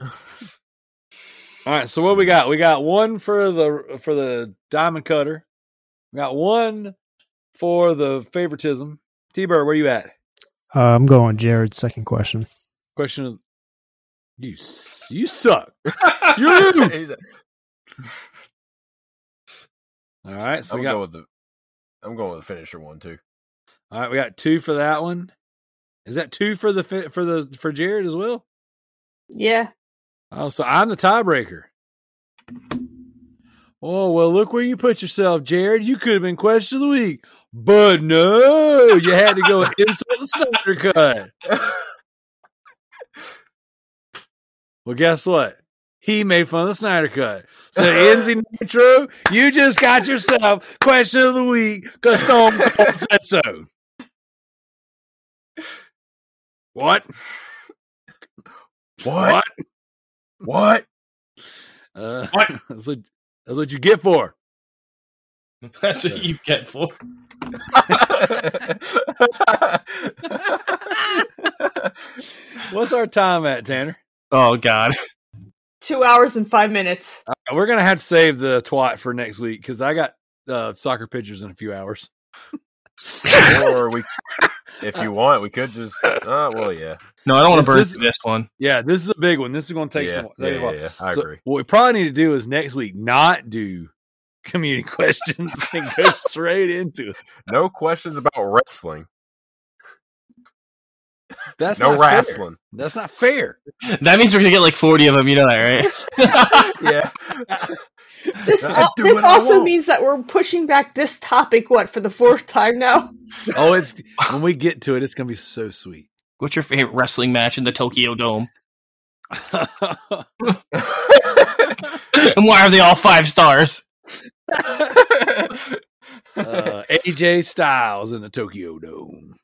All right, so what we got? We got one for the for the diamond cutter. We got one for the favoritism. T Bird, where you at? Uh, I'm going Jared's second question. Question of you. You suck. You. He's a- All right, so I'm we going with the. I'm going with the finisher one too. All right, we got two for that one. Is that two for the for the for Jared as well? Yeah, Oh, so I'm the tiebreaker. Oh, well, look where you put yourself, Jared. You could have been question of the week. But no, you had to go with insult the Snyder cut. Well, guess what? He made fun of the Snyder cut. So, NZ Nitro, you just got yourself question of the week because Stone Cold said so. What? What? What? Uh, What? That's what, that's what you get for. That's what you get for. What's our time at, Tanner? Oh God. Two hours and five minutes. All right, we're gonna have to save the twat for next week because I got uh, soccer pictures in a few hours. or we, if you want, we could just. Uh, well, yeah, No, I don't want to burn This- this one. Yeah, this is a big one. This is gonna take yeah, some. yeah, a while. yeah, yeah, I So agree. what we probably need to do is next week not do community questions and go straight into it. No questions about wrestling. That's no not fair. wrestling. That's not fair. That means we're gonna get like forty of them. You know that, right? yeah. This I al- do this also means that we're pushing back this topic. What for the fourth time now? Oh, it's when we get to it, it's gonna be so sweet. What's your favorite wrestling match in the Tokyo Dome? And why are they all five stars? uh, AJ Styles in the Tokyo Dome.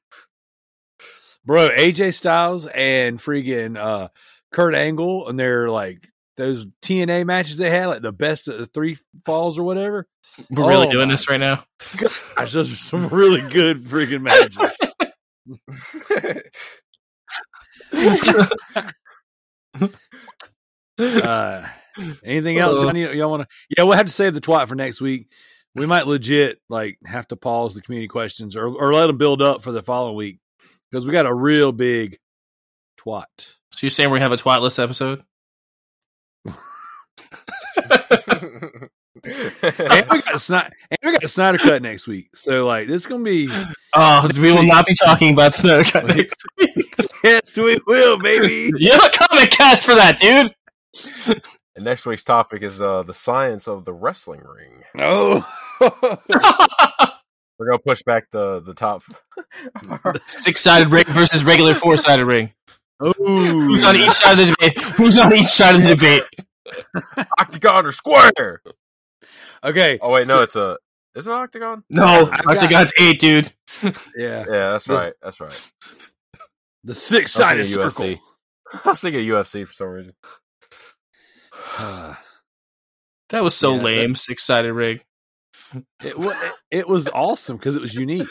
Bro, AJ Styles and freaking uh, Kurt Angle and they're like those TNA matches they had, like the best of the three falls or whatever. We're really Oh doing this right now. Gosh, those are some really good freaking matches. Uh, anything else? Uh. y'all, y'all want to? Yeah, we'll have to save the twat for next week. We might legit like have to pause the community questions or or let them build up for the following week because we got a real big twat. So you're saying we have a twatless episode? And we got a Snyder, and we got a Snyder cut next week. So like this is gonna be Oh, we will not be talking about Snow Cut next week. yes, we will, baby. You have a comic cast for that, dude. and next week's topic is uh, the science of the wrestling ring. Oh, We're gonna push back the the top. Six sided ring versus regular four sided ring. Who's oh, on each side of the debate? Who's on each side of the debate? octagon or square. Okay. Oh wait, no, so- it's a. Is it an octagon? No, I got- Octagon's eight, dude. yeah, Yeah, that's right. That's right. the six sided I was thinking circle. UFC. I was thinking UFC for some reason. That was so Yeah, lame. Six sided ring. It, it, it was awesome because it was unique.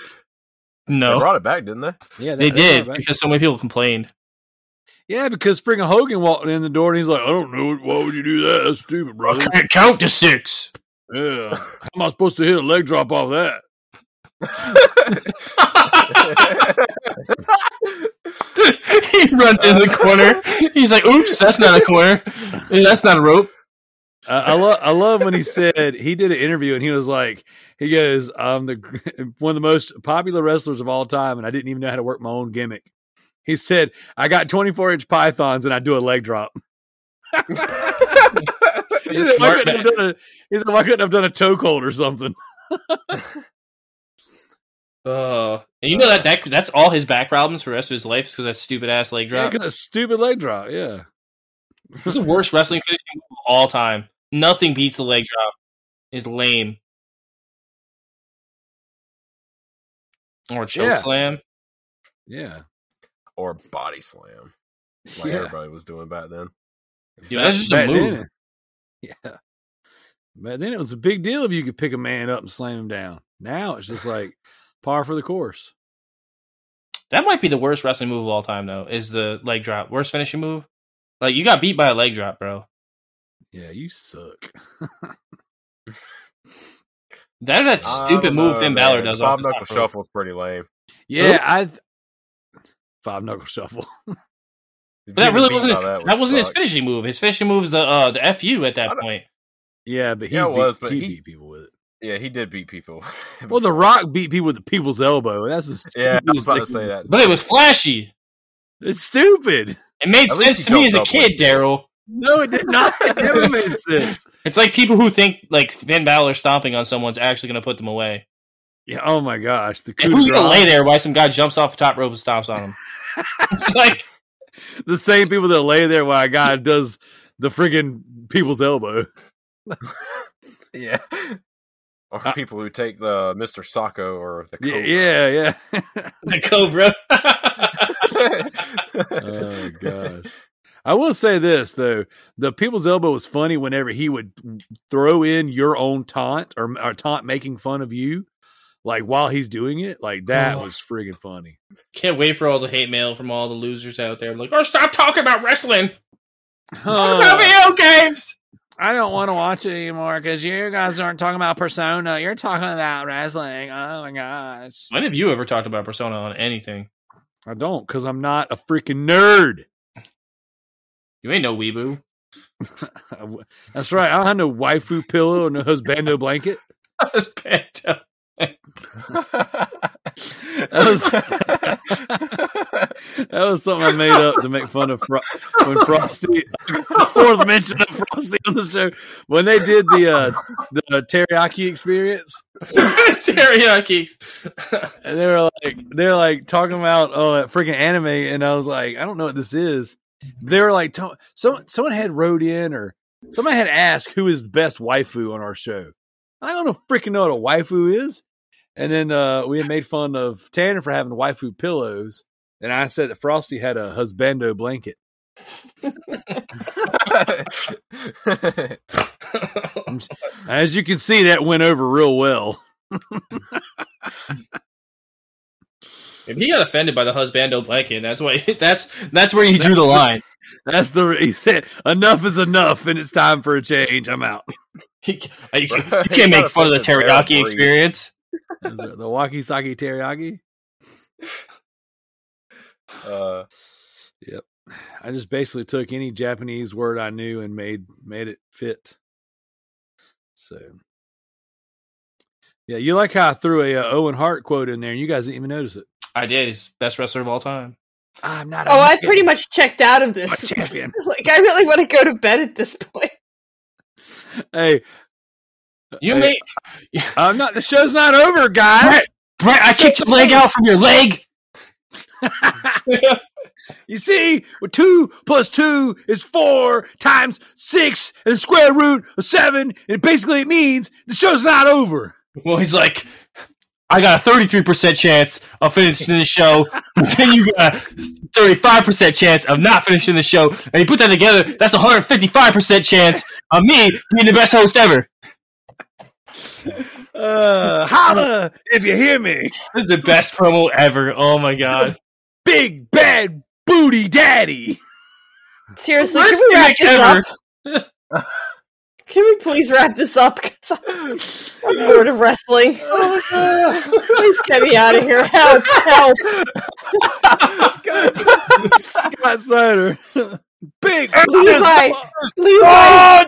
No, they brought it back, didn't they? Yeah, they brought did because so many people complained. Yeah, because freaking Hogan walked in the door and he's like, I don't know. Why would you do that? That's stupid, bro. I can't count to six. Yeah. How am I supposed to hit a leg drop off that? he runs in the corner. He's like, "Oops, that's not a corner. That's not a rope." I, I love I love when he said he did an interview and he was like he goes I'm the one of the most popular wrestlers of all time and I didn't even know how to work my own gimmick. He said I got 24 inch pythons and I do a leg drop. he He's said, a "Why couldn't have done a, he said, "Why couldn't I have done a toe hold or something?" Uh, and you know that, that that's all his back problems for the rest of his life is because that stupid ass leg Yeah, drop. 'cause a stupid leg drop. Yeah, It's the worst wrestling finishing move of all time. Nothing beats the leg drop. It's lame. Or choke Yeah. slam. yeah, or body slam, like yeah. everybody was doing back then. Dude, that's just a move. Then, yeah, but then it was a big deal if you could pick a man up and slam him down. Now it's just like par for the course. That might be the worst wrestling move of all time, though. Is the leg drop worst finishing move? Like you got beat by a leg drop, bro. Yeah, you suck. That that stupid don't move know, Finn. Balor does. The knuckle shuffle is pretty lame. Yeah, I five knuckle shuffle. But that really wasn't his, that that, wasn't his finishing move. His finishing move is the uh the fu at that point. Yeah, but he Yeah, beat, was, but he, he- beat people with it. Yeah, he did beat people. Well, The. Rock beat people with the people's elbow. That's the Yeah, I was about to say that. But it was flashy. It's stupid. It made At sense to me as a kid. Daryl. No, it did not. It never made sense. It's like people who think like Finn Balor stomping on someone's actually going to put them away. Yeah. Oh my gosh. The And coup who's going to lay there while some guy jumps off the top rope and stomps on him? it's like The same people that lay there while a guy does the friggin' people's elbow. yeah. Or Uh, people who take the Mr. Socko or the Yeah, Cobra. yeah, yeah. the Cobra. oh gosh. I will say this though: the people's elbow was funny whenever he would throw in your own taunt or, or taunt making fun of you. like while he's doing it, like that Oh. was friggin' funny. Can't wait for all the hate mail from all the losers out there. Like, oh, stop talking about wrestling. Talk about video games. I don't want to watch it anymore because you guys aren't talking about Persona. You're talking about wrestling. Oh my gosh. When have you ever talked about Persona on anything? I don't because I'm not a freaking nerd. You ain't no weeboo. That's right. I don't have no waifu pillow or no husbando blanket. Bad. That was that was something I made up to make fun of Fro- when Frosty. Fourth mention of Frosty on the show when they did the uh, the teriyaki experience, Teriyaki. and they were like they're like talking about oh that freaking anime, and I was like I don't know what this is. They were like someone someone had wrote in or someone had asked who is the best waifu on our show. I don't know freaking know what a waifu is. And then uh, we had made fun of Tanner for having waifu pillows, and I said that Frosty had a husbando blanket. As you can see, that went over real well. If he got offended by the husbando blanket, that's why. That's that's where you drew the line. That's the he said. Enough is enough, and it's time for a change. I'm out. He, you, you can't make fun of the teriyaki experience. the, the waki-saki teriyaki. uh, yep. I just basically took any Japanese word I knew and made made it fit. So, yeah, you like how I threw a uh, Owen Hart quote in there, and you guys didn't even notice it. I did. He's best wrestler of all time. I'm not. Oh, I pretty much checked out of this. champion. like, I really want to go to bed at this point. Hey, You Hey. made I'm not. The show's not over, guys. Bret. Bret. I kicked your leg out from your leg. You see, well, two plus two is four times six, and the square root of seven. And basically, it means the show's not over. Well, he's like, I got a thirty-three percent chance of finishing the show. then you got a thirty-five percent chance of not finishing the show, and you put that together. That's a hundred fifty-five percent chance of me being the best host ever. Uh, holla if you hear me. This is the best promo ever. Oh my god. Big bad booty daddy. Seriously, Worst can we wrap gimmick this up? Can we please wrap this up? 'Cause I'm I'm bored of wrestling. Please get me out of here. Help! Help! Scott Snyder. Big Levi! Levi! oh,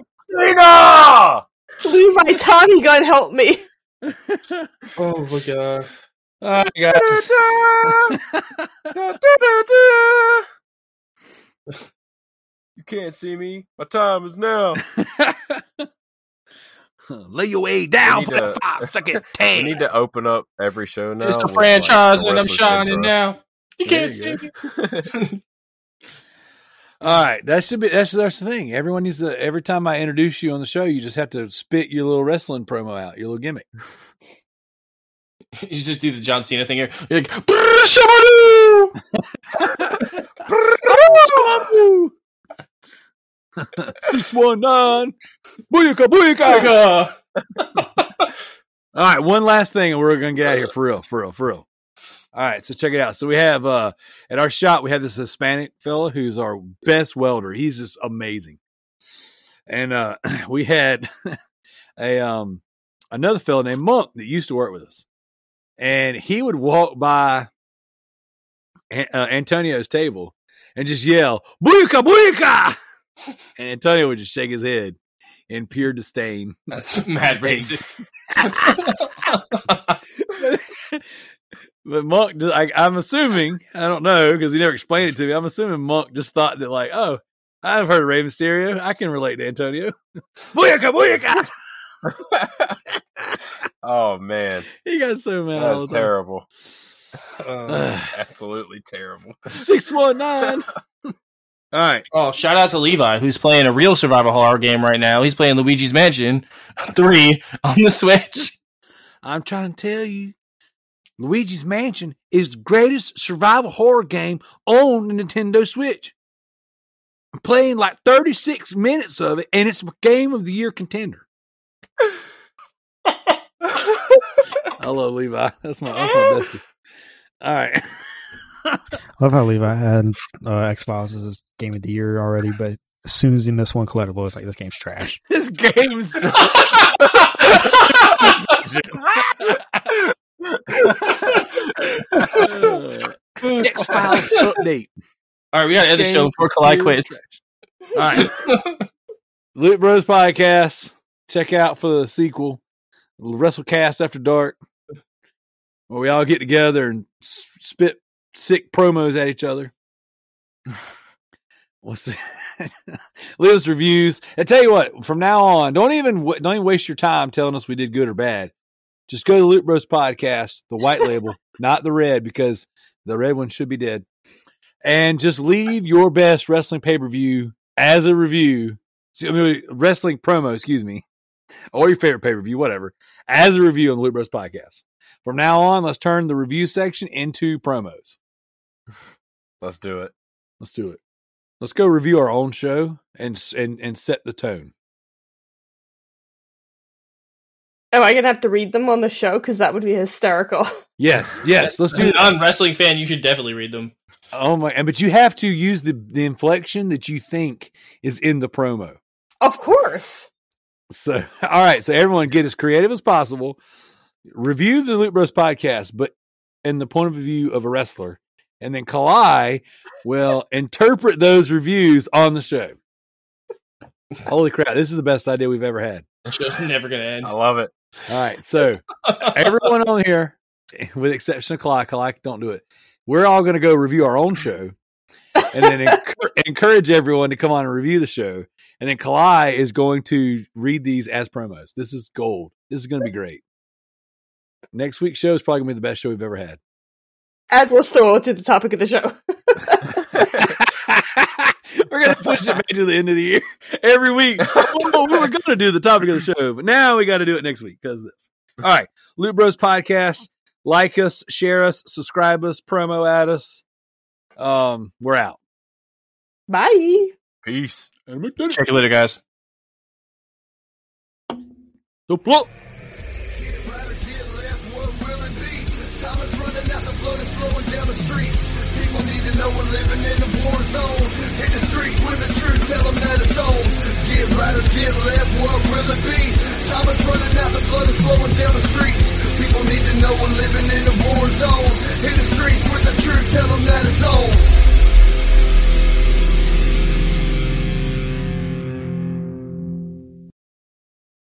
Tina! Levi Tommy Gun, help me! Oh my god. All right, guys. You can't see me. My time is now. Lay your way down for need that to- five second We need to open up every show now. It's the with, like, franchise, the and I'm shining intro. now. You There can't you see go. me. All right, that should be that's that's the thing. Everyone needs to. Every time I introduce you on the show, you just have to spit your little wrestling promo out, your little gimmick. You just do the John Cena thing here. You're like! Six one nine, booyaka booyaka. All right, one last thing, and we're gonna get out of here for real, for real, for real. All right, so check it out. So we have uh at our shop we have this Hispanic fella who's our best welder. He's just amazing. And uh we had a um another fella named Monk that used to work with us. And he would walk by uh, Antonio's table and just yell, "Booyaka, booyaka!" And Antonio would just shake his head in pure disdain. That's mad racist. but Monk, I, I'm assuming, I don't know because he never explained it to me. I'm assuming Monk just thought that, like, oh, I've heard of Rey Mysterio. I can relate to Antonio. booyaka, booyaka! oh man, He got so mad. that all was the time. terrible. Uh, Absolutely terrible. Six one nine. All right, oh, shout out to Levi, who's playing a real survival horror game right now. He's playing Luigi's Mansion 3 on the Switch. I'm trying to tell you, Luigi's Mansion is the greatest survival horror game on the Nintendo Switch. I'm playing like 36 minutes of it, and it's a game of the year contender. I love Levi. That's my that's my bestie. All right. I love how Levi had uh, X Files as his game of the year already, but as soon as he missed one collectible, it's like this game's trash. this game's X Files update. All right, we gotta end the show before Kalai quits. All right. Loot Bros podcast. Check out for the sequel, WrestleCast After Dark, where we all get together and spit sick promos at each other. What's us reviews. I tell you what, from now on, don't even don't even waste your time telling us we did good or bad. Just go to Loot Bros podcast, the white label, not the red, because the red one should be dead. And just leave your best wrestling pay per view as a review. I mean, wrestling promo, excuse me, or your favorite pay per view, whatever, as a review on the Loot Bros podcast. From now on, let's turn the review section into promos. Let's do it. Let's do it. Let's go review our own show and and and set the tone. Am I gonna have to read them on the show? Because that would be hysterical. Yes, yes, let's do a that. non wrestling fan, you should definitely read them. Oh my! and But you have to use the the inflection that you think is in the promo. of course. So, all right. So everyone get as creative as possible. Review the Loot Bros podcast, but in the point of view of a wrestler, and then Kalai will interpret those reviews on the show. Holy crap! This is the best idea we've ever had. The show's never gonna end. I love it. All right, so everyone on here, with exception of Kalai, Kalai don't do it. We're all going to go review our own show, and then encour- encourage everyone to come on and review the show. And then Kalai is going to read these as promos. This is gold. This is going to be great. Next week's show is probably going to be the best show we've ever had. And we'll still to the topic of the show. we're going to push it back to the end of the year every week. Well, we were going to do the topic of the show, but now we got to do it next week because of this. All right, Loot Bros podcast. Like us, share us, subscribe us, promo at us. Um, we're out. Bye. Peace. Check you later, guys. So, plop. People need to know we're living in a war zone. Hit the streets with the truth, tell them that it's on. Get right or get left, what will it be? Time is running out, the blood is flowing down the streets. People need to know we're living in a war zone. Hit the streets with the truth, tell them that it's on.